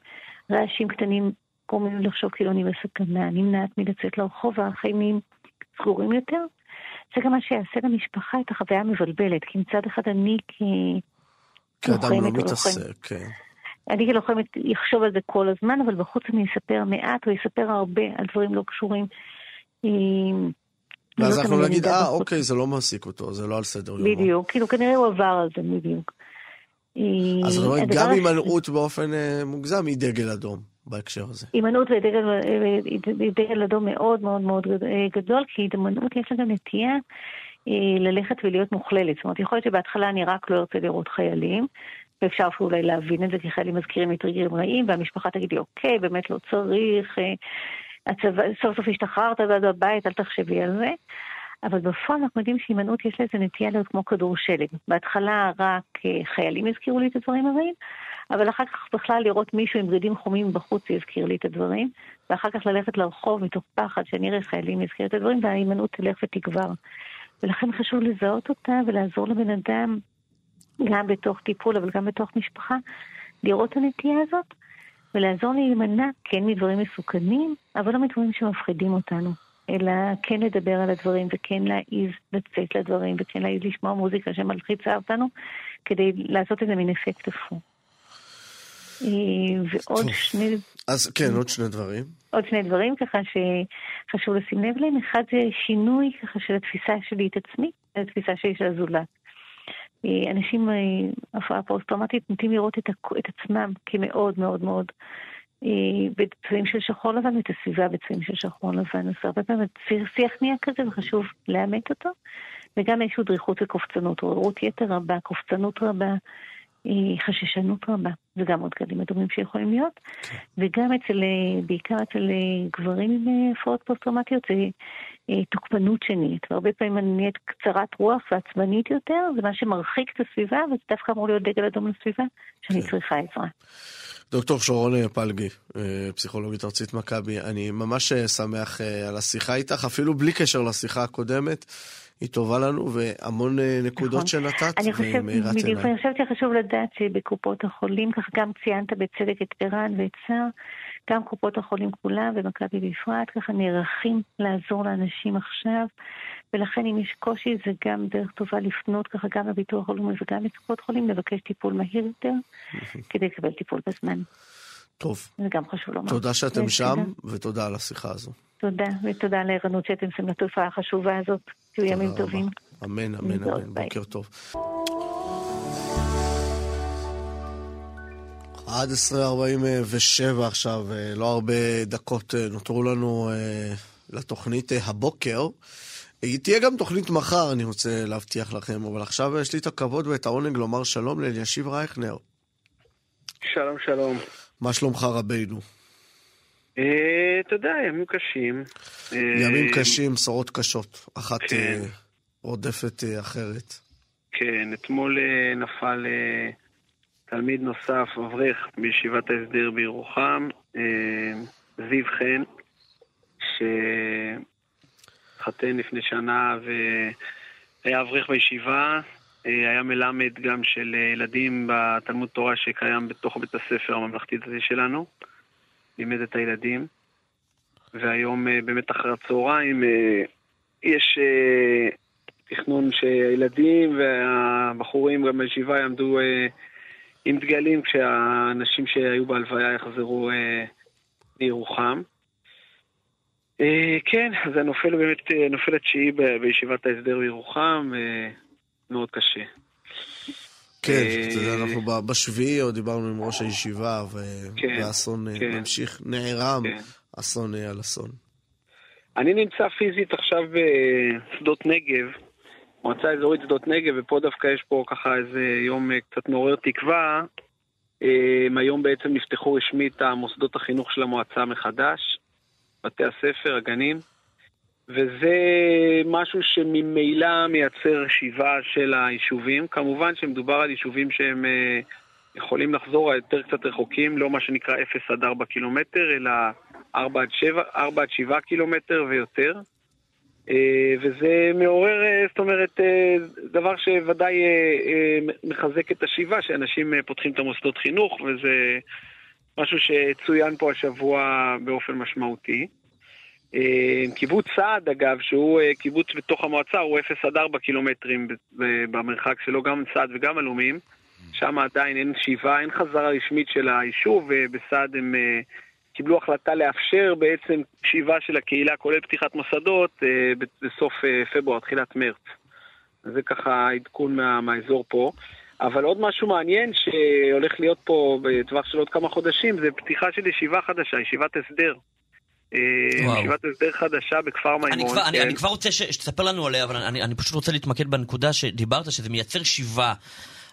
S10: רעשים קטנים גורמים לחשוב כאילו אני בסכנה, נמנעת מלצאת לרחוב, נהיים סגורים יותר. זה גם מה שיעשה למשפחה את החוויה המבלבלת, כי מצד אחד אני כ...
S3: כאדם לא מתעסק, כן.
S10: אני כלוחמת אחשוב על זה כל הזמן, אבל בחוץ אני אספר מעט או אספר הרבה על דברים לא קשורים. אה,
S3: ואז
S10: לא
S3: אנחנו
S10: תמיד
S3: נגיד, אה,
S10: יודעת בחוץ."
S3: אוקיי, זה לא מעסיק אותו, זה לא על סדר יומו.
S10: בדיוק, כאילו כנראה הוא עבר על זה בדיוק. אה,
S3: אז אומרת,
S10: הדבר
S3: גם
S10: השני-
S3: הימנעות באופן אה, מוגזם היא דגל אדום בהקשר הזה.
S10: הימנעות ודגל דגל אדום מאוד מאוד מאוד אה, גדול, כי הימנעות יש לה גם נטייה אה, ללכת ולהיות מוכללת. זאת אומרת, יכול להיות שבהתחלה אני רק לא ארצה לראות חיילים, ואפשר אפילו אולי להבין את זה, כי חיילים מזכירים לי טריגרים רעים, והמשפחה תגיד לי, אוקיי, באמת לא צריך, אה, הצבא, סוף סוף השתחררת ואז בבית, אל תחשבי על זה. אבל בפועל אנחנו יודעים שהימנעות יש לה איזה נטייה להיות כמו כדור שלג. בהתחלה רק אה, חיילים יזכירו לי את הדברים הרעים, אבל אחר כך בכלל לראות מישהו עם בגדים חומים בחוץ יזכיר לי את הדברים, ואחר כך ללכת לרחוב מתוך פחד שאני אראה חיילים יזכיר את הדברים, וההימנעות תלך ותגבר. ולכן חשוב לזהות אותה ולעזור לבן אדם, גם בתוך טיפול אבל גם בתוך משפחה, לראות את הנטייה הזאת, ולעזור להימנע כן מדברים מסוכנים, אבל לא מדברים שמפחידים אותנו. אלא כן לדבר על הדברים וכן להעיז לצאת לדברים וכן להעיז לשמוע מוזיקה שמלחיצה אותנו כדי לעשות איזה מין אפקט הפוך. ועוד
S3: טוב.
S10: שני,
S3: אז כן, עוד שני דברים.
S10: עוד שני דברים ככה שחשוב לשים לב להם. אחד זה שינוי ככה של התפיסה שלי את עצמי, התפיסה שלי של הזולת. אה, אנשים, אה, הפרעה פוסט-טראומטית, נוטים לראות את, את עצמם כמאוד מאוד מאוד אה, בצבעים של שחור לבן ואת הסביבה בצבעים של שחור לבן. אז הרבה פעמים שיח נהיה כזה וחשוב לאמת אותו. וגם איזושהי דריכות וקופצנות, עוררות יתר רבה, קופצנות רבה, אה, חששנות רבה, זה גם עוד גלים אדומים שיכולים להיות. וגם אצל, בעיקר אצל אה, גברים עם אה, הפרעות פוסט-טראומטיות, זה אה, תוקפנות שנית. והרבה פעמים אני נהיית קצרת רוח ועצבנית יותר, זה מה שמרחיק את הסביבה, וזה דווקא אמור להיות דגל אדום לסביבה, שאני צריכה עזרה.
S3: דוקטור שרון פלגי, פסיכולוגית ארצית מכבי, אני ממש שמח על השיחה איתך, אפילו בלי קשר לשיחה הקודמת. היא טובה לנו, והמון אה, נקודות
S10: נכון.
S3: שנתת,
S10: אני חושבת,
S3: והיא מאירת
S10: בדיוק,
S3: עיניים.
S10: אני חושבת שחשוב לדעת שבקופות החולים, ככה גם ציינת בצדק את ער"ן ואת סער, גם קופות החולים כולם ומכבי בפרט, ככה נערכים לעזור לאנשים עכשיו, ולכן אם יש קושי זה גם דרך טובה לפנות ככה גם לביטוח הלאומי וגם לקופות חולים, לבקש טיפול מהיר יותר, כדי לקבל טיפול בזמן.
S3: טוב,
S10: זה גם חשוב לומר.
S3: תודה שאתם
S10: תודה.
S3: שם, ותודה על השיחה הזו.
S10: תודה, ותודה על הערנות שאתם שמים לתופעה החשובה הזאת. שיהיו ימים
S3: רבה.
S10: טובים.
S3: אמן, אמן, אמן,
S10: ביי.
S3: בוקר טוב. 11.47 עכשיו, אה, לא הרבה דקות אה, נותרו לנו אה, לתוכנית הבוקר. היא תהיה גם תוכנית מחר, אני רוצה להבטיח לכם, אבל עכשיו יש לי את הכבוד ואת העונג לומר שלום לאלישיב רייכנר.
S11: שלום, שלום.
S3: מה שלומך רבינו?
S11: אה, אתה יודע, ימים קשים. אה,
S3: ימים קשים, בשורות קשות. אחת
S11: כן.
S3: אה, רודפת אה, אחרת.
S11: כן, אתמול אה, נפל אה, תלמיד נוסף, אברך, בישיבת ההסדר בירוחם, אה, זיו חן, שהתחתן לפני שנה והיה אברך בישיבה. אה, היה מלמד גם של אה, ילדים בתלמוד תורה שקיים בתוך בית הספר הממלכתי-דתי שלנו. לימד את הילדים. והיום אה, באמת אחר הצהריים אה, יש אה, תכנון שהילדים והבחורים גם בישיבה יעמדו עם דגלים כשהאנשים שהיו בהלוויה יחזרו לירוחם. כן, זה נופל באמת, נופל התשיעי בישיבת ההסדר בירוחם, מאוד קשה.
S3: כן,
S11: אה,
S3: אתה יודע, אנחנו בשביעי עוד דיברנו עם ראש הישיבה,
S11: כן,
S3: והאסון אה,
S11: כן.
S3: ממשיך, נערם,
S11: כן.
S3: אסון אה, על אסון.
S11: אני נמצא פיזית עכשיו בשדות נגב, מועצה אזורית שדות נגב, ופה דווקא יש פה ככה איזה יום קצת מעורר תקווה. היום בעצם נפתחו רשמית המוסדות החינוך של המועצה מחדש, בתי הספר, הגנים. וזה משהו שממילא מייצר שיבה של היישובים. כמובן שמדובר על יישובים שהם אה, יכולים לחזור יותר קצת רחוקים, לא מה שנקרא 0 עד 4 קילומטר, אלא 4 עד 7, 4 עד 7 קילומטר ויותר. אה, וזה מעורר, אה, זאת אומרת, דבר שוודאי מחזק את השיבה, שאנשים פותחים את המוסדות חינוך, וזה משהו שצוין פה השבוע באופן משמעותי. אה, קיבוץ סעד, אגב, שהוא אה, קיבוץ בתוך המועצה, הוא 0 עד 4 קילומטרים במרחק שלו, גם סעד וגם עלומים. שם עדיין אין שיבה, אין חזרה רשמית של היישוב, ובסעד הם אה, קיבלו החלטה לאפשר בעצם שיבה של הקהילה, כולל פתיחת מוסדות, בסוף פברואר, תחילת מרץ. זה ככה עדכון מה, מהאזור פה. אבל עוד משהו מעניין שהולך להיות פה בטווח של עוד כמה חודשים, זה פתיחה של ישיבה חדשה, ישיבת הסדר. אה. ישיבת הסדר חדשה בכפר מימון.
S4: אני כבר, אני,
S11: כן.
S4: אני כבר רוצה ש, שתספר לנו עליה, אבל אני, אני פשוט רוצה להתמקד בנקודה שדיברת, שזה מייצר שיבה.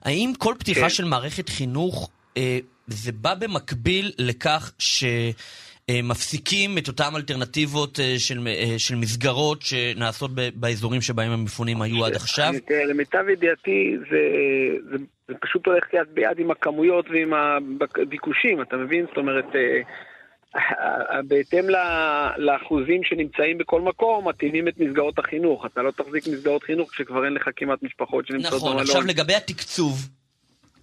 S4: האם כל פתיחה
S11: כן.
S4: של מערכת חינוך, אה, זה בא במקביל לכך ש... אה, מפסיקים את אותן אלטרנטיבות אה, של, של מסגרות שנעשות ב- באזורים שבהם המפונים היו עד עכשיו?
S11: אני- למיטב ידיעתי זה, זה, זה פשוט הולך יד ביד עם הכמויות ועם הביקושים, אתה מבין? זאת אומרת, בהתאם לאחוזים שנמצאים בכל מקום, מתאימים את מסגרות החינוך. אתה לא תחזיק מסגרות חינוך כשכבר אין לך כמעט משפחות שנמצאות
S4: נכון,
S11: במלון.
S4: עכשיו לגבי התקצוב,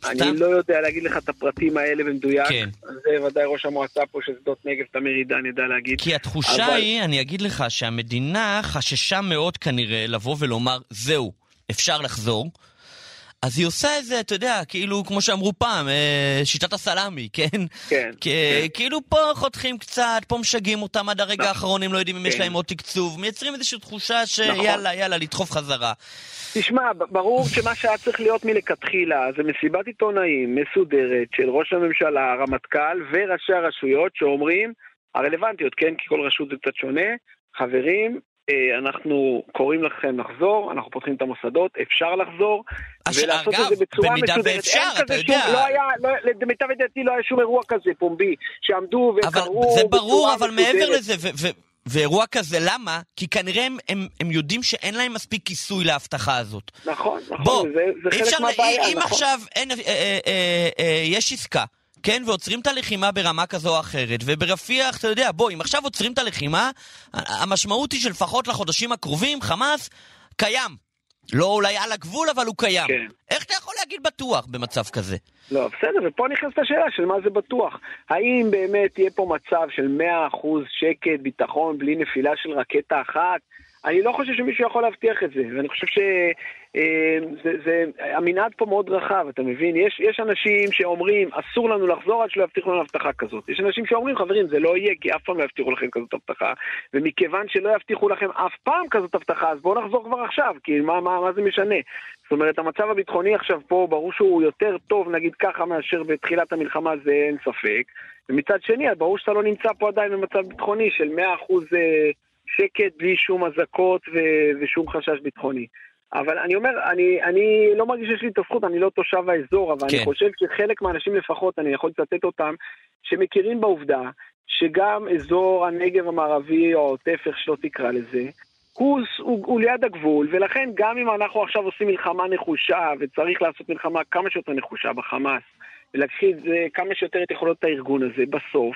S11: אני
S4: סתם?
S11: לא יודע להגיד לך את הפרטים האלה במדויק.
S4: כן.
S11: זה ודאי ראש המועצה פה של שדות נגב, תמיר עידן, ידע להגיד.
S4: כי התחושה
S11: אבל-
S4: היא, אני אגיד לך, שהמדינה חששה מאוד כנראה לבוא ולומר, זהו, אפשר לחזור. אז היא עושה איזה, אתה יודע, כאילו, כמו שאמרו פעם, אה, שיטת הסלאמי, כן?
S11: כן.
S4: כ- כאילו פה חותכים קצת, פה משגעים אותם עד הרגע האחרון, הם לא יודעים אם יש
S11: כן.
S4: להם עוד תקצוב, מייצרים איזושהי תחושה
S11: נכון.
S4: שיאללה, יאללה, לדחוף חזרה.
S11: תשמע, ברור שמה שהיה צריך להיות מלכתחילה זה מסיבת עיתונאים מסודרת של ראש הממשלה, הרמטכ"ל וראשי הרשויות שאומרים, הרלוונטיות, כן? כי כל רשות זה קצת שונה, חברים, אנחנו קוראים לכם לחזור, אנחנו פותחים את המוסדות, אפשר לחזור,
S4: אז
S11: ולעשות
S4: אגב,
S11: את זה בצורה
S4: במידה
S11: מסודרת.
S4: ואפשר,
S11: אין
S4: אתה
S11: כזה
S4: יודע.
S11: שום, לא היה, לא, למיטב ידיעתי לא היה שום אירוע כזה פומבי, שעמדו וקראו
S4: זה ברור,
S11: בצורה
S4: אבל
S11: מסודרת.
S4: מעבר לזה, ו- ו- ואירוע כזה, למה? כי כנראה הם, הם, הם יודעים שאין להם מספיק כיסוי להבטחה הזאת.
S11: נכון, נכון,
S4: בוא,
S11: זה, זה חלק מהבעיה,
S4: אם
S11: נכון.
S4: עכשיו אין, אה, אה, אה, אה, יש עסקה, כן, ועוצרים את הלחימה ברמה כזו או אחרת, וברפיח, אתה יודע, בוא, אם עכשיו עוצרים את הלחימה, המשמעות היא שלפחות לחודשים הקרובים, חמאס קיים. לא אולי על הגבול, אבל הוא קיים.
S11: כן.
S4: איך אתה יכול להגיד בטוח במצב כזה?
S11: לא, בסדר, ופה נכנסת השאלה של מה זה בטוח. האם באמת יהיה פה מצב של 100% שקט, ביטחון, בלי נפילה של רקטה אחת? אני לא חושב שמישהו יכול להבטיח את זה, ואני חושב שהמנעד פה מאוד רחב, אתה מבין? יש, יש אנשים שאומרים, אסור לנו לחזור עד שלא יבטיחו לנו הבטחה כזאת. יש אנשים שאומרים, חברים, זה לא יהיה, כי אף פעם לא יבטיחו לכם כזאת הבטחה, ומכיוון שלא יבטיחו לכם אף פעם כזאת הבטחה, אז בואו נחזור כבר עכשיו, כי מה, מה, מה זה משנה? זאת אומרת, המצב הביטחוני עכשיו פה, ברור שהוא יותר טוב, נגיד ככה, מאשר בתחילת המלחמה, זה אין ספק. ומצד שני, ברור שאתה לא נמצא פה עדיין במצב ביטחוני של 100% אה, שקט, בלי שום אזעקות ו- ושום חשש ביטחוני. אבל אני אומר, אני, אני לא מרגיש שיש לי את הזכות, אני לא תושב האזור, אבל
S4: כן.
S11: אני חושב שחלק מהאנשים לפחות, אני יכול לצטט אותם, שמכירים בעובדה שגם אזור הנגב המערבי, או העוטף, איך שלא תקרא לזה, הוא, הוא, הוא ליד הגבול, ולכן גם אם אנחנו עכשיו עושים מלחמה נחושה, וצריך לעשות מלחמה כמה שיותר נחושה בחמאס, ולהכחיד אה, כמה שיותר את יכולות הארגון הזה, בסוף,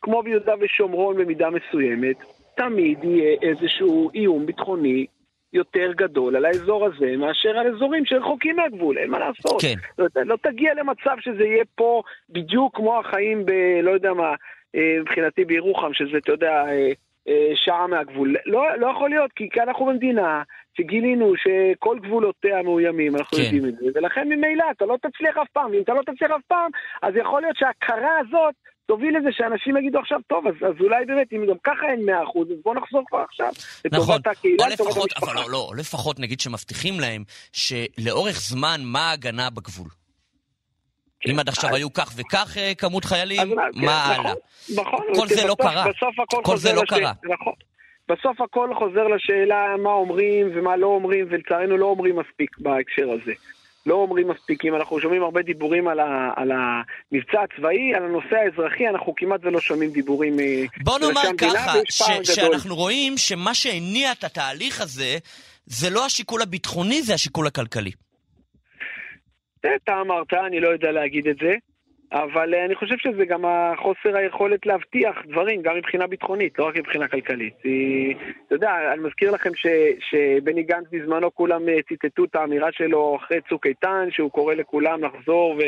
S11: כמו ביהודה ושומרון במידה מסוימת, תמיד יהיה איזשהו איום ביטחוני יותר גדול על האזור הזה מאשר על אזורים שרחוקים מהגבול, אין מה לעשות.
S4: כן.
S11: לא, לא תגיע למצב שזה יהיה פה בדיוק כמו החיים ב... לא יודע מה, אה, מבחינתי בירוחם, שזה, אתה יודע, אה, אה, שעה מהגבול. לא, לא יכול להיות, כי כאן אנחנו במדינה שגילינו שכל גבולותיה מאוימים, אנחנו
S4: כן.
S11: יודעים את זה, ולכן ממילא אתה לא תצליח אף פעם, ואם אתה לא תצליח אף פעם, אז יכול להיות שההכרה הזאת תוביל לזה שאנשים יגידו עכשיו, טוב, אז, אז אולי באמת, אם גם ככה אין 100%, אז בוא נחזור כבר עכשיו.
S4: נכון,
S11: הקהילה,
S4: או לפחות. אבל לא, לא, לפחות נגיד שמבטיחים להם שלאורך זמן מה ההגנה בגבול. אם עד עכשיו היו כך וכך אה, כמות חיילים,
S11: אז מה, כן,
S4: מה
S11: נכון,
S4: הלאה?
S11: נכון,
S4: כל זה לא
S11: בסוף-
S4: קרה.
S11: בסוף הכל
S4: כל זה לא קרה.
S11: נכון. בסוף הכל חוזר לשאלה מה אומרים ומה לא אומרים, ולצערנו לא אומרים מספיק בהקשר הזה. לא אומרים מספיק, אם אנחנו שומעים הרבה דיבורים על, ה, על המבצע הצבאי, על הנושא האזרחי, אנחנו כמעט ולא שומעים דיבורים אה,
S4: בוא נאמר ככה, ש-. שאנחנו רואים שמה שהניע את התהליך הזה, זה לא השיקול הביטחוני, זה השיקול הכלכלי.
S11: זה אתה אמרת, אני לא יודע להגיד את זה, אבל אה, אני חושב שזה גם החוסר היכולת להבטיח דברים, גם מבחינה ביטחונית, לא רק מבחינה כלכלית. כי, אתה יודע, אני מזכיר לכם ש, שבני גנץ בזמנו כולם אה, ציטטו את האמירה שלו אחרי צוק איתן, שהוא קורא לכולם לחזור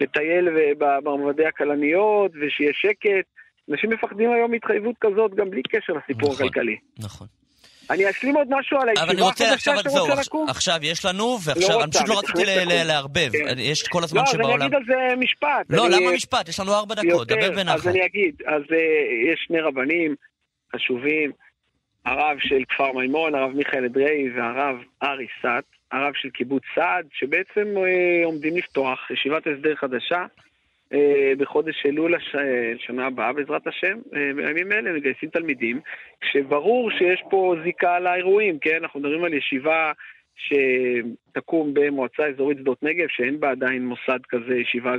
S11: ולטייל ב- במעמדי הכלניות, ושיהיה שקט. אנשים מפחדים היום מהתחייבות כזאת גם בלי קשר לסיפור
S4: נכון.
S11: הכלכלי.
S4: נכון.
S11: אני אשלים עוד משהו על הישיבה
S4: אבל אני רוצה
S11: החדשה
S4: עכשיו
S11: שרוצה
S4: זהו,
S11: לקום?
S4: עכשיו יש לנו, ועכשיו,
S11: לא
S4: אני פשוט לא רציתי
S11: לקום.
S4: לערבב,
S11: כן.
S4: יש כל הזמן
S11: לא, אז אני
S4: שבעולם.
S11: אגיד על זה משפט.
S4: לא, למה משפט? יש לנו ארבע דקות, דבר
S11: אז
S4: בנחת.
S11: אני אגיד, אז אה, יש שני רבנים חשובים, הרב של כפר מימון, הרב מיכאל אדרעי והרב ארי סאט, הרב של קיבוץ סעד, שבעצם אה, עומדים לפתוח ישיבת הסדר חדשה בחודש אלול הש... אה, הבאה בעזרת השם, אה, בימים אלה מגייסים תלמידים, כשברור שיש פה זיקה לאירועים, כן? אנחנו מדברים על ישיבה שתקום במועצה אזורית שדות נגב, שאין בה עדיין מוסד כזה, ישיבה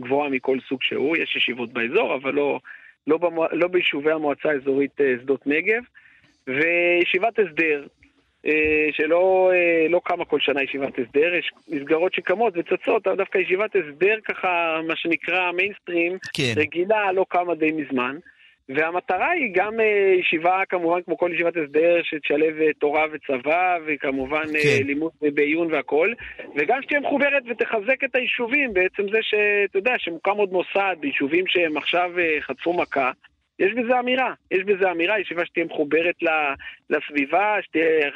S11: גבוהה מכל סוג שהוא, יש ישיבות באזור, אבל לא, לא, במו... לא ביישובי המועצה האזורית אה, שדות נגב, וישיבת הסדר, אה, שלא אה, לא קמה כל שנה ישיבת הסדר, יש מסגרות שקמות וצצות, אבל דווקא ישיבת הסדר ככה, מה שנקרא מיינסטרים,
S4: כן.
S11: רגילה, לא קמה די מזמן. והמטרה היא גם אה, ישיבה, כמובן, כמו כל ישיבת הסדר, שתשלב אה, תורה וצבא, וכמובן אה,
S4: כן.
S11: לימוד בעיון והכול, וגם שתהיה מחוברת ותחזק את היישובים, בעצם זה שאתה יודע, שמוקם עוד מוסד ביישובים שהם עכשיו אה, חטפו מכה. יש בזה אמירה, יש בזה אמירה, ישיבה שתהיה מחוברת לסביבה, שתהיה,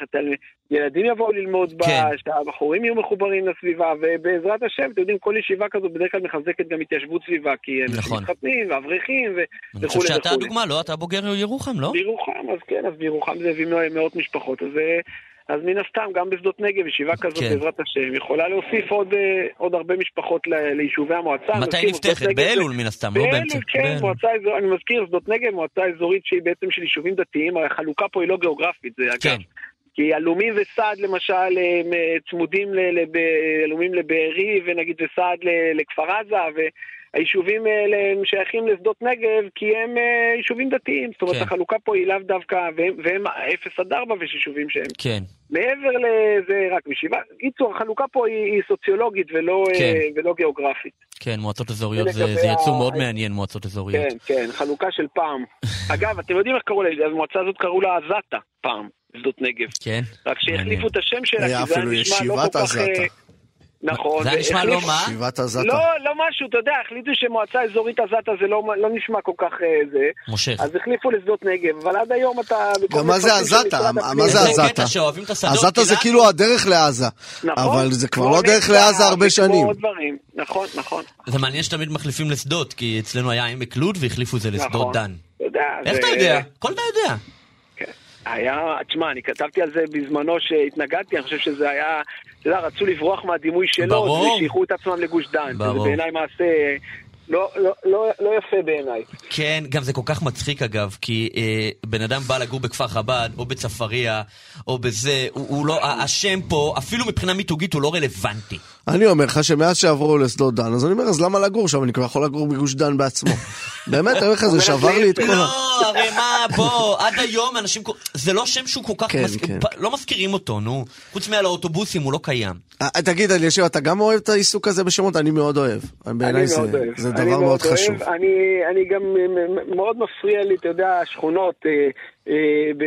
S11: ילדים יבואו ללמוד בה,
S4: כן.
S11: שהבחורים יהיו מחוברים לסביבה, ובעזרת השם, אתם יודעים, כל ישיבה כזאת בדרך כלל מחזקת גם התיישבות סביבה, כי אנשים
S4: נכון.
S11: מתחתנים ואברכים ו-
S4: אני חושב
S11: וכולי
S4: שאתה
S11: וכולי.
S4: הדוגמה, לא? אתה בוגר ירוחם, לא?
S11: בירוחם, אז כן, אז בירוחם זה הביא מאות- מאות משפחות, אז, אה, אז מן הסתם, גם בשדות נגב, ישיבה כזאת,
S4: כן.
S11: בעזרת השם, יכולה להוסיף עוד, אה, עוד הרבה משפחות ל- ליישובי המועצה.
S4: מתי נפתחת? באלול מן הסתם, לא באמצע.
S11: באלול, כן,
S4: באלול.
S11: מועצה אזורית, אני מזכיר, שדות נגב, מועצה אזורית שהיא בעצם של יישובים דתיים, הרי החלוקה פה היא לא גיאוגרפית, זה אגב.
S4: כן.
S11: כי עלומים וסעד למשל הם אה, צמודים, עלומים לבארי ונגיד וסעד לכפר עזה והיישובים האלה הם שייכים לשדות נגב כי הם אה, יישובים דתיים, זאת אומרת
S4: כן. החלוקה
S11: פה היא לאו דווקא, והם, והם 0 עד 4 ויש יישובים שהם
S4: כן.
S11: מעבר לזה רק בישיבה, קיצור החלוקה פה היא, היא סוציולוגית ולא,
S4: כן.
S11: אה, ולא גיאוגרפית.
S4: כן, מועצות אזוריות זה זה יצור
S11: ה-
S4: מאוד מעניין, מועצות אזוריות.
S11: כן, כן, חלוקה של פעם. אגב, אתם יודעים איך קראו לה, המועצה הזאת קראו לה עזתה פעם, שדות נגב.
S4: כן?
S11: רק שהחליפו את השם שלה, כי זה היה נשמע לא כל כך... נכון.
S4: זה היה נשמע לא מה?
S3: ישיבת עזתה.
S11: לא, לא משהו, אתה יודע, החליטו שמועצה אזורית עזתה זה לא, לא נשמע כל כך אה, זה,
S4: מושך.
S11: אז החליפו לשדות נגב, אבל עד היום אתה...
S3: גם מה זה עזתה? מה זה
S4: זה
S3: עזתה?
S4: קטע שאוהבים את השדות,
S3: עזתה זה כאילו הדרך לעזה.
S11: נכון.
S3: אבל זה כבר לא דרך לעזה הרבה שנים.
S11: נכון, נכון.
S4: זה מעניין שתמיד מחליפים לשדות, כי אצלנו היה עמק לוד והחליפו את זה לשדות
S11: נכון.
S4: דן. איך
S11: זה-
S4: אתה יודע? הכל אתה יודע.
S11: היה, תשמע, אני כתבתי על זה בזמנו שהתנגדתי, אני חושב שזה היה, אתה יודע, רצו לברוח מהדימוי שלו,
S4: ברור.
S11: ושייכו את עצמם לגוש דן.
S4: ברור.
S11: זה בעיניי מעשה לא, לא, לא, לא יפה בעיניי.
S4: כן, גם זה כל כך מצחיק אגב, כי אה, בן אדם בא לגור בכפר חב"ד, או בצפריה, או בזה, הוא, הוא לא, השם פה, אפילו מבחינה מיתוגית הוא לא רלוונטי.
S3: אני אומר לך שמאז שעברו לשדות דן, אז אני אומר, אז למה לגור שם? אני כבר יכול לגור בגוש דן בעצמו. באמת, אני אומר לך, זה שבר לי את כל ה...
S4: לא, הרי מה, בוא, עד היום אנשים, זה לא שם שהוא כל כך,
S3: כן,
S4: מזכיר-
S3: כן.
S4: פ- לא מזכירים אותו, נו. חוץ מעל האוטובוסים הוא לא קיים.
S3: אה, תגיד, אלישיב, אתה גם אוהב את העיסוק הזה בשמות? אני מאוד אוהב. בעיניי
S11: אני
S3: זה דבר מאוד. חשוב.
S11: אני, אני גם מאוד מפריע לי, אתה יודע, שכונות אה,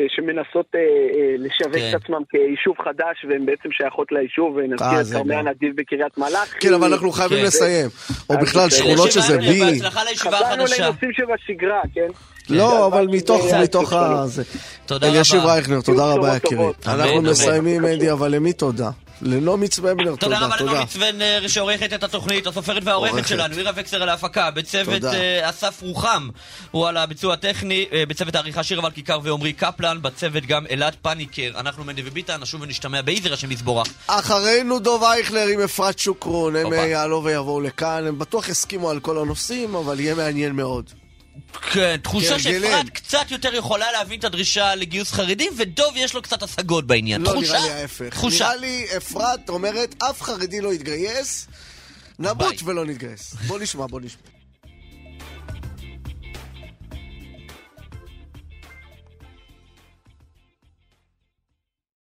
S11: שמנסות אה, אה, לשווק
S4: כן.
S11: את עצמם כיישוב חדש, והן בעצם שייכות ליישוב,
S3: אה,
S11: ונזכיר את כרמי. הנדיב בקריית מלאכי.
S3: כן, אבל אנחנו חייבים
S4: כן.
S3: לסיים. או בכלל. שכונות שזה
S4: אלישיב
S3: בי.
S11: חזרנו. לנושאים שבשגרה, כן?
S3: לא, אבל
S11: כן,
S3: מתוך
S11: זה
S3: מתוך ה...
S4: תודה
S3: אלישיב
S4: רבה.
S3: רייכנר, תודה רבה יקירי. אנחנו. מסיימים, אדי, אבל למי תודה? לנעמי צוובנר,
S4: תודה
S3: תודה,
S4: רבה
S3: תודה.
S4: לנעמי צוונר שעורכת את התוכנית, הסופרת והעורכת
S3: עורכת.
S4: שלנו, עירה וקסר על ההפקה, בצוות
S3: תודה.
S4: אה, אסף רוחם, הוא על הביצוע הטכני, אה, בצוות העריכה שיר אבל כיכר ועמרי קפלן, בצוות גם אלעד פניקר, אנחנו מנדי וביטן, נשוב ונשתמע באיזר השם יסבורך.
S3: אחרינו דוב אייכלר עם אפרת שוקרון, הם. אה, יעלו ויבואו לכאן, הם בטוח יסכימו על כל הנושאים, אבל יהיה מעניין מאוד.
S4: כן, תחושה. שאפרת קצת יותר יכולה להבין את הדרישה לגיוס חרדים, ודוב יש לו קצת השגות בעניין.
S3: לא,
S4: תחושה?
S3: נראה לי ההפך.
S4: תחושה.
S3: נראה לי, אפרת אומרת, אף חרדי לא יתגייס, נמות ולא נתגייס. בוא נשמע, בוא נשמע.